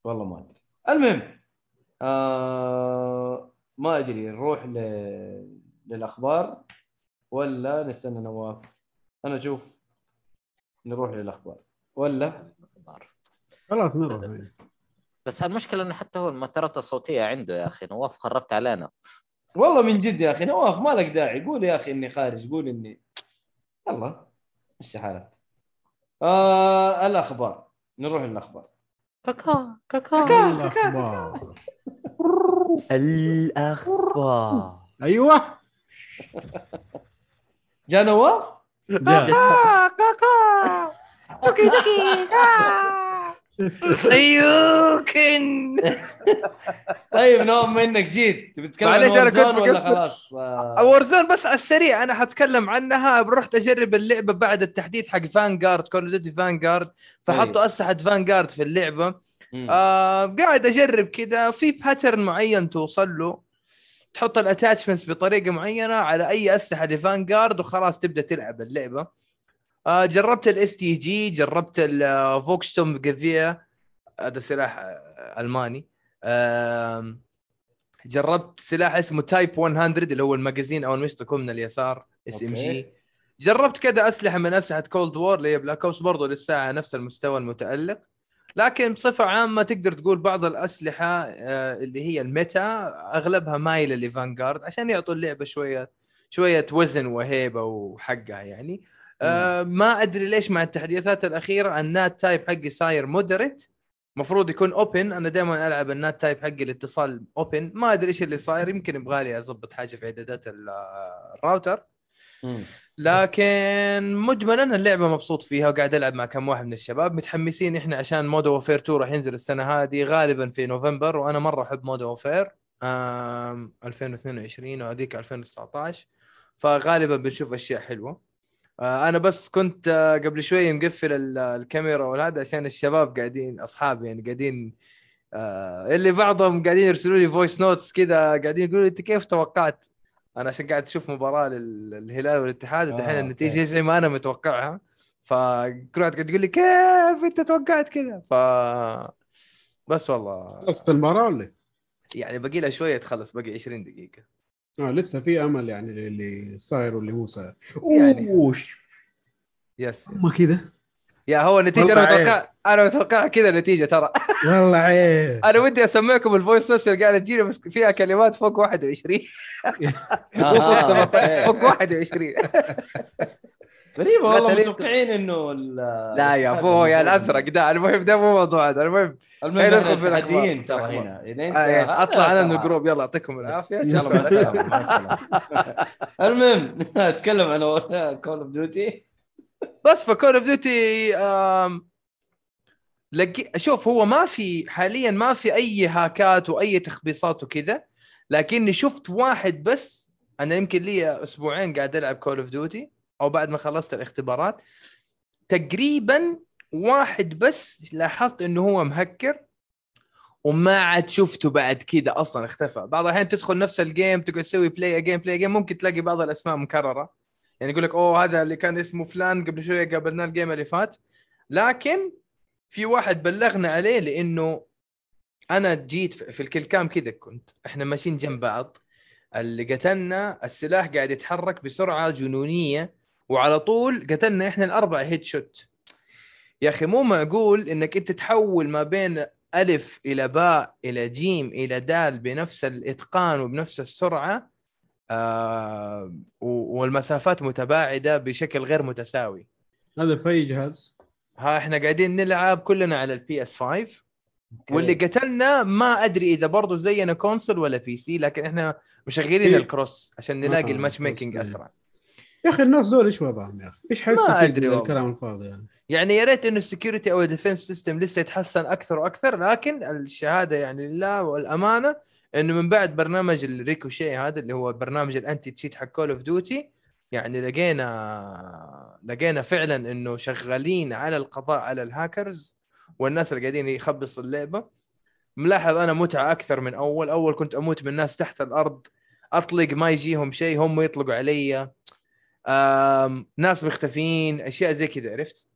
[SPEAKER 1] والله ما أدري. المهم آه ما أدري نروح ل... للأخبار ولا نستنى نواف؟ أنا أشوف نروح للأخبار. ولا؟
[SPEAKER 4] خلاص نروح.
[SPEAKER 3] بس المشكلة إنه حتى هو المترات الصوتية عنده يا أخي نواف خربت علينا.
[SPEAKER 1] والله من جد يا أخي نواف ما لك داعي. قول يا أخي إني خارج قول إني يلا مشي حالك. آه الأخبار. نروح للأخبار.
[SPEAKER 3] كاكا كاكا.
[SPEAKER 4] الأخبار.
[SPEAKER 3] الأخبار.
[SPEAKER 4] أيوه.
[SPEAKER 1] جاء. نواف
[SPEAKER 4] جاء.
[SPEAKER 2] أيوكن.
[SPEAKER 1] طيب نوم منك جيت. تبي تتكلم عن
[SPEAKER 2] معليش، أنا كنت
[SPEAKER 1] Warzone ولا. خلاص؟ آه.
[SPEAKER 2] Warzone بس على السريع أنا حتكلم عنها. رحت أجرب اللعبة بعد التحديث حق Vanguard Call of Duty Vanguard فحطوا
[SPEAKER 1] أيوه.
[SPEAKER 2] أسلحة Vanguard في
[SPEAKER 1] اللعبة.
[SPEAKER 2] آه قاعد أجرب كذا في pattern معين توصل له. تحط ال attachments بطريقة معينة على أي أسلحة ل Vanguard وخلاص تبدأ تلعب اللعبة. جربت ال STG جربت ال Volkssturmgewehr هذا سلاح آه، ألماني. جربت سلاح اسمه Type 100 اللي هو ال magazine أو المشط يكون من اليسار
[SPEAKER 1] SMG.
[SPEAKER 2] جربت كذا أسلحة من أسلحة Cold War اللي هي Black Ops برضه للساعه نفس المستوى المتألق. لكن بصفة عامة تقدر تقول بعض الأسلحة آه، اللي هي ال meta أغلبها مايلة ل Vanguard عشان يعطوا اللعبة شوية شوية وزن وهيبة وحقها يعني. آه ما أدري ليش مع التحديثات الأخيرة ال NAT type حقي صاير moderate المفروض يكون open أنا دائما ألعب ال NAT type حقي الاتصال open ما أدري إيش اللي صاير. يمكن يبغى لي أضبط حاجة في إعدادات ال- الراوتر. لكن مجملا اللعبة مبسوط فيها وقاعد ألعب مع كم واحد من الشباب. متحمسين إحنا عشان Modern Warfare 2 راح ينزل السنة هذه غالبا في نوفمبر. وأنا مرة أحب Modern Warfare آم، 2022 وهذيك 2019 فغالبا بنشوف أشياء حلوة. آه، أنا بس كنت آه، قبل شوي مقفل ال- الكاميرا والهذا عشان الشباب قاعدين أصحابي يعني قاعدين آه، اللي بعضهم قاعدين يرسلوا لي voice notes كذا قاعدين يقولوا لي أنت كيف توقعت؟ أنا عشان قاعد أشوف مباراة للهلال والاتحاد ودحين
[SPEAKER 1] آه، النتيجة.
[SPEAKER 2] زي ما أنا متوقعها. فكل واحد قاعد يقول لي كيف أنت توقعت كذا ف بس والله.
[SPEAKER 4] خلصت المباراة ولا؟
[SPEAKER 2] يعني باقي لها شوية تخلص باقي 20 دقيقة.
[SPEAKER 4] آه لسه في أمل يعني اللي صاير واللي مو صاير
[SPEAKER 2] يعني.
[SPEAKER 4] أوش!
[SPEAKER 2] يس
[SPEAKER 4] هم كذا
[SPEAKER 2] يا هو النتيجه
[SPEAKER 4] أنا.
[SPEAKER 2] متوقع أنا متوقع كذا النتيجه ترى.
[SPEAKER 4] والله عيب.
[SPEAKER 2] أنا ودي اسمعكم ال voice notes اللي قاعدة تجيني بس فيها كلمات فوق 21 مو فوق
[SPEAKER 1] آه،
[SPEAKER 2] 17
[SPEAKER 1] okay.
[SPEAKER 2] فوق 21
[SPEAKER 1] غريبة والله متوقعين إنه ال-
[SPEAKER 2] لا يا أبوي يا الأزرق. ده المهم ده مو موضوع هذا. المهم
[SPEAKER 1] المهم
[SPEAKER 2] خلينا ندخل في في
[SPEAKER 1] ترى. هنا.
[SPEAKER 2] آه، أطلع أنا من
[SPEAKER 1] ال
[SPEAKER 2] group يلا يعطيكم العافية.
[SPEAKER 1] يلا مع السلامه مع السلامه المهم أتكلم عن Call of Duty
[SPEAKER 2] بس ف Call of Duty لقي شوف هو ما في حاليا ما في أي هاكات وأي تخبيصات وكذا لكني شفت واحد بس أنا يمكن لي أسبوعين قاعد ألعب Call of Duty أو بعد ما خلصت الاختبارات تقريبا واحد بس لاحظت إنه هو مهكر وما عاد شفته بعد كذا أصلا اختفى. بعض الأحيان تدخل نفس ال game تقعد تسوي play game play game ممكن تلاقي بعض الأسماء مكررة. يعني يقول لك أوه هذا اللي كان اسمه فلان قبل شوية قابلناه ال game اللي فات. لكن في واحد بلغنا عليه لإنه أنا جيت في في الكل كام كذا كنت. إحنا ماشيين جنب بعض. اللي قتلنا السلاح قاعد يتحرك بسرعة جنونية. وعلى طول قتلنا إحنا الاربعه هيد شوت يا أخي مو معقول إنك أنت تحول ما بين ألف إلى باء إلى جيم إلى دال بنفس الإتقان وبنفس السرعة آه والمسافات متباعدة بشكل غير متساوي.
[SPEAKER 4] هذا في اي جهاز.
[SPEAKER 2] ها إحنا قاعدين نلعب كلنا على ال PS 5 واللي قتلنا ما أدري إذا برضه زينا console ولا PC لكن إحنا مشغلين.
[SPEAKER 4] ال
[SPEAKER 2] cross عشان نلاقي
[SPEAKER 4] آه، ال matchmaking.
[SPEAKER 2] أسرع.
[SPEAKER 4] يا أخي الناس دول إيش وضعهم يا أخي؟ إيش حيستفيد من. الكلام الفاضي يعني
[SPEAKER 2] يعني يا ريت إنه ال security أو ال defense system لسه يتحسن أكثر وأكثر لكن الشهادة يعني لله والأمانة إنه من بعد برنامج ال Ricochet هذا اللي هو برنامج ال anti-cheat حق Call of Duty يعني لقينا لقينا فعلا إنه شغالين على القضاء على الهاكرز والناس اللي قاعدين يخبصوا اللعبة ملاحظ أنا متعة أكثر من أول أول كنت أموت من ناس تحت الأرض أطلق ما يجيهم شيء هم يطلقوا علي ناس مختفين أشياء زي كذا عرفت؟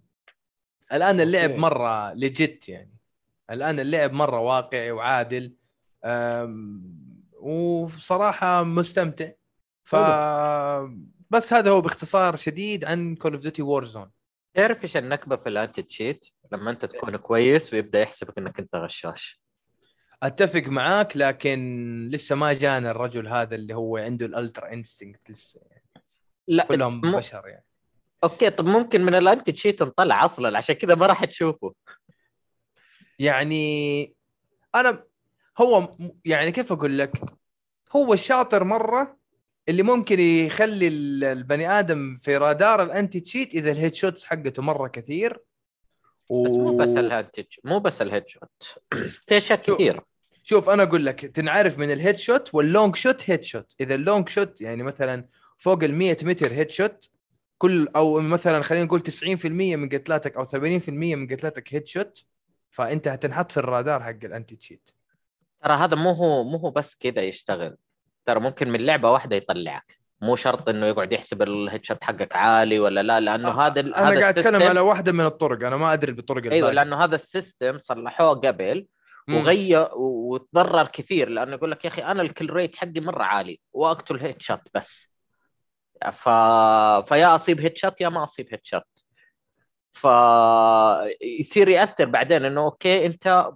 [SPEAKER 2] الآن اللعب. مرة ليجيت يعني. الآن اللعب مرة واقعي وعادل. وصراحة مستمتع. ف بس هذا هو باختصار شديد عن Call of Duty Warzone
[SPEAKER 3] تعرف إيش النكبة في ال anti-cheat؟ لما أنت تكون كويس ويبدأ يحسبك إنك أنت غشاش.
[SPEAKER 2] أتفق معاك لكن لسه ما جانا الرجل هذا اللي هو عنده ال Ultra Instinct لسه يعني.
[SPEAKER 3] لا
[SPEAKER 2] كلهم
[SPEAKER 3] مو-
[SPEAKER 2] بشر يعني.
[SPEAKER 3] okay طب ممكن من ال anti-cheat نطلع أصلا عشان كذا ما راح تشوفه.
[SPEAKER 2] يعني أنا هو م- يعني كيف أقول لك؟ هو الشاطر مرة اللي ممكن يخلي ال- البني آدم في رادار ال anti-cheat إذا ال headshots حقته مرة كثير. و...
[SPEAKER 3] بس مو بس الهيد مو بس ال headshot. في
[SPEAKER 2] أشياء
[SPEAKER 3] كثيره
[SPEAKER 2] شوف أنا أقول لك تنعرف من ال headshot وال long shot headshot. إذا ال long shot يعني مثلا فوق ال 100 متر headshot كل أو مثلا خلينا نقول 90% من قتلاتك أو 80% من قتلاتك headshot فأنت هتنحط في الرادار حق ال anti-cheat
[SPEAKER 3] ترى هذا مو هو مو هو بس كذا يشتغل. ترى ممكن من لعبة واحدة يطلعك. مو شرط إنه يقعد يحسب ال headshot حقك عالي ولا لا لأنه هذا ال-
[SPEAKER 2] أنا
[SPEAKER 3] هذا
[SPEAKER 2] قاعد
[SPEAKER 3] أتكلم
[SPEAKER 2] على واحدة من الطرق أنا ما أدري بالطرق
[SPEAKER 3] إيوه
[SPEAKER 2] الباقية.
[SPEAKER 3] لأنه هذا ال system صلحوه قبل. وغير وتضرر كثير. لأنه يقول لك يا أخي أنا ال kill rate حقي مرة عالي وأقتل headshot بس. ف... فيا أصيب headshot يا ما أصيب headshot فيصير يأثر بعدين إنه okay انت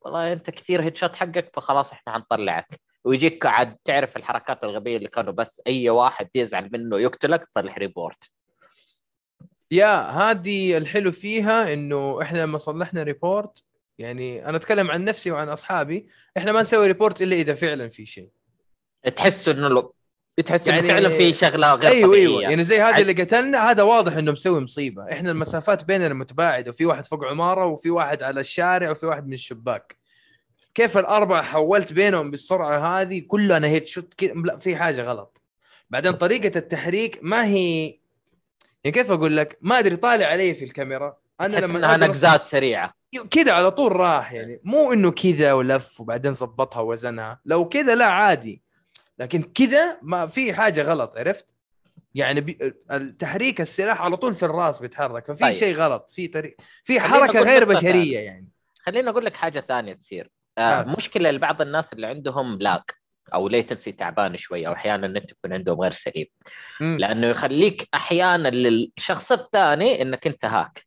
[SPEAKER 3] والله أنت كثير headshot حقك فخلاص إحنا حنطلعك. ويجيك عاد تعرف الحركات الغبية اللي كانوا بس أي واحد يزعل منه يقتلك تصلح report
[SPEAKER 2] يا هذه الحلو فيها إنه إحنا لما صلحنا report يعني أنا أتكلم عن نفسي وعن أصحابي إحنا ما نسوي report إلا إذا فعلا في شيء.
[SPEAKER 3] تحس إنه تحس
[SPEAKER 2] يعني-
[SPEAKER 3] فعلا في شغلة غير
[SPEAKER 2] أيوه
[SPEAKER 3] طبيعية.
[SPEAKER 2] أيوه يعني زي هذا اللي قتلنا هذا واضح إنه مسوي مصيبة. إحنا المسافات بيننا متباعده وفي واحد فوق عمارة وفي واحد على الشارع وفي واحد من الشباك. كيف الأربعة حولت بينهم بالسرعة هذه؟ كله أنا هيت شوت كده لا في حاجة غلط. بعدين طريقة التحريك ما هي يعني كيف أقول لك؟ ما أدري طالع علي في الكاميرا.
[SPEAKER 3] أنا
[SPEAKER 2] لما إنها
[SPEAKER 3] نقزات سريعة.
[SPEAKER 2] كذا على طول راح يعني. مو إنه كذا ولف وبعدين ظبطها وزنها. لو كذا لا عادي. لكن كذا ما في حاجة غلط عرفت؟ يعني بي... التحريك السلاح على طول في الراس بيتحرك ففي
[SPEAKER 3] طيب.
[SPEAKER 2] شيء غلط في طريق في
[SPEAKER 3] حركة
[SPEAKER 2] غير بشرية يعني.
[SPEAKER 3] خليني أقول لك حاجة ثانية تصير. آه
[SPEAKER 2] آه.
[SPEAKER 3] مشكلة لبعض الناس اللي عندهم lag أو latency تعبان شوي أو أحيانا النت يكون عندهم غير سليم. لأنه يخليك أحيانا للشخص الثاني إنك أنت هاك.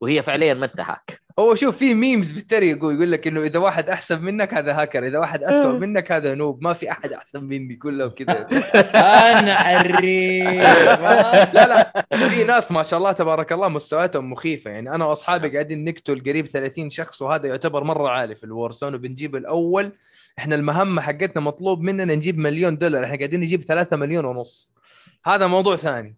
[SPEAKER 3] وهي فعليا ما أنت هاك.
[SPEAKER 2] هو شوف في memes بالتريقوا يقول لك إنه إذا واحد أحسن منك هذا هاكر إذا واحد اسوء منك هذا noob ما في أحد أحسن مني كلهم كذا.
[SPEAKER 1] أنا حريف
[SPEAKER 2] لا لا في ناس ما شاء الله تبارك الله مستوياتهم مخيفة. يعني أنا وأصحابي قاعدين نقتل قريب 30 شخص وهذا يعتبر مرة عالي في ال Warzone وبنجيب الأول إحنا المهمه حقتنا مطلوب مننا نجيب مليون دولار. إحنا قاعدين نجيب 3 مليون ونص. هذا موضوع ثاني.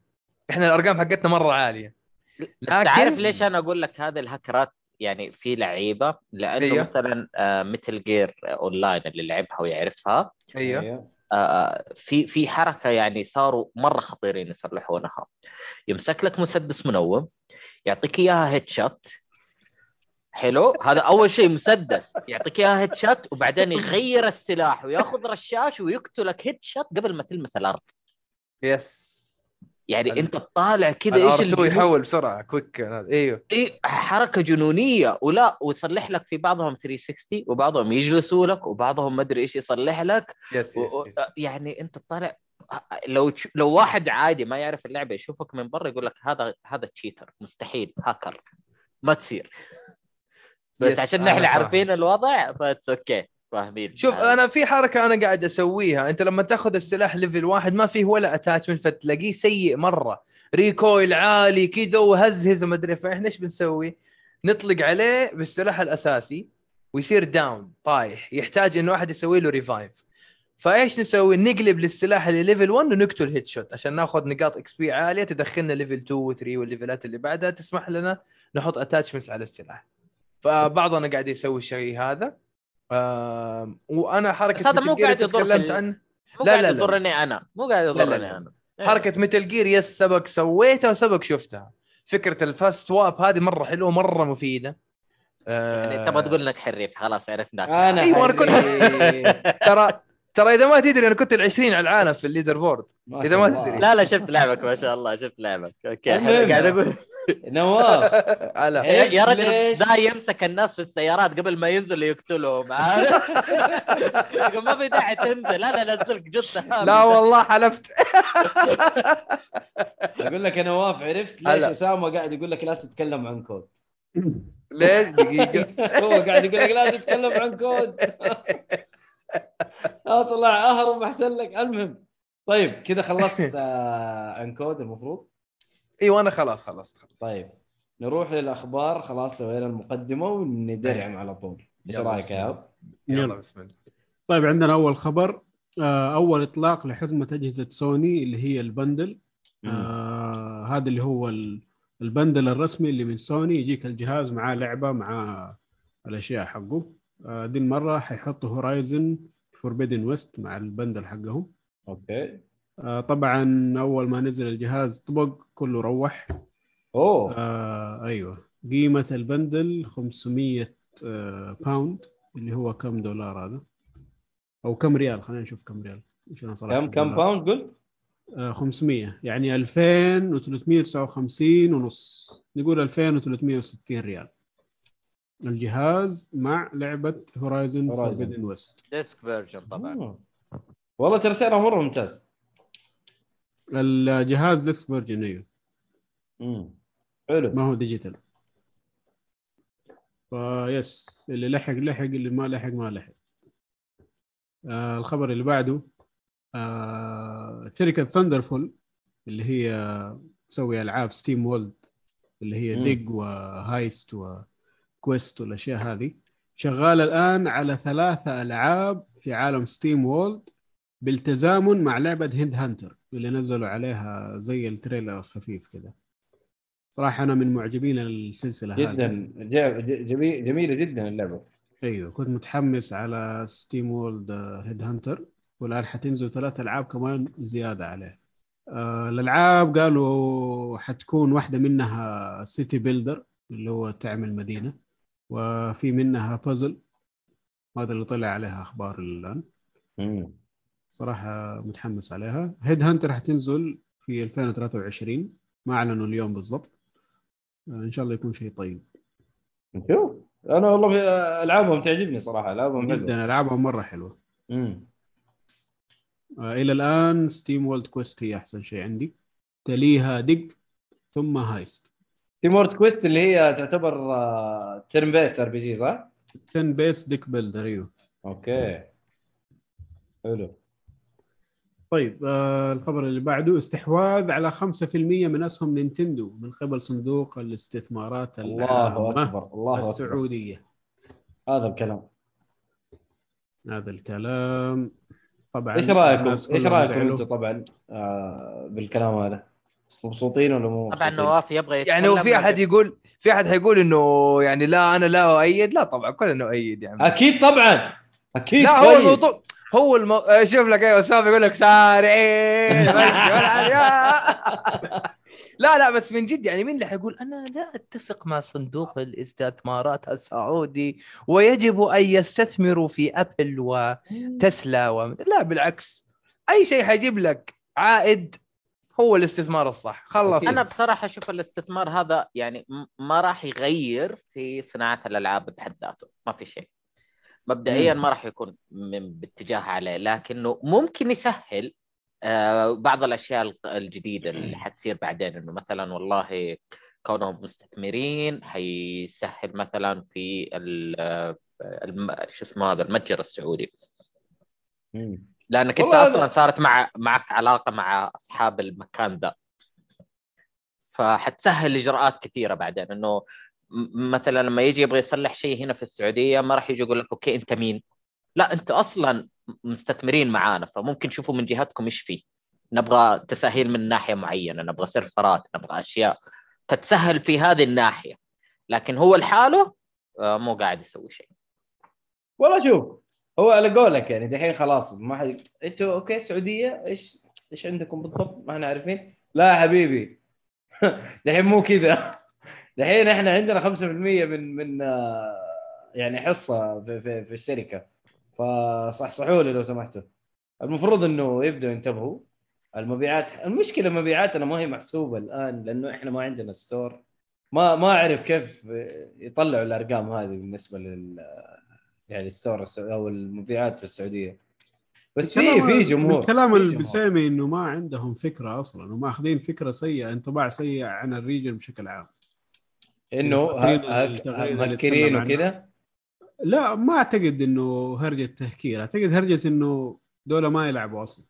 [SPEAKER 2] إحنا الأرقام حقتنا مرة عالية.
[SPEAKER 3] انت عارف
[SPEAKER 2] لكن
[SPEAKER 3] ليش أنا أقول لك هذه الهكرات يعني في لعيبة لأنه
[SPEAKER 2] أيوه.
[SPEAKER 3] مثلا مثل Gears online اللي لعبها ويعرفها.
[SPEAKER 2] أيوه.
[SPEAKER 3] آه، في في حركة يعني صاروا مرة خطيرين يصلحونها. يمسك لك مسدس منوم يعطيك إياها headshot حلو؟ هذا أول شيء مسدس يعطيك إياها headshot وبعدين يغير السلاح وياخذ رشاش ويقتلك headshot قبل ما تلمس الأرض.
[SPEAKER 2] yes
[SPEAKER 3] يعني
[SPEAKER 2] ال-
[SPEAKER 3] انت طالع كذا إيش
[SPEAKER 2] ال R2
[SPEAKER 3] الجنون-
[SPEAKER 2] يحول بسرعة؟ quick أيوه
[SPEAKER 3] إيه حركة جنونية. ولا ويصلح لك في بعضهم 360 وبعضهم يجلسوا لك وبعضهم ما أدري إيش يصلح لك.
[SPEAKER 2] yes
[SPEAKER 3] و-
[SPEAKER 2] yes,
[SPEAKER 3] و-
[SPEAKER 2] yes.
[SPEAKER 3] يعني انت طالع لو لو واحد عادي ما يعرف اللعبة يشوفك من برا يقول لك هذا هذا cheater مستحيل هاكر ما تصير. بس
[SPEAKER 2] yes،
[SPEAKER 3] عشان
[SPEAKER 2] فاهم.
[SPEAKER 3] عارفين الوضع ف that's okay فاهمين
[SPEAKER 2] شوف
[SPEAKER 3] هذا.
[SPEAKER 2] أنا في حركة أنا قاعد أسويها أنت لما تأخذ السلاح level واحد ما فيه ولا attachment فتلاقيه سيء مرة recoil عالي كذا وهزهز وما أدري فإحنا إيش بنسوي؟ نطلق عليه بالسلاح الأساسي ويصير down طايح يحتاج انه واحد يسوي له revive فإيش نسوي؟ نقلب للسلاح اللي level 1 ونقتل headshot عشان ناخذ نقاط XP عالية تدخلنا level 2 و 3 وال level ات اللي بعدها تسمح لنا نحط attachments على السلاح فبعضنا قاعد يسوي الشيء هذا آم، وأنا
[SPEAKER 3] حركة هذا مو قاعد يضر
[SPEAKER 2] تكلمت عنه.
[SPEAKER 3] مو
[SPEAKER 2] لا،
[SPEAKER 3] قاعد
[SPEAKER 2] لا، لا.
[SPEAKER 3] يضرني أنا. مو قاعد
[SPEAKER 2] لا، لا،
[SPEAKER 3] يضرني
[SPEAKER 2] لا.
[SPEAKER 3] أنا.
[SPEAKER 2] حركة متل Gears سبق سويتها وسبق شفتها. فكرة ال fast swap هذه مرة حلوة مره مفيدة. آه،
[SPEAKER 3] يعني تبغى تقول إنك حريف. خلاص عرفناك.
[SPEAKER 1] أنا
[SPEAKER 2] أيوة، أنا كنت- ترى ترى إذا ما تدري أنا كنت ال 20 على العالم في ال leaderboard
[SPEAKER 1] ما
[SPEAKER 2] إذا
[SPEAKER 1] شاء
[SPEAKER 2] ما. تدري.
[SPEAKER 3] لا لا شفت لعبك ما شاء الله شفت لعبك. okay قاعد أقول
[SPEAKER 1] نواف
[SPEAKER 2] على
[SPEAKER 3] يا يا رجل
[SPEAKER 1] ليش؟
[SPEAKER 3] ده يمسك الناس في السيارات قبل ما ينزلوا يقتلهم عارف؟ يقول ما في داعي تنزل أنا انزلك جثة
[SPEAKER 2] لا والله حلفت.
[SPEAKER 1] أقول لك يا نواف عرفت ليش. أسامة قاعد يقول لك لا تتكلم عن COD؟
[SPEAKER 2] ليش؟ دقيقة.
[SPEAKER 1] هو قاعد يقول لك لا تتكلم عن كود. اطلع أهرب أحسن لك. المهم طيب كذا خلصت آه، عن كود المفروض.
[SPEAKER 2] أيوه أنا خلاص خلصت خلاص.
[SPEAKER 1] طيب نروح للأخبار. خلاص سوينا المقدمة وندرعم على طول. إيش
[SPEAKER 2] رأيك
[SPEAKER 1] يا؟
[SPEAKER 2] يلا بسم الله.
[SPEAKER 4] طيب عندنا أول خبر. آه، أول إطلاق لحزمة أجهزة سوني اللي هي البندل. آه هذا اللي هو ال- البندل الرسمي اللي من سوني يجيك الجهاز معاه لعبة مع الأشياء حقه. آه دي المرة حيحطوا Horizon Forbidden West مع ال bundle
[SPEAKER 1] حقهم.
[SPEAKER 4] okay. طبعا أول ما نزل الجهاز طبق كله روح.
[SPEAKER 1] أوه.
[SPEAKER 4] آه أيوه. قيمة ال bundle 500 آه pound اللي هو كم دولار هذا؟ أو كم ريال خلينا نشوف كم ريال.
[SPEAKER 1] كم كم. pound قلت؟
[SPEAKER 4] آه 500 يعني 2359 ونص. نقول 2360 ريال. الجهاز مع لعبة Horizon
[SPEAKER 1] Horizon.
[SPEAKER 4] Forbidden West
[SPEAKER 3] disc version طبعا.
[SPEAKER 1] مم. والله ترى سعرها مرة ممتاز.
[SPEAKER 4] الجهاز disc version
[SPEAKER 1] أيوه. حلو.
[SPEAKER 4] ما هو digital. فيس اللي لحق لحق اللي ما لحق ما لحق. آه الخبر اللي بعده آه شركة Thunderful اللي هي تسوي ألعاب SteamWorld اللي هي.
[SPEAKER 1] Dig
[SPEAKER 4] و Heist و Quest والأشياء هذه شغالة الآن على ثلاثة ألعاب في عالم SteamWorld بالتزامن مع لعبة Headhunter اللي نزلوا عليها زي ال trailer الخفيف كده. صراحة أنا من معجبين السلسلة هذه.
[SPEAKER 1] جدا. ج- جميل جميلة جدا اللعبة.
[SPEAKER 4] أيوه كنت متحمس على SteamWorld Headhunter والآن حتنزل ثلاث ألعاب كمان زيادة عليه. آه الألعاب قالوا حتكون واحدة منها city builder اللي هو تعمل مدينه وفي منها بازل هذا اللي طلع عليها أخبار الآن.
[SPEAKER 1] مم.
[SPEAKER 4] صراحة متحمس عليها. Headhunter حتنزل في 2023 ما أعلنوا اليوم بالضبط. آه إن شاء الله يكون شيء طيب.
[SPEAKER 1] نشوف أنا والله في ألعابهم تعجبني صراحة ألعابهم
[SPEAKER 4] جدا ألعابهم مرة حلوة.
[SPEAKER 1] مم.
[SPEAKER 4] آه، إلى الآن SteamWorld Quest هي أحسن شيء عندي. تليها Dig ثم Heist
[SPEAKER 1] SteamWorld Quest اللي هي تعتبر turn-based RPG صح؟
[SPEAKER 4] turn-based deck builder أيوه.
[SPEAKER 1] okay. حلو.
[SPEAKER 4] طيب آه الخبر اللي بعده استحواذ على 5% من أسهم Nintendo من قبل صندوق الاستثمارات
[SPEAKER 1] الله أكبر الله أكبر.
[SPEAKER 4] السعودية.
[SPEAKER 1] هذا الكلام.
[SPEAKER 4] هذا الكلام. طبعا
[SPEAKER 1] إيش
[SPEAKER 4] رأيكم؟
[SPEAKER 1] إيش
[SPEAKER 4] رأيكم.
[SPEAKER 1] أنتم طبعا آه بالكلام هذا؟ مبسوطين ولا مو
[SPEAKER 3] طبعا
[SPEAKER 1] مبسوطين؟
[SPEAKER 3] نواف يبغى
[SPEAKER 2] يعني هو في أحد يقول في أحد حيقول إنه يعني لا أنا لا أؤيد؟ لا طبعا كلنا نؤيد يعني.
[SPEAKER 1] أكيد طبعا. أكيد
[SPEAKER 2] لا هو
[SPEAKER 1] طيب.
[SPEAKER 2] الموضوع هو المو... آه، شوف لك أيوه اسامه يقول لك سارعين والعب يا- لا لا بس من جد يعني مين اللي حيقول أنا لا أتفق مع صندوق الاستثمارات السعودي ويجب أن يستثمروا في أبل وتسلا و... لا بالعكس. أي شيء حيجيب لك عائد هو الاستثمار الصح. خلص.
[SPEAKER 3] أنا بصراحة أشوف الاستثمار هذا يعني ما راح يغير في صناعة الألعاب بحد ذاته. ما في شيء. مبدئيا. ما راح يكون من باتجاه عليه لكنه ممكن يسهل آه، بعض الأشياء الجديدة اللي حتصير بعدين إنه مثلا والله كونهم مستثمرين حيسهل مثلا في آه، شو اسمه هذا المتجر السعودي.
[SPEAKER 1] لأنك أنت
[SPEAKER 3] أصلا صارت مع معك علاقة مع أصحاب المكان ذا فحتسهل إجراءات كثيرة بعدين إنه مثلا لما يجي يبغى يصلح شيء هنا في السعودية ما راح يجي يقول لك okay أنت مين؟ لا أنت أصلا مستثمرين معانا فممكن شوفوا من جهتكم إيش فيه. نبغى تسهيل من ناحية معينة نبغى سيرفرات نبغى أشياء فتسهل في هذه الناحية. لكن هو لحاله آه، مو قاعد يسوي شيء.
[SPEAKER 1] والله شوف هو على قولك يعني دحين خلاص ما حد أنتوا أوكي سعودية إيش إيش عندكم بالضبط؟ ما إحنا عارفين. لا يا حبيبي. دحين مو كذا. دحين إحنا عندنا 5% من من آه، يعني حصة في, في, في الشركة. فصحصحوا لي لو سمحتوا. المفروض إنه يبدأوا ينتبهوا. المبيعات المشكلة مبيعاتنا ما هي محسوبة الآن لأنه إحنا ما عندنا store. ما ما أعرف كيف يطلعوا الأرقام هذه بالنسبة لل يعني store أو المبيعات في السعودية. بس في في جمهور
[SPEAKER 4] من كلام. البسيمي إنه ما عندهم فكرة أصلا وماخذين فكرة سيئة انطباع سيء عن ال region بشكل عام. إنه
[SPEAKER 1] مهكرين؟ وكذا
[SPEAKER 4] لا ما أعتقد إنه هرجة تهكير. أعتقد هرجة إنه دولة ما يلعبوا أصلا.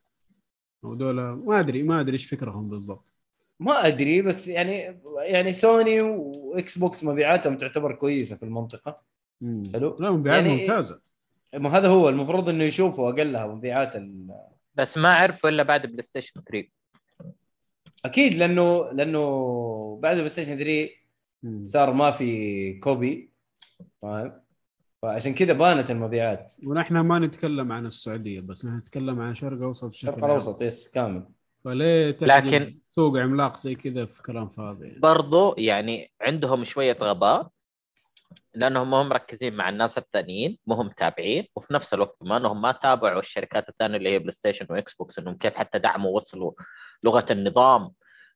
[SPEAKER 4] أو دولة ما أدري ما أدري إيش فكرهم بالضبط.
[SPEAKER 1] ما أدري بس يعني يعني Sony و Xbox مبيعاتهم تعتبر كويسة في المنطقة. حلو.
[SPEAKER 4] لا مبيعات
[SPEAKER 1] يعني-
[SPEAKER 4] ممتازة.
[SPEAKER 1] ما هذا هو المفروض إنه يشوفوا أقلها مبيعات ال...
[SPEAKER 3] بس ما عرفوا إلا بعد PlayStation 3
[SPEAKER 1] أكيد لأنه لأنه بعد PlayStation 3
[SPEAKER 4] مم.
[SPEAKER 1] صار ما في copy. فاهم فعشان كذا بانت المبيعات.
[SPEAKER 4] ونحن ما نتكلم عن السعودية بس نحن نتكلم عن الشرق الاوسط
[SPEAKER 1] الشرق. الأوسط yes كامل.
[SPEAKER 4] فليه
[SPEAKER 3] لكن-
[SPEAKER 4] سوق عملاق زي كذا في كلام فاضي؟ يعني.
[SPEAKER 3] برضو يعني عندهم شوية غباء لأنهم ما هم مركزين مع الناس الثانيين ما هم متابعين وفي نفس الوقت ما إنهم ما تابعوا الشركات الثانية اللي هي PlayStation و Xbox إنهم كيف حتى دعموا وصلوا لغة النظام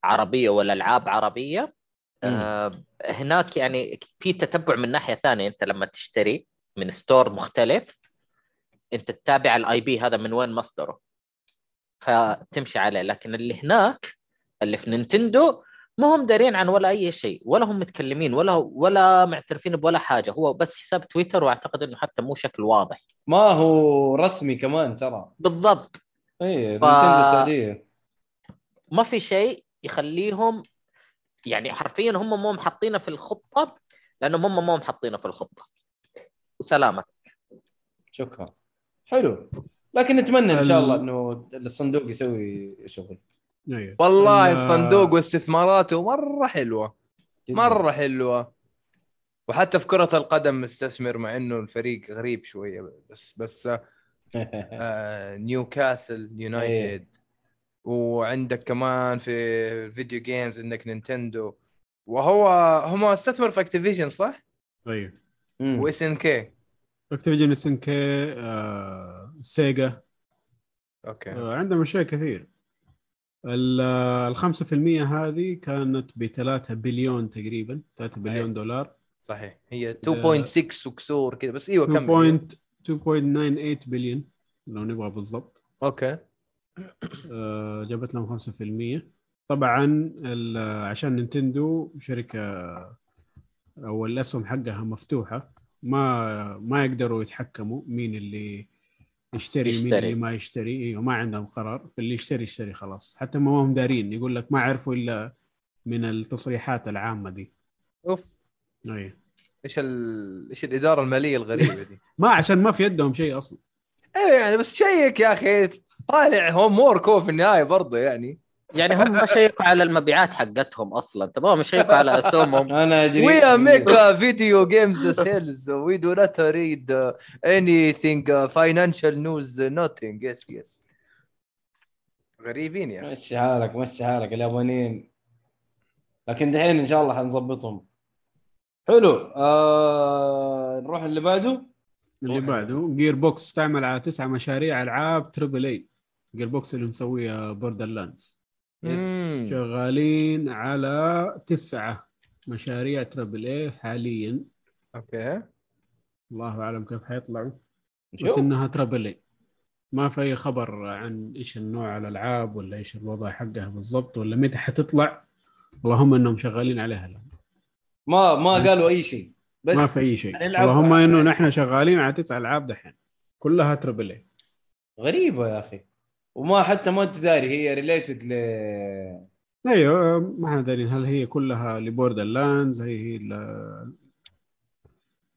[SPEAKER 3] عربية والالعاب عربية. آه هناك يعني في تتبع من ناحية ثانية. انت لما تشتري من store مختلف انت تتابع ال IP هذا من وين مصدره. فتمشي عليه. لكن اللي هناك اللي في Nintendo ما هم دارين عن ولا أي شيء. ولا هم متكلمين ولا ولا معترفين بولا حاجة. هو بس حساب تويتر وأعتقد إنه حتى مو شكل واضح.
[SPEAKER 1] ما هو رسمي كمان ترى.
[SPEAKER 3] بالضبط.
[SPEAKER 1] اي
[SPEAKER 3] ف-
[SPEAKER 1] نينتندو السعوديه
[SPEAKER 3] ما في شيء يخليهم يعني حرفيا هم مو محطينه في الخطة لأنهم هم مو محطينه في الخطة. وسلامه
[SPEAKER 1] شكرا. حلو. لكن نتمنى إن شاء
[SPEAKER 4] ال-
[SPEAKER 1] الله إنه الصندوق يسوي شغل.
[SPEAKER 4] أيوه.
[SPEAKER 2] والله
[SPEAKER 4] ال-
[SPEAKER 2] الصندوق واستثماراته مرة حلوة.
[SPEAKER 1] جداً.
[SPEAKER 2] مرة حلوة. وحتى في كرة القدم مستثمر مع إنه الفريق غريب شوية بس بس آه Newcastle United وعندك كمان في ال video games عندك Nintendo. وهو هم استثمر في Activision صح؟ أيوه.
[SPEAKER 4] و SNK Activision SNK آه، Sega
[SPEAKER 2] okay.
[SPEAKER 4] آه، عندهم أشياء كثير. ال آه، ال 5% هذه كانت ب 3 بليون تقريبا 3 بليون
[SPEAKER 2] أي.
[SPEAKER 4] دولار.
[SPEAKER 2] صحيح. هي 2.6 وكسور كذا بس إيوه كمل.
[SPEAKER 4] 2. 2.98 بليون لو نبغى بالضبط.
[SPEAKER 2] okay.
[SPEAKER 4] آه، جابت لهم 5% طبعا آه، عشان Nintendo شركة أو الأسهم حقها مفتوحة ما ما يقدروا يتحكموا مين اللي يشتري, مين
[SPEAKER 3] يشتري.
[SPEAKER 4] اللي ما يشتري. إيوه ما عندهم قرار. اللي يشتري يشتري خلاص. حتى ما هم دارين. يقول لك ما عرفوا إلا من التصريحات العامة دي.
[SPEAKER 2] أوف.
[SPEAKER 4] أيوه
[SPEAKER 2] إيش ال... إيش الإدارة المالية الغريبة دي؟
[SPEAKER 4] ما عشان ما في يدهم شيء أصلا.
[SPEAKER 2] أيوه يعني بس شيك يا أخي طالع هوم وورك هو في النهاية برضه يعني
[SPEAKER 3] يعني هم ما شيكوا على المبيعات حقتهم أصلا تمام يشيكوا على اسهمهم
[SPEAKER 1] أنا أدري
[SPEAKER 2] We are make uh, video games sales. We do not read uh, anything uh, financial news. uh, Nothing. Yes, yes. غريبين يا أخي.
[SPEAKER 1] مشي حالك مشي حالك اليابانيين لكن دحين إن شاء الله حنظبطهم حلو آه... نروح اللي بعده
[SPEAKER 4] اللي. بعده Gearbox تعمل على تسعة مشاريع ألعاب triple A Gearbox اللي مسويها
[SPEAKER 1] Borderland
[SPEAKER 2] yes.
[SPEAKER 4] شغالين على تسعة مشاريع triple A حاليا.
[SPEAKER 2] okay.
[SPEAKER 4] الله أعلم كيف حيطلعوا. بس إنها triple A ما في أي خبر عن إيش النوع الألعاب ولا إيش الوضع حقها بالضبط ولا متى حتطلع. اللهم إنهم شغالين عليها الآن.
[SPEAKER 1] ما ما قالوا أي شيء. بس
[SPEAKER 4] ما في أي شيء. اللهم إنه نحن شغالين على تسع ألعاب دحين. كلها triple A
[SPEAKER 1] غريبة يا أخي. وما حتى ما أنت داري هي related ل
[SPEAKER 4] أيوه ما إحنا دارين. هل هي كلها ل Borderlands هي هي ل-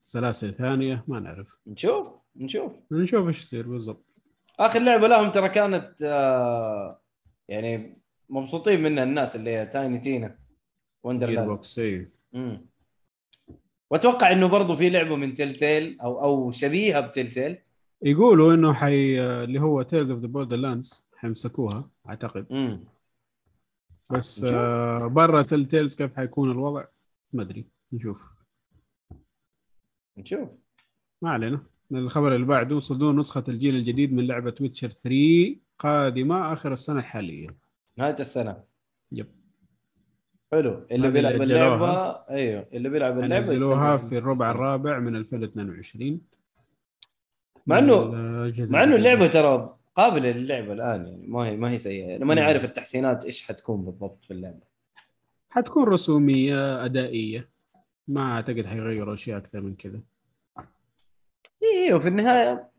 [SPEAKER 4] سلاسل ثانية؟ ما نعرف.
[SPEAKER 1] نشوف نشوف.
[SPEAKER 4] نشوف إيش يصير بالضبط.
[SPEAKER 1] آخر لعبة لهم ترى كانت آه يعني مبسوطين منها الناس اللي هي Tiny
[SPEAKER 4] Tina
[SPEAKER 1] Wonderland
[SPEAKER 4] بوكس.
[SPEAKER 1] وأتوقع إنه برضو في لعبة من Telltale أو أو شبيهة ب Telltale
[SPEAKER 4] يقولوا إنه حي اللي هو Tales of the Borderlands حيمسكوها أعتقد.
[SPEAKER 1] امم
[SPEAKER 4] بس
[SPEAKER 1] نشوف.
[SPEAKER 4] آه برا Telltale's كيف حيكون الوضع؟ ما أدري. نشوف.
[SPEAKER 1] نشوف.
[SPEAKER 4] ما علينا. الخبر اللي بعده صدور نسخة الجيل الجديد من لعبة ويتشر 3 قادمة آخر السنة الحالية.
[SPEAKER 1] نهاية السنة.
[SPEAKER 4] يب
[SPEAKER 1] حلو اللي بيلعب
[SPEAKER 4] اللعبة.
[SPEAKER 1] أيوه اللي بيلعب اللعبة
[SPEAKER 4] نزلوها. في الربع الرابع من 2022
[SPEAKER 1] مع إنه-
[SPEAKER 4] الأجهزة
[SPEAKER 1] مع
[SPEAKER 4] إنه.
[SPEAKER 1] اللعبة ترى قابلة للعبة الآن يعني ما هي ما هي سيئة أنا ماني
[SPEAKER 4] مم.
[SPEAKER 1] عارف التحسينات إيش حتكون بالضبط في اللعبة
[SPEAKER 4] حتكون رسومية أدائية ما أعتقد حيغيروا أشياء أكثر من كذا
[SPEAKER 1] إيه وفي النهاية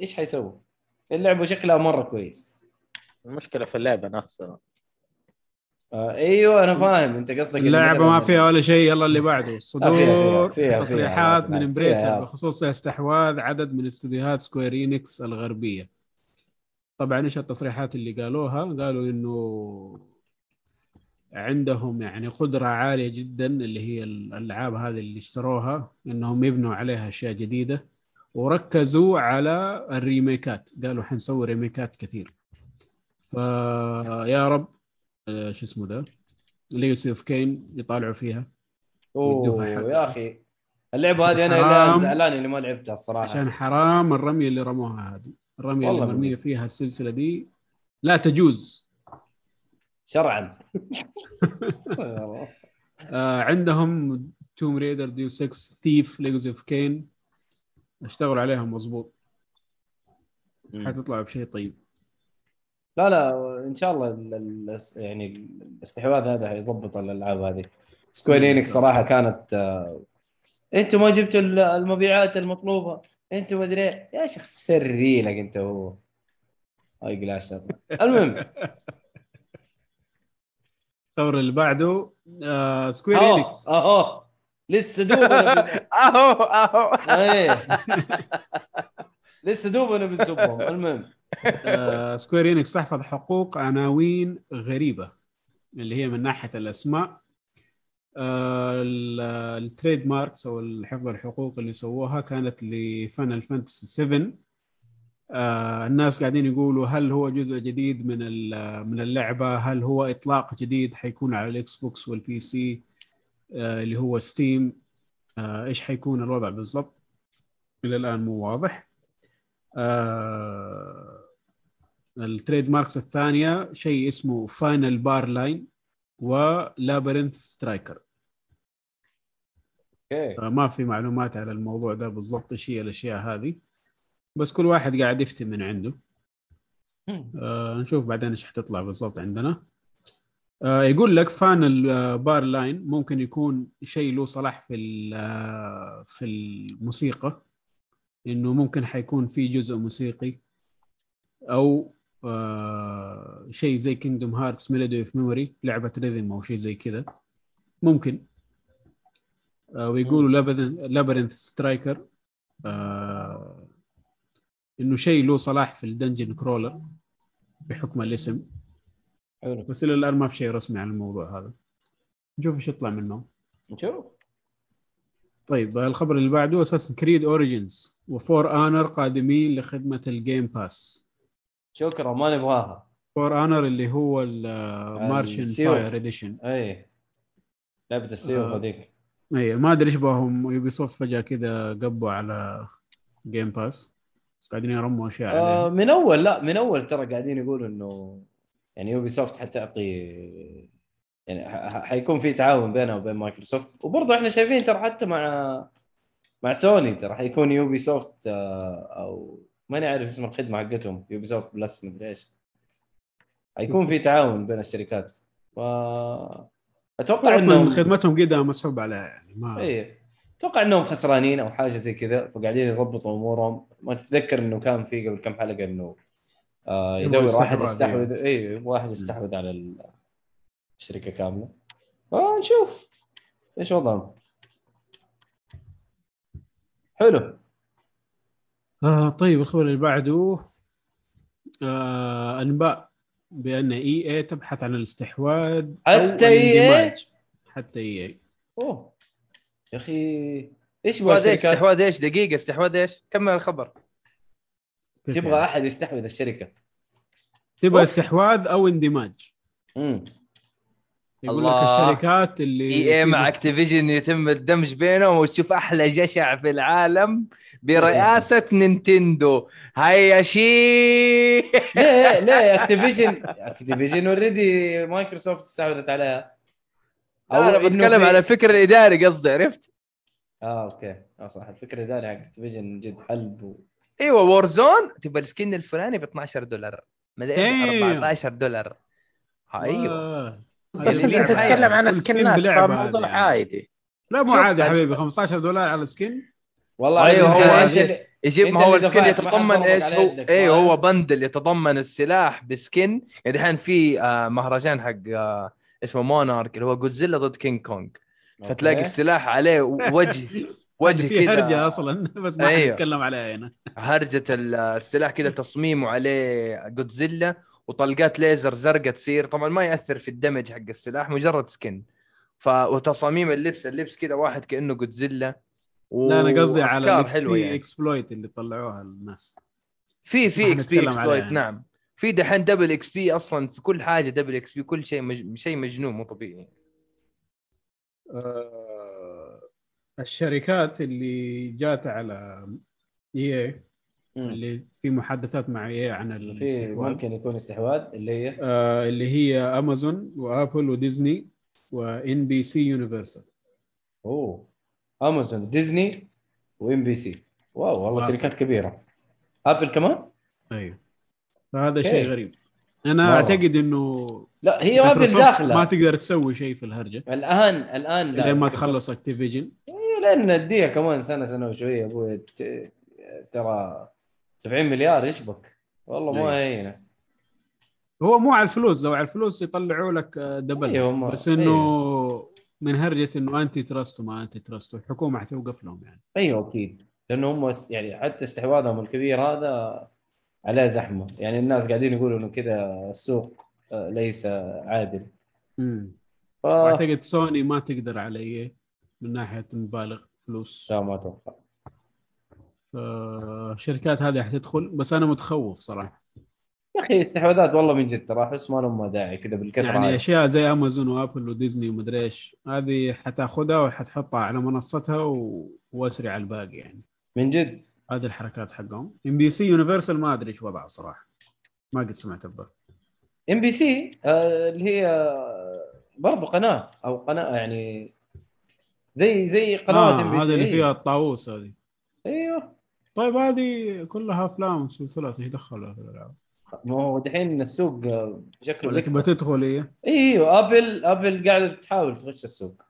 [SPEAKER 1] إيش حيسوي؟ اللعبة شكلها مرة كويس
[SPEAKER 3] المشكلة في اللعبة نفسها
[SPEAKER 1] آه أيوه أنا فاهم. أنت قصدك
[SPEAKER 4] اللعبة ما فيها ولا شيء يلا اللي بعده.
[SPEAKER 1] فيها-
[SPEAKER 4] صدور تصريحات من. Embracer بخصوص استحواذ عدد من استديوهات Square Enix الغربية. طبعا إيش التصريحات اللي قالوها؟ قالوا إنه عندهم يعني قدرة عالية جدا اللي هي الألعاب هذه اللي اشتروها إنهم يبنوا عليها أشياء جديدة وركزوا على الريميكات. قالوا حنسوي ريميكات كثير. فيا رب آه، شو اسمه ده Legacy of Kain يطالعوا فيها. أوه.
[SPEAKER 1] يا أخي.
[SPEAKER 4] اللعبة
[SPEAKER 1] هذه أنا زعلان اللي ما لعبتها الصراحه
[SPEAKER 4] عشان حرام الرمية اللي رموها هذه. الرمية اللي
[SPEAKER 1] بالله.
[SPEAKER 4] فيها السلسلة دي لا تجوز.
[SPEAKER 1] شرعا.
[SPEAKER 4] آه. عندهم Tomb Raider Deus Ex Thief Legacy of Kain اشتغلوا عليهم مظبوط. حتطلع بشيء طيب.
[SPEAKER 1] لا لا إن شاء الله ال- ال- يعني الاستحواذ هذا حيظبط الألعاب هذه. Square Enix صراحة كانت آه، أنتم ما جبتوا ال- المبيعات المطلوبة؟ أنتم مدري إيه. يا شيخ سري لك أنت هو. هاي جلاشر المهم.
[SPEAKER 4] الثور اللي بعده آه سكوير
[SPEAKER 1] اهو
[SPEAKER 4] انكس
[SPEAKER 1] اهو لسه بن-
[SPEAKER 2] أهو أهو.
[SPEAKER 1] إيه. لسه دوبنا بنسبهم المهم.
[SPEAKER 4] آه سكوير إنكس تحفظ حقوق عناوين غريبة اللي هي من ناحية الأسماء. آه ال- ال trademarks أو حفظ الحقوق اللي سووها كانت ل Final Fantasy 7 آه الناس قاعدين يقولوا هل هو جزء جديد من من اللعبة؟ هل هو إطلاق جديد حيكون على ال Xbox وال PC اللي هو Steam آه إيش حيكون الوضع بالضبط؟ إلى الآن مو واضح. ال trademarks الثانية شيء اسمه Final Bar Line و Labyrinth
[SPEAKER 1] Striker
[SPEAKER 4] آه، ما في معلومات على الموضوع ده بالضبط إيش هي الأشياء هذه. بس كل واحد قاعد يفتي من عنده. آه نشوف بعدين إيش حتطلع بالضبط عندنا. آه يقول لك Final Bar Line ممكن يكون شيء له صلة في آه، في الموسيقى. إنه ممكن حيكون في جزء موسيقي أو آه شيء زي Kingdom Hearts Melody of Memory لعبة rhythm أو شيء زي كذا. ممكن. آه ويقولوا Labyrinth Striker آه إنه شيء له صلة في ال dungeon crawler بحكم الاسم.
[SPEAKER 1] حلو.
[SPEAKER 4] بس إلى الآن ما في شيء رسمي عن الموضوع هذا. نشوف إيش يطلع منه.
[SPEAKER 1] نشوف.
[SPEAKER 4] طيب الخبر اللي بعده Assassin's Creed Origins و For Honor قادمين لخدمة ال Game Pass
[SPEAKER 1] شكرا ما نبغاها.
[SPEAKER 4] For Honor اللي هو ال
[SPEAKER 1] Marching.
[SPEAKER 4] Fire Edition
[SPEAKER 1] اي لعبة السيوف
[SPEAKER 4] آه.
[SPEAKER 1] هذيك.
[SPEAKER 4] اي ما أدري إيش بهم. Ubisoft فجأة كذا قبوا على Game Pass قاعدين يرموا أشياء
[SPEAKER 1] آه من أول لا من أول ترى قاعدين يقولوا إنه يعني Ubisoft حتعطي يعني حيكون في تعاون بينها وبين مايكروسوفت. وبرضه إحنا شايفين ترى حتى مع مع سوني ترى حيكون Ubisoft آه، أو ماني عارف اسم الخدمة حقتهم Ubisoft Plus مدري إيش. حيكون في تعاون بين الشركات. ف
[SPEAKER 4] أتوقع
[SPEAKER 1] انهم
[SPEAKER 4] خدمتهم قدها مسحوب عليها يعني ما
[SPEAKER 1] إيه. أتوقع إنهم خسرانين أو حاجة زي كذا فقاعدين يظبطوا أمورهم. ما تتذكر إنه كان في قبل كم حلقة إنه آه يدور واحد
[SPEAKER 4] يستحوذ
[SPEAKER 1] اي واحد يستحوذ على ال- الشركة كاملة. فنشوف إيش وضعهم؟ حلو.
[SPEAKER 4] آه طيب الخبر اللي بعده آه أنباء بأن EA تبحث عن الاستحواذ أو
[SPEAKER 1] حتى EA؟
[SPEAKER 4] الاندماج. حتى EA
[SPEAKER 1] أوه. يا أخي إيش
[SPEAKER 2] استحواذ
[SPEAKER 1] إيش؟
[SPEAKER 2] استحواذ إيش؟ دقيقة استحواذ إيش؟ كمل الخبر.
[SPEAKER 1] تبغى أحد يستحوذ الشركة.
[SPEAKER 4] تبغى. استحواذ أو اندماج.
[SPEAKER 1] امم
[SPEAKER 4] يقول لك
[SPEAKER 2] الله.
[SPEAKER 4] الشركات اللي
[SPEAKER 2] EA مع
[SPEAKER 4] في-
[SPEAKER 2] Activision يتم الدمج بينهم وتشوف أحلى جشع في العالم برئاسة نينتندو. هيا شي.
[SPEAKER 1] ليه ليه Activision Activision already مايكروسوفت استحوذت عليها. أنا
[SPEAKER 2] بتكلم
[SPEAKER 1] في-
[SPEAKER 2] على الفكر الإداري قصدي عرفت؟
[SPEAKER 1] آه أوكي. آه صح. الفكرة ذا حق Activision جد حلب و...
[SPEAKER 2] إيوه Warzone تبغى ال skin الفلاني ب 12 دولار. إيش
[SPEAKER 4] أيوه.
[SPEAKER 2] 14 دولار.
[SPEAKER 4] أيوه.
[SPEAKER 3] بس
[SPEAKER 4] هذه أنت.
[SPEAKER 3] تتكلم عن سكنات فموضوع
[SPEAKER 4] يعني.
[SPEAKER 3] عادي
[SPEAKER 4] لا مو عادي حبيبي 15 دولار على skin
[SPEAKER 1] والله أنت
[SPEAKER 2] هو-
[SPEAKER 1] إيش اللي-
[SPEAKER 2] يجيب ما هو
[SPEAKER 1] اللي ال skin
[SPEAKER 2] يتضمن
[SPEAKER 1] إيش
[SPEAKER 2] هو
[SPEAKER 1] فاهم؟
[SPEAKER 2] هو bundle يتضمن السلاح ب skin يعني الحين في آه، مهرجان حق آه، اسمه Monarch اللي هو جودزيلا ضد King Kong فتلاقي. السلاح عليه وجه وجه
[SPEAKER 4] في هرجه
[SPEAKER 2] كذا
[SPEAKER 4] أصلا بس ما
[SPEAKER 2] أيوه.
[SPEAKER 4] حنتكلم عليها هنا
[SPEAKER 2] هرجة ال- السلاح كذا تصميمه عليه جودزيلا وطلقات ليزر زرقاء تصير. طبعا ما يأثر في ال damage حق السلاح مجرد skin. ف وتصاميم اللبس اللبس كذا واحد كأنه جودزيلا و...
[SPEAKER 4] لا أنا قصدي على
[SPEAKER 2] ال
[SPEAKER 4] XP
[SPEAKER 2] يعني.
[SPEAKER 4] exploit اللي طلعوها الناس.
[SPEAKER 2] في في XP
[SPEAKER 4] exploit يعني.
[SPEAKER 2] نعم. في دحين double XP أصلا في كل حاجة double XP كل شيء مج... شيء مجنون مو طبيعي.
[SPEAKER 4] آه، الشركات اللي جات على EA
[SPEAKER 1] مم.
[SPEAKER 4] اللي في محادثات مع EA عن الاستحواذ.
[SPEAKER 1] ممكن يكون استحواذ اللي هي؟
[SPEAKER 4] آه، اللي هي Amazon و Apple و Disney و NBC
[SPEAKER 1] Universal أوه. Amazon Disney و NBC واو والله
[SPEAKER 4] واو.
[SPEAKER 1] شركات كبيرة. Apple كمان؟
[SPEAKER 4] أيوه. فهذا. شيء غريب. أنا
[SPEAKER 1] واو.
[SPEAKER 4] أعتقد إنه
[SPEAKER 1] لا هي
[SPEAKER 4] Apple
[SPEAKER 1] داخله
[SPEAKER 4] ما تقدر تسوي شيء في الهرجة.
[SPEAKER 1] الآن الآن لا.
[SPEAKER 4] لين ما. تخلص
[SPEAKER 1] Activision لأن نديها كمان سنة سنة وشوية أبوي ترى 70 مليار إيش بك. والله ما
[SPEAKER 4] أيوة.
[SPEAKER 1] هينة.
[SPEAKER 4] هو مو على الفلوس لو على الفلوس يطلعوا لك آه، double
[SPEAKER 1] أيوة هم-
[SPEAKER 4] بس إنه من هرجة إنه anti trust وما anti trust الحكومة حتوقف لهم يعني.
[SPEAKER 1] أيوه أكيد. لأنه هم يعني حتى استحواذهم الكبير هذا عليه زحمة. يعني الناس قاعدين يقولوا إنه كذا السوق آه، ليس عادل.
[SPEAKER 4] امم
[SPEAKER 1] ف...
[SPEAKER 4] واعتقد سوني ما تقدر عليه من ناحية مبالغ فلوس.
[SPEAKER 1] لا ما أتوقع.
[SPEAKER 4] فالشركات هذه حتدخل بس أنا متخوف صراحة.
[SPEAKER 1] يا أخي استحواذات والله من جد ترى احس ما لهم داعي كذا بالكثرة
[SPEAKER 4] يعني أشياء زي أمازون وأبل وديزني ومدري إيش هذه حتأخذها وحتحطها على منصتها و... وأسرع الباقي يعني.
[SPEAKER 1] من جد؟
[SPEAKER 4] هذه الحركات حقهم. NBC Universal ما أدري إيش وضعها صراحة. ما قد سمعت به
[SPEAKER 1] إم BC اللي هي آه، برضو قناة أو قناة يعني زي زي قنوات M
[SPEAKER 4] آه
[SPEAKER 1] BC.
[SPEAKER 4] هذه اللي فيها الطاووس هذه. طيب هذه كلها أفلام ومسلسلات إيش دخلها في الألعاب؟
[SPEAKER 1] ما هو دحين السوق آه، شكله.
[SPEAKER 4] تبغى تدخل هي؟
[SPEAKER 1] أيوه ابل أبل قاعدة تحاول تخش السوق.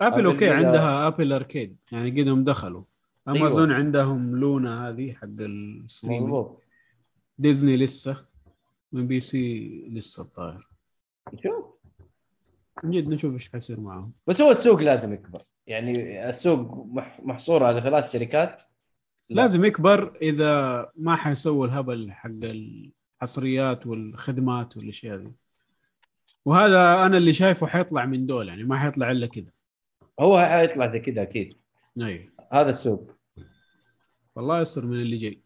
[SPEAKER 1] أبل
[SPEAKER 4] أبل
[SPEAKER 1] أوكي
[SPEAKER 4] عندها Apple Arcade يعني قدهم دخلوا. أمازون
[SPEAKER 1] أيوة.
[SPEAKER 4] عندهم Luna هذه حق
[SPEAKER 1] مضبوط
[SPEAKER 4] ديزني لسه NBC لسه الظاهر.
[SPEAKER 1] شوف.
[SPEAKER 4] من جد نشوف إيش حيصير معاهم
[SPEAKER 1] بس هو السوق لازم يكبر. يعني السوق مح- محصور على ثلاث شركات. لا.
[SPEAKER 4] لازم يكبر إذا ما حيسووا الهبل حق الحصريات والخدمات والأشياء دي وهذا أنا اللي شايفه حيطلع من دول يعني ما حيطلع إلا كذا.
[SPEAKER 1] هو حيطلع زي كذا أكيد.
[SPEAKER 4] اي
[SPEAKER 1] هذا السوق.
[SPEAKER 4] والله يستر من اللي جاي.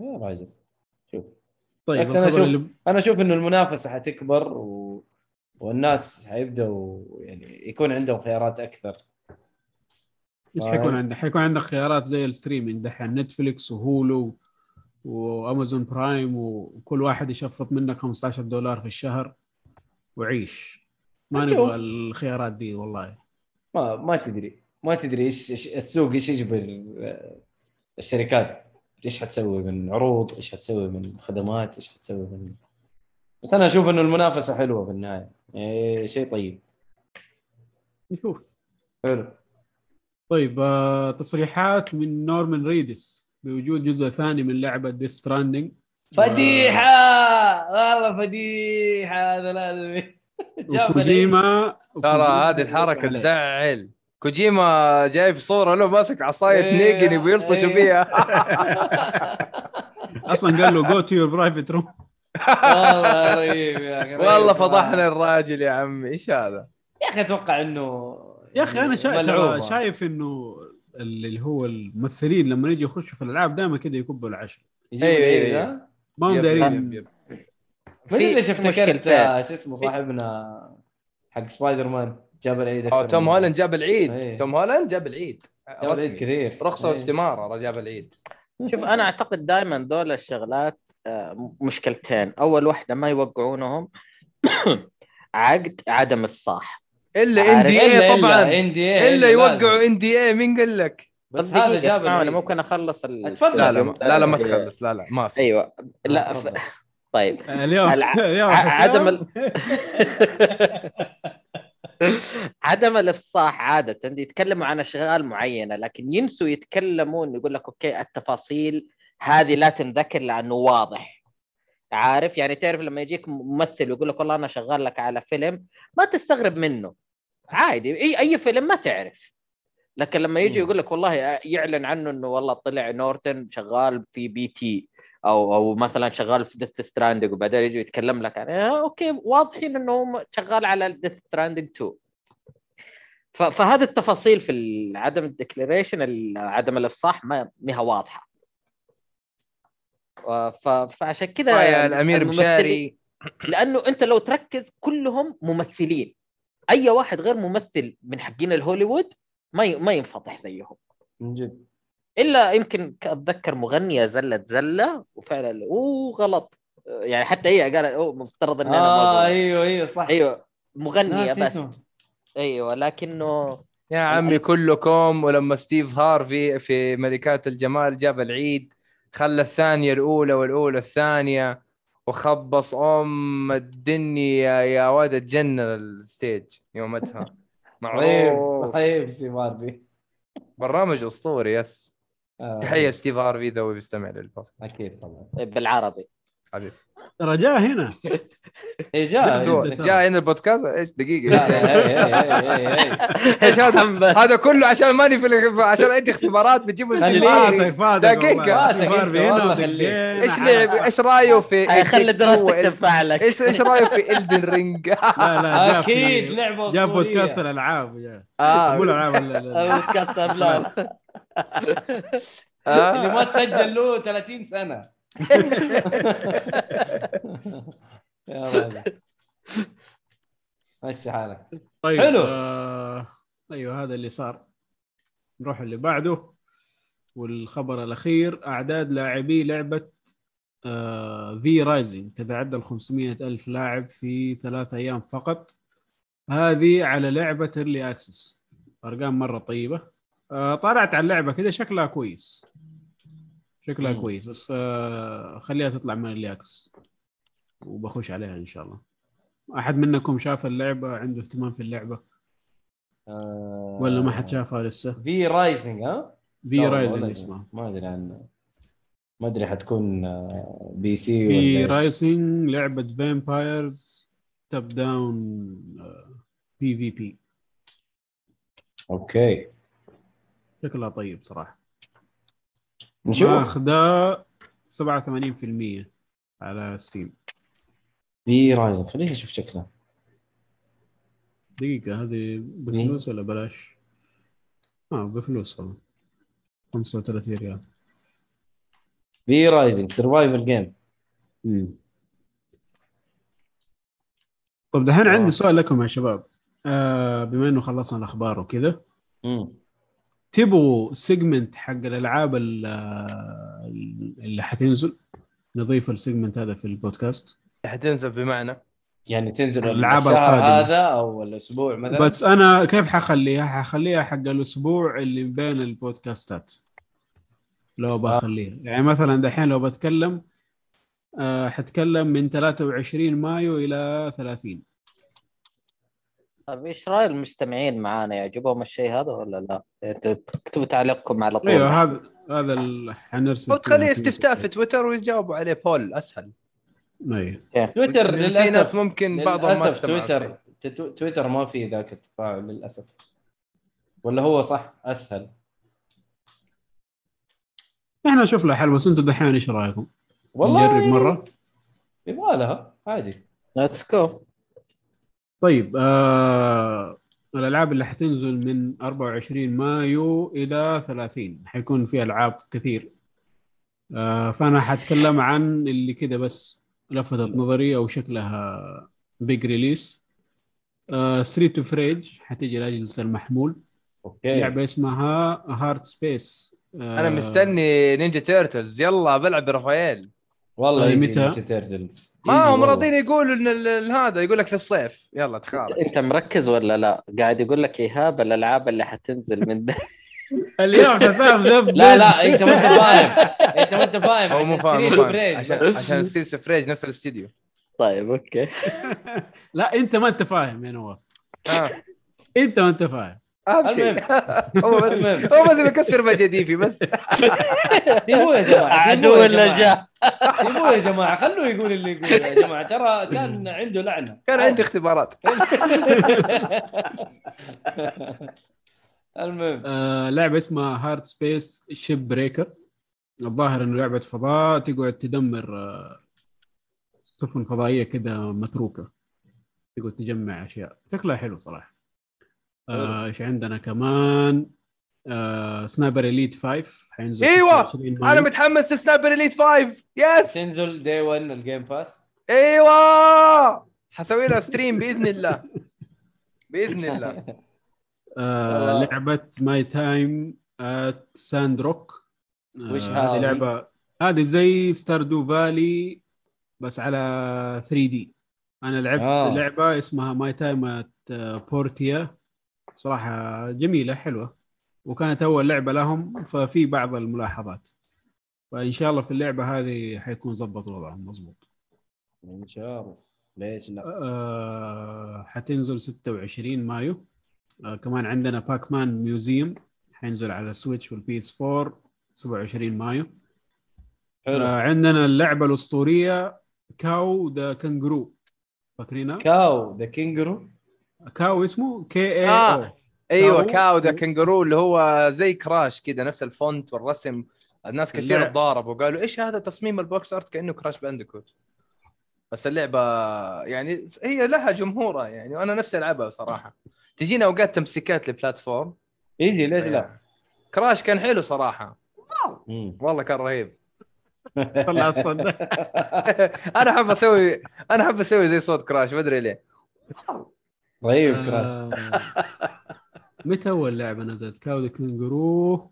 [SPEAKER 1] يا راجل شوف.
[SPEAKER 4] طيب الخبر
[SPEAKER 1] أشوف-
[SPEAKER 4] اللي
[SPEAKER 1] أنا أشوف إنه المنافسة حتكبر و... والناس حيبدأوا يعني يكون عندهم خيارات أكثر.
[SPEAKER 4] حيكون عندك؟ حيكون عندك خيارات زي ال streaming دحين. Netflix و Hulu و Amazon Prime وكل واحد يشفط منك 15 دولار في الشهر. وعيش. ما. نبغى الخيارات دي والله.
[SPEAKER 1] ما ما تدري. ما تدري إيش السوق إيش يجبر الشركات؟ إيش حتسوي من عروض؟ إيش حتسوي من خدمات؟ إيش حتسوي من بس أنا أشوف إنه المنافسة حلوة في النهاية. يعني شيء طيب.
[SPEAKER 4] نشوف.
[SPEAKER 1] حلو.
[SPEAKER 4] طيب آه، تصريحات من Norman Reedus بوجود جزء ثاني من لعبة Death Stranding
[SPEAKER 1] فديحة والله فديحة هذا لازم.
[SPEAKER 4] وكوجيما
[SPEAKER 2] ترى هذه الحركة تزعل كوجيما جايب صورة له ماسك عصاية
[SPEAKER 1] إيه،
[SPEAKER 2] Negan يبي يلطش
[SPEAKER 1] إيه.
[SPEAKER 2] فيها
[SPEAKER 4] أصلا قال له go to your private room
[SPEAKER 1] والله رهيب يا
[SPEAKER 2] والله. فضحنا الراجل يا عمي إيش هذا؟
[SPEAKER 1] يا أخي أتوقع إنه
[SPEAKER 4] يا أخي أنا شايف شايف إنه اللي هو الممثلين لما يجي يخشوا في الألعاب دايما كذا يكبوا العشر
[SPEAKER 2] أيوة.
[SPEAKER 1] ها؟
[SPEAKER 4] ما هم
[SPEAKER 2] يب.
[SPEAKER 1] ما ادري ليش
[SPEAKER 3] في
[SPEAKER 1] افتكرت شو اسمه صاحبنا حق سبايدر مان جاب العيد
[SPEAKER 2] أو
[SPEAKER 1] أكثر
[SPEAKER 2] توم هولاند جاب العيد
[SPEAKER 1] إيه.
[SPEAKER 2] توم هولاند جاب العيد
[SPEAKER 1] جاب العيد. كثير
[SPEAKER 2] رخصة
[SPEAKER 1] إيه.
[SPEAKER 2] واستمارة جاب العيد
[SPEAKER 3] شوف أنا أعتقد دائما دول الشغلات آه، مشكلتين أول واحدة ما يوقعونهم عقد عدم افصاح إلا.
[SPEAKER 2] إن دي اي طبعا
[SPEAKER 1] إن دي اي
[SPEAKER 2] إلا يوقعوا إن دي اي مين قال لك؟
[SPEAKER 1] بس هذا جاب العيد.
[SPEAKER 3] ممكن أخلص ال...
[SPEAKER 1] اتفضل.
[SPEAKER 2] لا لا ما- لا لا ما. تخلص لا لا ما في
[SPEAKER 3] أيوه لا. ف... طيب
[SPEAKER 4] اليوم
[SPEAKER 3] الع-
[SPEAKER 4] اليوم
[SPEAKER 3] عدم. ال... عدم الإفصاح عادة يتكلموا عن أشغال معينة لكن ينسوا يتكلمون يقول لك أوكي التفاصيل هذه لا تنذكر لأنه واضح عارف يعني تعرف لما يجيك ممثل ويقول لك والله أنا شغال لك على فيلم ما تستغرب منه عادي. اي أي فيلم ما تعرف. لكن لما يجي. يقول لك والله يعلن عنه إنه والله طلع نورمن شغال في بي تي أو أو مثلا شغال في Death Stranding وبعدين يجي يتكلم لك عن آه okay واضحين إنه هو شغال على Death Stranding 2 ف- فهذه التفاصيل في عدم ال declaration عدم الإفصاح ما هي واضحة. ف- فعشان كذا
[SPEAKER 2] يا
[SPEAKER 3] الأمير
[SPEAKER 2] بشاري
[SPEAKER 3] لأنه أنت لو تركز كلهم ممثلين. أي واحد غير ممثل من حقين الهوليوود ما ما ينفضح زيهم.
[SPEAKER 1] من جد.
[SPEAKER 3] إلا يمكن أتذكر مغنية زلت زلة وفعلا أوه غلط. يعني حتى هي قالت أوه مفترض إني أنا ما
[SPEAKER 1] آه
[SPEAKER 3] أقول.
[SPEAKER 1] أيوه أيوه صح.
[SPEAKER 3] أيوه
[SPEAKER 1] مغنية
[SPEAKER 3] بس.
[SPEAKER 1] اسمه.
[SPEAKER 3] أيوه لكنه
[SPEAKER 2] يا عمي كلكم ولما ستيف هارفي في ملكات الجمال جاب العيد خلى الثانية الأولى والأولى الثانية. وخبص أم الدنيا يا واد اتجنن الستيج يومتها.
[SPEAKER 1] رهيب
[SPEAKER 2] معروف.
[SPEAKER 1] رهيب ستيف هارفي
[SPEAKER 2] برنامج أسطوري يس.
[SPEAKER 1] آه،
[SPEAKER 2] تحية ستيف هارفي هو بيستمع للبودكاست.
[SPEAKER 1] أكيد طبعا.
[SPEAKER 3] بالعربي.
[SPEAKER 2] حبيبي.
[SPEAKER 4] ترى جاء هنا.
[SPEAKER 1] إيه جاء.
[SPEAKER 2] جاء هنا البودكاست؟
[SPEAKER 1] إيش هي- هي- هي.
[SPEAKER 2] إيش هذا؟ هذا كله عشان ماني في عشان عندي اختبارات بتجيبوا.
[SPEAKER 4] فاتك فاتك ودقينا
[SPEAKER 1] خليه.
[SPEAKER 4] إيش
[SPEAKER 2] لعب إيش رأيه في
[SPEAKER 3] خلي دراستك تنفع لك.
[SPEAKER 2] إيش إيش رأيه في الدن رينج
[SPEAKER 4] لا لا أكيد
[SPEAKER 1] لعبة
[SPEAKER 4] جاء
[SPEAKER 1] أسطورية.
[SPEAKER 4] بودكاست الألعاب
[SPEAKER 2] آه.
[SPEAKER 4] مو الألعاب لا- لا- لا.
[SPEAKER 3] بودكاست
[SPEAKER 2] آه.
[SPEAKER 1] اللي ما تسجل له 30 سنة. يا راجل مشي حالك.
[SPEAKER 4] طيب
[SPEAKER 1] حلو.
[SPEAKER 4] آه أيوه هذا اللي صار. نروح اللي بعده. والخبر الأخير أعداد لاعبي لعبة آه V Rising تتعدى ال 500 ألف لاعب في ثلاث أيام فقط. هذه على لعبة ال early access أرقام مرة طيبة. آه طلعت على اللعبة كذا شكلها كويس. شكلها
[SPEAKER 1] مم.
[SPEAKER 4] كويس بس آه خليها تطلع من ال early access وبخش عليها إن شاء الله. أحد منكم شاف اللعبة؟ عنده اهتمام في اللعبة؟
[SPEAKER 1] آه،
[SPEAKER 4] ولا ما حد شافها لسه؟
[SPEAKER 1] V Rising ها؟
[SPEAKER 4] V
[SPEAKER 1] Rising
[SPEAKER 4] اسمها.
[SPEAKER 1] ما أدري عنه ما أدري حتكون PC
[SPEAKER 4] في
[SPEAKER 1] ولا.
[SPEAKER 4] Rising لعبة vampires top down PvP
[SPEAKER 1] okay.
[SPEAKER 4] شكلها طيب صراحة.
[SPEAKER 1] نشوف.
[SPEAKER 4] ماخذه 87% على Steam.
[SPEAKER 1] V Rising خليني أشوف شكله.
[SPEAKER 4] دقيقة هذه بفلوس ولا بلاش؟ آه بفلوس والله. 35 ريال.
[SPEAKER 1] V Rising survival game
[SPEAKER 4] طيب دحين
[SPEAKER 1] آه.
[SPEAKER 4] عندي سؤال لكم يا شباب. آه بما إنه خلصنا الأخبار وكذا تبغوا segment حق الألعاب ال- اللي حتنزل؟ نضيف ال segment هذا في البودكاست.
[SPEAKER 2] حتنزل بمعنى؟
[SPEAKER 1] يعني تنزل
[SPEAKER 4] الألعاب
[SPEAKER 1] الشهر
[SPEAKER 4] القادمة.
[SPEAKER 1] هذا أو الأسبوع مثلا؟
[SPEAKER 4] بس أنا كيف حخليها؟ حخليها حق الأسبوع اللي بين البودكاستات. لو بخليها. يعني مثلا دحين لو بتكلم آه حتكلم من 23 مايو إلى 30
[SPEAKER 3] طيب إيش راي المستمعين معانا يعجبهم الشيء هذا ولا لا؟ تكتبوا تعليقكم على طول.
[SPEAKER 4] أيوه هذا هذا اللي حنرسل
[SPEAKER 2] أو
[SPEAKER 4] فيه
[SPEAKER 2] تخليه
[SPEAKER 4] في-
[SPEAKER 2] استفتاء في تويتر ويجاوبوا عليه بول أسهل.
[SPEAKER 4] أيوه
[SPEAKER 1] تويتر
[SPEAKER 2] لأن في ناس
[SPEAKER 1] للاسف
[SPEAKER 2] ممكن بعضهم ما
[SPEAKER 1] للاسف تويتر تويتر ما في ذاك التفاعل للأسف. ولا هو صح؟ أسهل.
[SPEAKER 4] إحنا نشوف له حل بس أنتم دحين إيش رأيكم؟
[SPEAKER 1] والله
[SPEAKER 4] نجرب مرة؟
[SPEAKER 1] يبغى لها عادي.
[SPEAKER 3] let's جو
[SPEAKER 4] طيب آه الألعاب اللي حتنزل من 24 مايو إلى 30 حيكون في ألعاب كثير. آه فأنا حتكلم عن اللي كده بس لفتت نظري أو شكلها big release Street of Rage حتيجي لاجهزه المحمول
[SPEAKER 1] okay.
[SPEAKER 4] لعبة اسمها Hardspace
[SPEAKER 2] أنا مستني Ninja Turtles يلا بلعب برافائيل
[SPEAKER 1] والله
[SPEAKER 4] متى؟
[SPEAKER 1] Turtles
[SPEAKER 2] ما هم. راضيين يقولوا إن هذا يقول لك في الصيف. يلا تخارج
[SPEAKER 3] أنت مركز ولا لا؟ قاعد يقول لك إيهاب الألعاب اللي حتنزل من ده
[SPEAKER 4] اليوم حسام جاب
[SPEAKER 1] لا لا أنت ما انت فاهم. أنت ما انت فاهم.
[SPEAKER 2] هو مو
[SPEAKER 1] عشان
[SPEAKER 2] فاهم عشان Street of Rage نفس الاستديو.
[SPEAKER 3] طيب okay.
[SPEAKER 4] لا أنت ما أنت فاهم يا نواف.
[SPEAKER 2] آه.
[SPEAKER 4] أنت ما أنت فاهم.
[SPEAKER 2] أهم شيء. هو بس. هو بس بيكسر مجاديفي بس.
[SPEAKER 1] سيبوه يا جماعة
[SPEAKER 3] عدو
[SPEAKER 1] سيبوه يا
[SPEAKER 3] ولا. جاء؟
[SPEAKER 1] سيبوه يا جماعة خلوه يقول اللي يقوله يا جماعة. ترى كان عنده لعنة.
[SPEAKER 2] كان عندي اختبارات.
[SPEAKER 1] المهم.
[SPEAKER 4] آه لعبة اسمها Hardspace Shipbreaker الظاهر إنه لعبة فضاء تقعد تدمر آه سفن فضائية كده متروكة. تقعد تجمع أشياء. شكلها حلو صراحة. آه، إيش عندنا كمان آه Sniper Elite 5 حينزل
[SPEAKER 2] أيوة،
[SPEAKER 4] 26 مايو.
[SPEAKER 2] أنا متحمس ل Sniper Elite 5 yes
[SPEAKER 1] تنزل day 1 ال Game
[SPEAKER 2] Pass إيوه حسوي لها stream بإذن الله بإذن الله
[SPEAKER 4] آه. لعبة My Time at Sandrock
[SPEAKER 1] وش
[SPEAKER 4] هذه؟ لعبة هذه زي Stardew Valley بس على 3D أنا لعبت
[SPEAKER 1] آه.
[SPEAKER 4] آه. لعبة اسمها My Time at Portia صراحة جميلة حلوة. وكانت أول لعبة لهم ففي بعض الملاحظات. فإن شاء الله في اللعبة هذه حيكون ظبط وضعهم مضبوط.
[SPEAKER 1] إن شاء الله. ليش لا؟
[SPEAKER 4] آه حتنزل 26 مايو. آه كمان عندنا Pac-Man Museum حينزل على ال Switch وال PS 4 27 مايو.
[SPEAKER 1] حلو.
[SPEAKER 4] آه عندنا اللعبة الأسطورية Kao the Kangaroo فاكرينها؟
[SPEAKER 1] Kao the Kangaroo
[SPEAKER 4] Kao اسمه K A
[SPEAKER 2] آه.
[SPEAKER 4] أيوه
[SPEAKER 2] Kao. the Kangaroo اللي هو زي Crash كذا نفس ال font والرسم. الناس كثير. تضاربوا وقالوا إيش هذا تصميم ال box art؟ كأنه Crash Bandicoot بس اللعبة يعني هي لها جمهورها يعني وأنا نفسي ألعبها صراحة تجينا أوقات تمسكات ل platform
[SPEAKER 1] يجي ليش لا؟
[SPEAKER 2] Crash كان حلو
[SPEAKER 1] صراحة.
[SPEAKER 2] والله كان رهيب.
[SPEAKER 4] طلع الصدى
[SPEAKER 2] أنا أحب أسوي أنا أحب أسوي زي صوت Crash ما أدري ليه.
[SPEAKER 1] رهيب Crash
[SPEAKER 4] آه، متى اول لعبه نزلت Kao the Kangaroo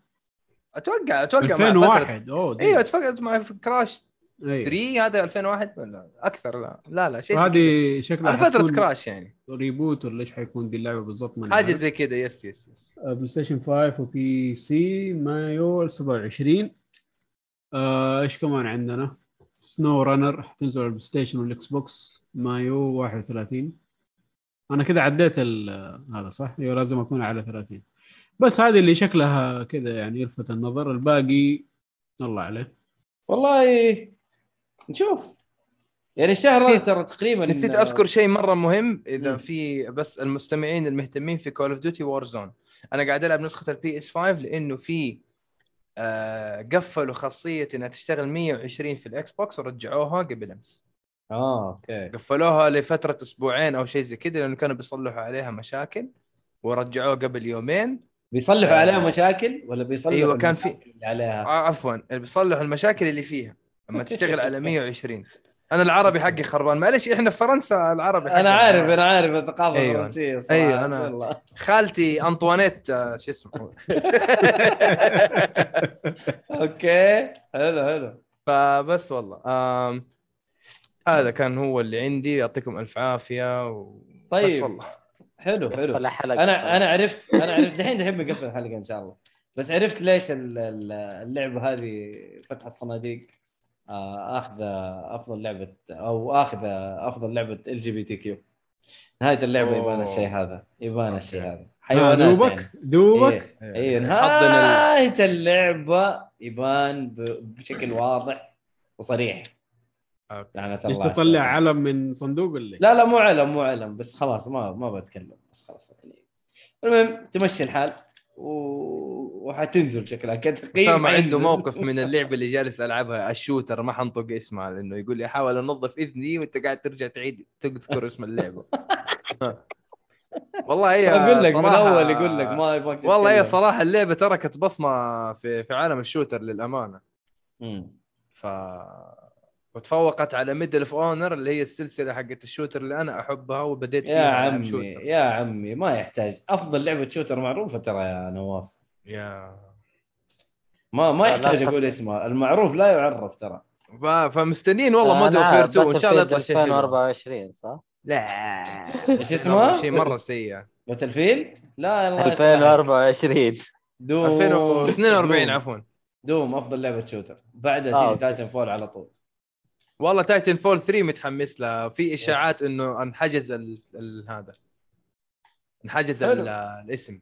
[SPEAKER 2] أتوقع أتوقع مع فترة-
[SPEAKER 4] 2001 أوه.
[SPEAKER 2] أيوه أتوقع مع Crash
[SPEAKER 4] أيوة.
[SPEAKER 2] 3 هذا 2001 ولا أكثر؟ لا لا لا شيء.
[SPEAKER 4] هذه شكلها
[SPEAKER 2] على
[SPEAKER 4] فترة
[SPEAKER 2] Crash يعني.
[SPEAKER 4] reboot ولا إيش حيكون دي اللعبة بالضبط؟ ما حاجة.
[SPEAKER 2] زي كذا. yes yes yes
[SPEAKER 4] آه، PlayStation 5 و PC مايو 27 آه، إيش كمان عندنا؟ SnowRunner حتنزل على ال PlayStation وال Xbox مايو 31 أنا كذا عديت ال- هذا صح؟ أيوه لازم أكون على 30 بس هذه اللي شكلها كذا يعني يلفت النظر. الباقي الله عليه.
[SPEAKER 1] والله نشوف. يعني الشهر هذا ترى تقريبا
[SPEAKER 2] نسيت أذكر شيء مرة مهم إذا
[SPEAKER 1] مم.
[SPEAKER 2] في بس المستمعين المهتمين في Call of Duty Warzone أنا قاعد ألعب نسخة ال PS 5 لأنه في آه قفلوا خاصية إنها تشتغل 120 في ال Xbox ورجعوها قبل أمس.
[SPEAKER 1] آه okay.
[SPEAKER 2] قفلوها لفترة أسبوعين أو شيء زي كذا لأنه كانوا بيصلحوا عليها مشاكل ورجعوها قبل يومين.
[SPEAKER 1] بيصلحوا
[SPEAKER 2] آه.
[SPEAKER 1] عليها مشاكل ولا بيصلحوا
[SPEAKER 2] أيوة، كان في-
[SPEAKER 1] عليها؟
[SPEAKER 2] آه عفوا بيصلحوا المشاكل اللي فيها لما تشتغل على 120 أنا العربي حقي خربان. معلش إحنا في فرنسا العربي حقي
[SPEAKER 1] أنا عارف. أنا عارف الثقافة
[SPEAKER 2] أيوة.
[SPEAKER 1] الفرنسية صراحة
[SPEAKER 2] أيوة، أنا-
[SPEAKER 1] الله.
[SPEAKER 2] خالتي أنطوانيت آه، شو اسمه؟
[SPEAKER 1] أوكي حلو حلو.
[SPEAKER 2] فبس والله آم هذا كان هو اللي عندي يعطيكم ألف عافية و... بس
[SPEAKER 1] طيب.
[SPEAKER 2] والله.
[SPEAKER 1] حلو حلو. أنا أنا عرفت أنا عرفت. دحين دحين بنقفل الحلقة إن شاء الله. بس عرفت ليش ال- ال- اللعبه هذه فتحة صناديق آه، آخذ أفضل لعبة أو آخذ أفضل لعبة إل جي بي تي كيو. نهاية
[SPEAKER 2] اللعبة.
[SPEAKER 1] يبان الشيء هذا يبان. الشيء هذا. حيوانات
[SPEAKER 4] دوبك
[SPEAKER 1] يعني.
[SPEAKER 4] دوبك؟
[SPEAKER 1] إيه.
[SPEAKER 2] حظنا ال-
[SPEAKER 1] نهاية اللعبة يبان ب- بشكل واضح وصريح. لعنة إيش
[SPEAKER 4] تطلع
[SPEAKER 1] على
[SPEAKER 4] علم من صندوق ولا؟
[SPEAKER 1] لا لا مو علم مو علم بس خلاص ما ما بتكلم بس خلاص يعني المهم تمشي الحال و... وحتنزل شكلها كتقييم
[SPEAKER 2] اسامه عنده. موقف من اللعبة اللي جالس ألعبها ال shooter ما حنطق اسمها لأنه يقول لي أحاول أنظف إذني وأنت قاعد ترجع تعيد تذكر اسم اللعبة والله هي
[SPEAKER 1] أقول لك من
[SPEAKER 2] صراحة-
[SPEAKER 1] أول يقول لك ما يبغاك
[SPEAKER 2] والله هي. صراحة اللعبة تركت بصمة في في عالم ال shooter للأمانة
[SPEAKER 1] مم.
[SPEAKER 2] ف وتفوقت على Medal of Honor اللي هي السلسلة حقت ال shooter اللي أنا أحبها وبديت
[SPEAKER 1] يا
[SPEAKER 2] فيها ألعب
[SPEAKER 1] عمي
[SPEAKER 2] shooter
[SPEAKER 1] يا عمي ما يحتاج أفضل لعبة shooter معروفة ترى يا نواف
[SPEAKER 2] يا
[SPEAKER 1] ما ما يحتاج
[SPEAKER 3] أقول.
[SPEAKER 1] اسمها المعروف لا يعرف ترى
[SPEAKER 2] ف... فمستنيين والله
[SPEAKER 3] Modern
[SPEAKER 2] Warfare 2 إن شاء الله يطلع شيء حلو
[SPEAKER 3] 2024 صح؟
[SPEAKER 2] لا
[SPEAKER 1] إيش اسمها؟
[SPEAKER 2] شيء مرة سيء
[SPEAKER 1] Battlefield؟ لا الله يسامحك.
[SPEAKER 3] 2024
[SPEAKER 1] Doom
[SPEAKER 2] 2042
[SPEAKER 1] Doom.
[SPEAKER 2] عفوا
[SPEAKER 1] Doom أفضل لعبة shooter بعدها
[SPEAKER 3] آه،
[SPEAKER 1] تيجي. Titanfall على طول
[SPEAKER 2] والله Titanfall 3 متحمس لها في
[SPEAKER 1] إشاعات.
[SPEAKER 2] إنه انحجز. هذا انحجز. الاسم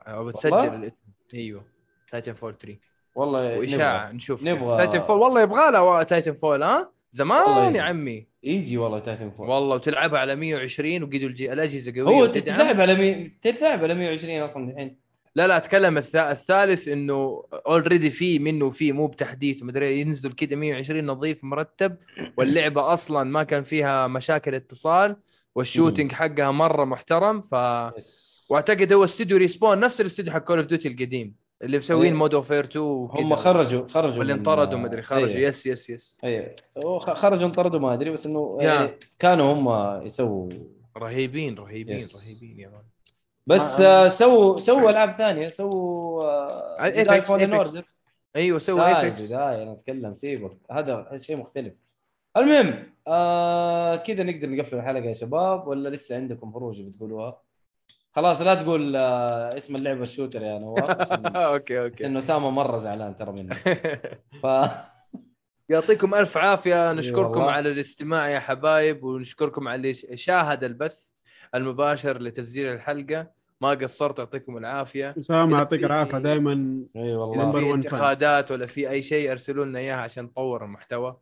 [SPEAKER 2] أو بتسجل؟ الاسم أيوه Titanfall 3
[SPEAKER 1] والله وإشاعة.
[SPEAKER 2] نشوف
[SPEAKER 1] نبغى.
[SPEAKER 2] Titanfall والله يبغى لها Titanfall ها زمان. يا عمي
[SPEAKER 1] يجي والله Titanfall
[SPEAKER 2] والله وتلعبها على 120 وقيدوا. الأجهزة قوية
[SPEAKER 1] هو. تتلعب على مي... تتلعب على 120 أصلا الحين
[SPEAKER 2] لا لا أتكلم الث... الثالث إنه already في منه في مو بتحديث مدري ينزل كذا 120 نظيف مرتب واللعبة أصلا ما كان فيها مشاكل اتصال وال shooting حقها مرة محترم ف وأعتقد هو استوديو Respawn نفس الاستوديو حق Call of Duty القديم اللي مسوين
[SPEAKER 1] إيه.
[SPEAKER 2] Modern Warfare 2 وكذا.
[SPEAKER 1] هم خرجوا خرجوا
[SPEAKER 2] واللي انطردوا مدري خرجوا
[SPEAKER 1] أيوه.
[SPEAKER 2] yes
[SPEAKER 1] yes yes أيوه خرجوا انطردوا ما أدري بس
[SPEAKER 2] إنه.
[SPEAKER 1] يعني كانوا هم يسووا
[SPEAKER 2] رهيبين رهيبين
[SPEAKER 1] yes.
[SPEAKER 2] رهيبين يا man
[SPEAKER 1] بس
[SPEAKER 3] آه.
[SPEAKER 1] سووا سووا ألعاب ثانية سووا آه
[SPEAKER 2] Apex-
[SPEAKER 1] Jedi Fallen
[SPEAKER 2] Apex.
[SPEAKER 1] Order
[SPEAKER 2] أيوه سووا Apex
[SPEAKER 1] بداية أنا أتكلم سيبك هذا شيء مختلف المهم آه كذا نقدر نقفل الحلقة يا شباب ولا لسه عندكم خروج بتقولوها؟ خلاص لا تقول آه، اسم اللعبة ال shooter يا نواف
[SPEAKER 2] okay okay
[SPEAKER 1] انه أسامة مرة زعلان ترى مني ف
[SPEAKER 2] يعطيكم ألف عافية
[SPEAKER 1] إي
[SPEAKER 2] نشكركم. على الاستماع يا حبايب ونشكركم على اللي شاهد البث المباشر لتسجيل الحلقة ما قصرتوا يعطيكم
[SPEAKER 4] العافية
[SPEAKER 2] أسامة
[SPEAKER 4] يعطيك
[SPEAKER 2] في-
[SPEAKER 4] العافية دائما
[SPEAKER 2] إي
[SPEAKER 1] والله
[SPEAKER 4] fan.
[SPEAKER 2] انتقادات ولا في أي شيء أرسلوا لنا إياها عشان نطور المحتوى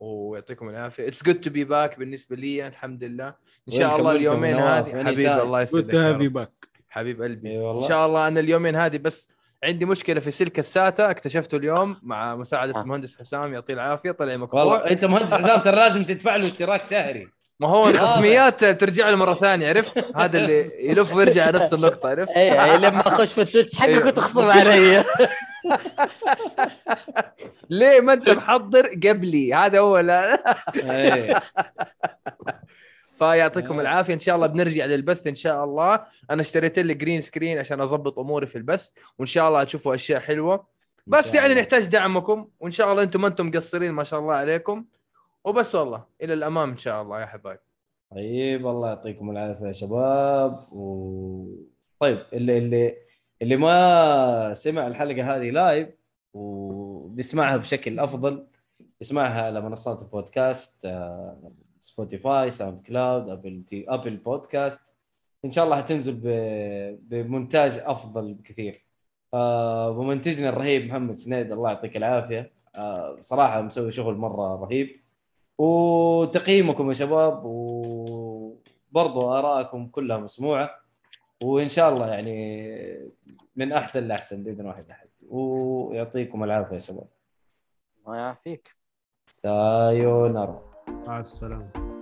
[SPEAKER 2] ويعطيكم العافية it's good to be back بالنسبة لي الحمد لله إن شاء الله اليومين. هذه. حبيبي الله يسعدك.
[SPEAKER 4] you back
[SPEAKER 2] حبيب قلبي
[SPEAKER 1] إي والله
[SPEAKER 2] إن شاء الله أنا اليومين هذه بس عندي مشكلة في سلك ال SATA اكتشفته اليوم مع مساعدة
[SPEAKER 3] آه.
[SPEAKER 2] المهندس حسام يعطيه العافية طلع مقطوع
[SPEAKER 1] والله أنت مهندس حسام ترى لازم تدفع له اشتراك شهري
[SPEAKER 2] ما هو الخصميات ترجع له مرة ثانية عرفت؟ هذا اللي يلف ويرجع على نفس النقطة عرفت؟
[SPEAKER 3] اي اي لما أخش في ال Twitch حقك
[SPEAKER 2] أيوه.
[SPEAKER 3] وتخصم علي.
[SPEAKER 2] ليه ما أنت محضر قبلي؟ هذا هو لا. فيعطيكم
[SPEAKER 1] آه.
[SPEAKER 2] العافية. إن شاء الله بنرجع للبث إن شاء الله. أنا اشتريت لي green screen عشان أضبط أموري في البث وإن شاء الله تشوفوا أشياء حلوة. بس يعني نحتاج دعمكم وإن شاء الله أنتم ما أنتم مقصرين ما شاء الله عليكم. وبس والله إلى الأمام إن شاء الله يا حبايب.
[SPEAKER 1] طيب الله يعطيكم العافية يا شباب. و... طيب اللي اللي اللي ما سمع الحلقة هذه live وبيسمعها بشكل أفضل يسمعها على منصات البودكاست آه، Spotify SoundCloud Apple T Apple Podcast إن شاء الله حتنزل. بمونتاج أفضل بكثير. آه، ومنتجنا الرهيب محمد سنيد الله يعطيك العافية. آه، بصراحه مسوي شغل مرة رهيب. وتقييمكم يا شباب وبرضو ارائكم كلها مسموعة وإن شاء الله يعني من أحسن لأحسن بإذن واحد أحد. ويعطيكم العافية يا شباب.
[SPEAKER 3] ما يعافيك.
[SPEAKER 1] سايونارا
[SPEAKER 4] مع السلامة.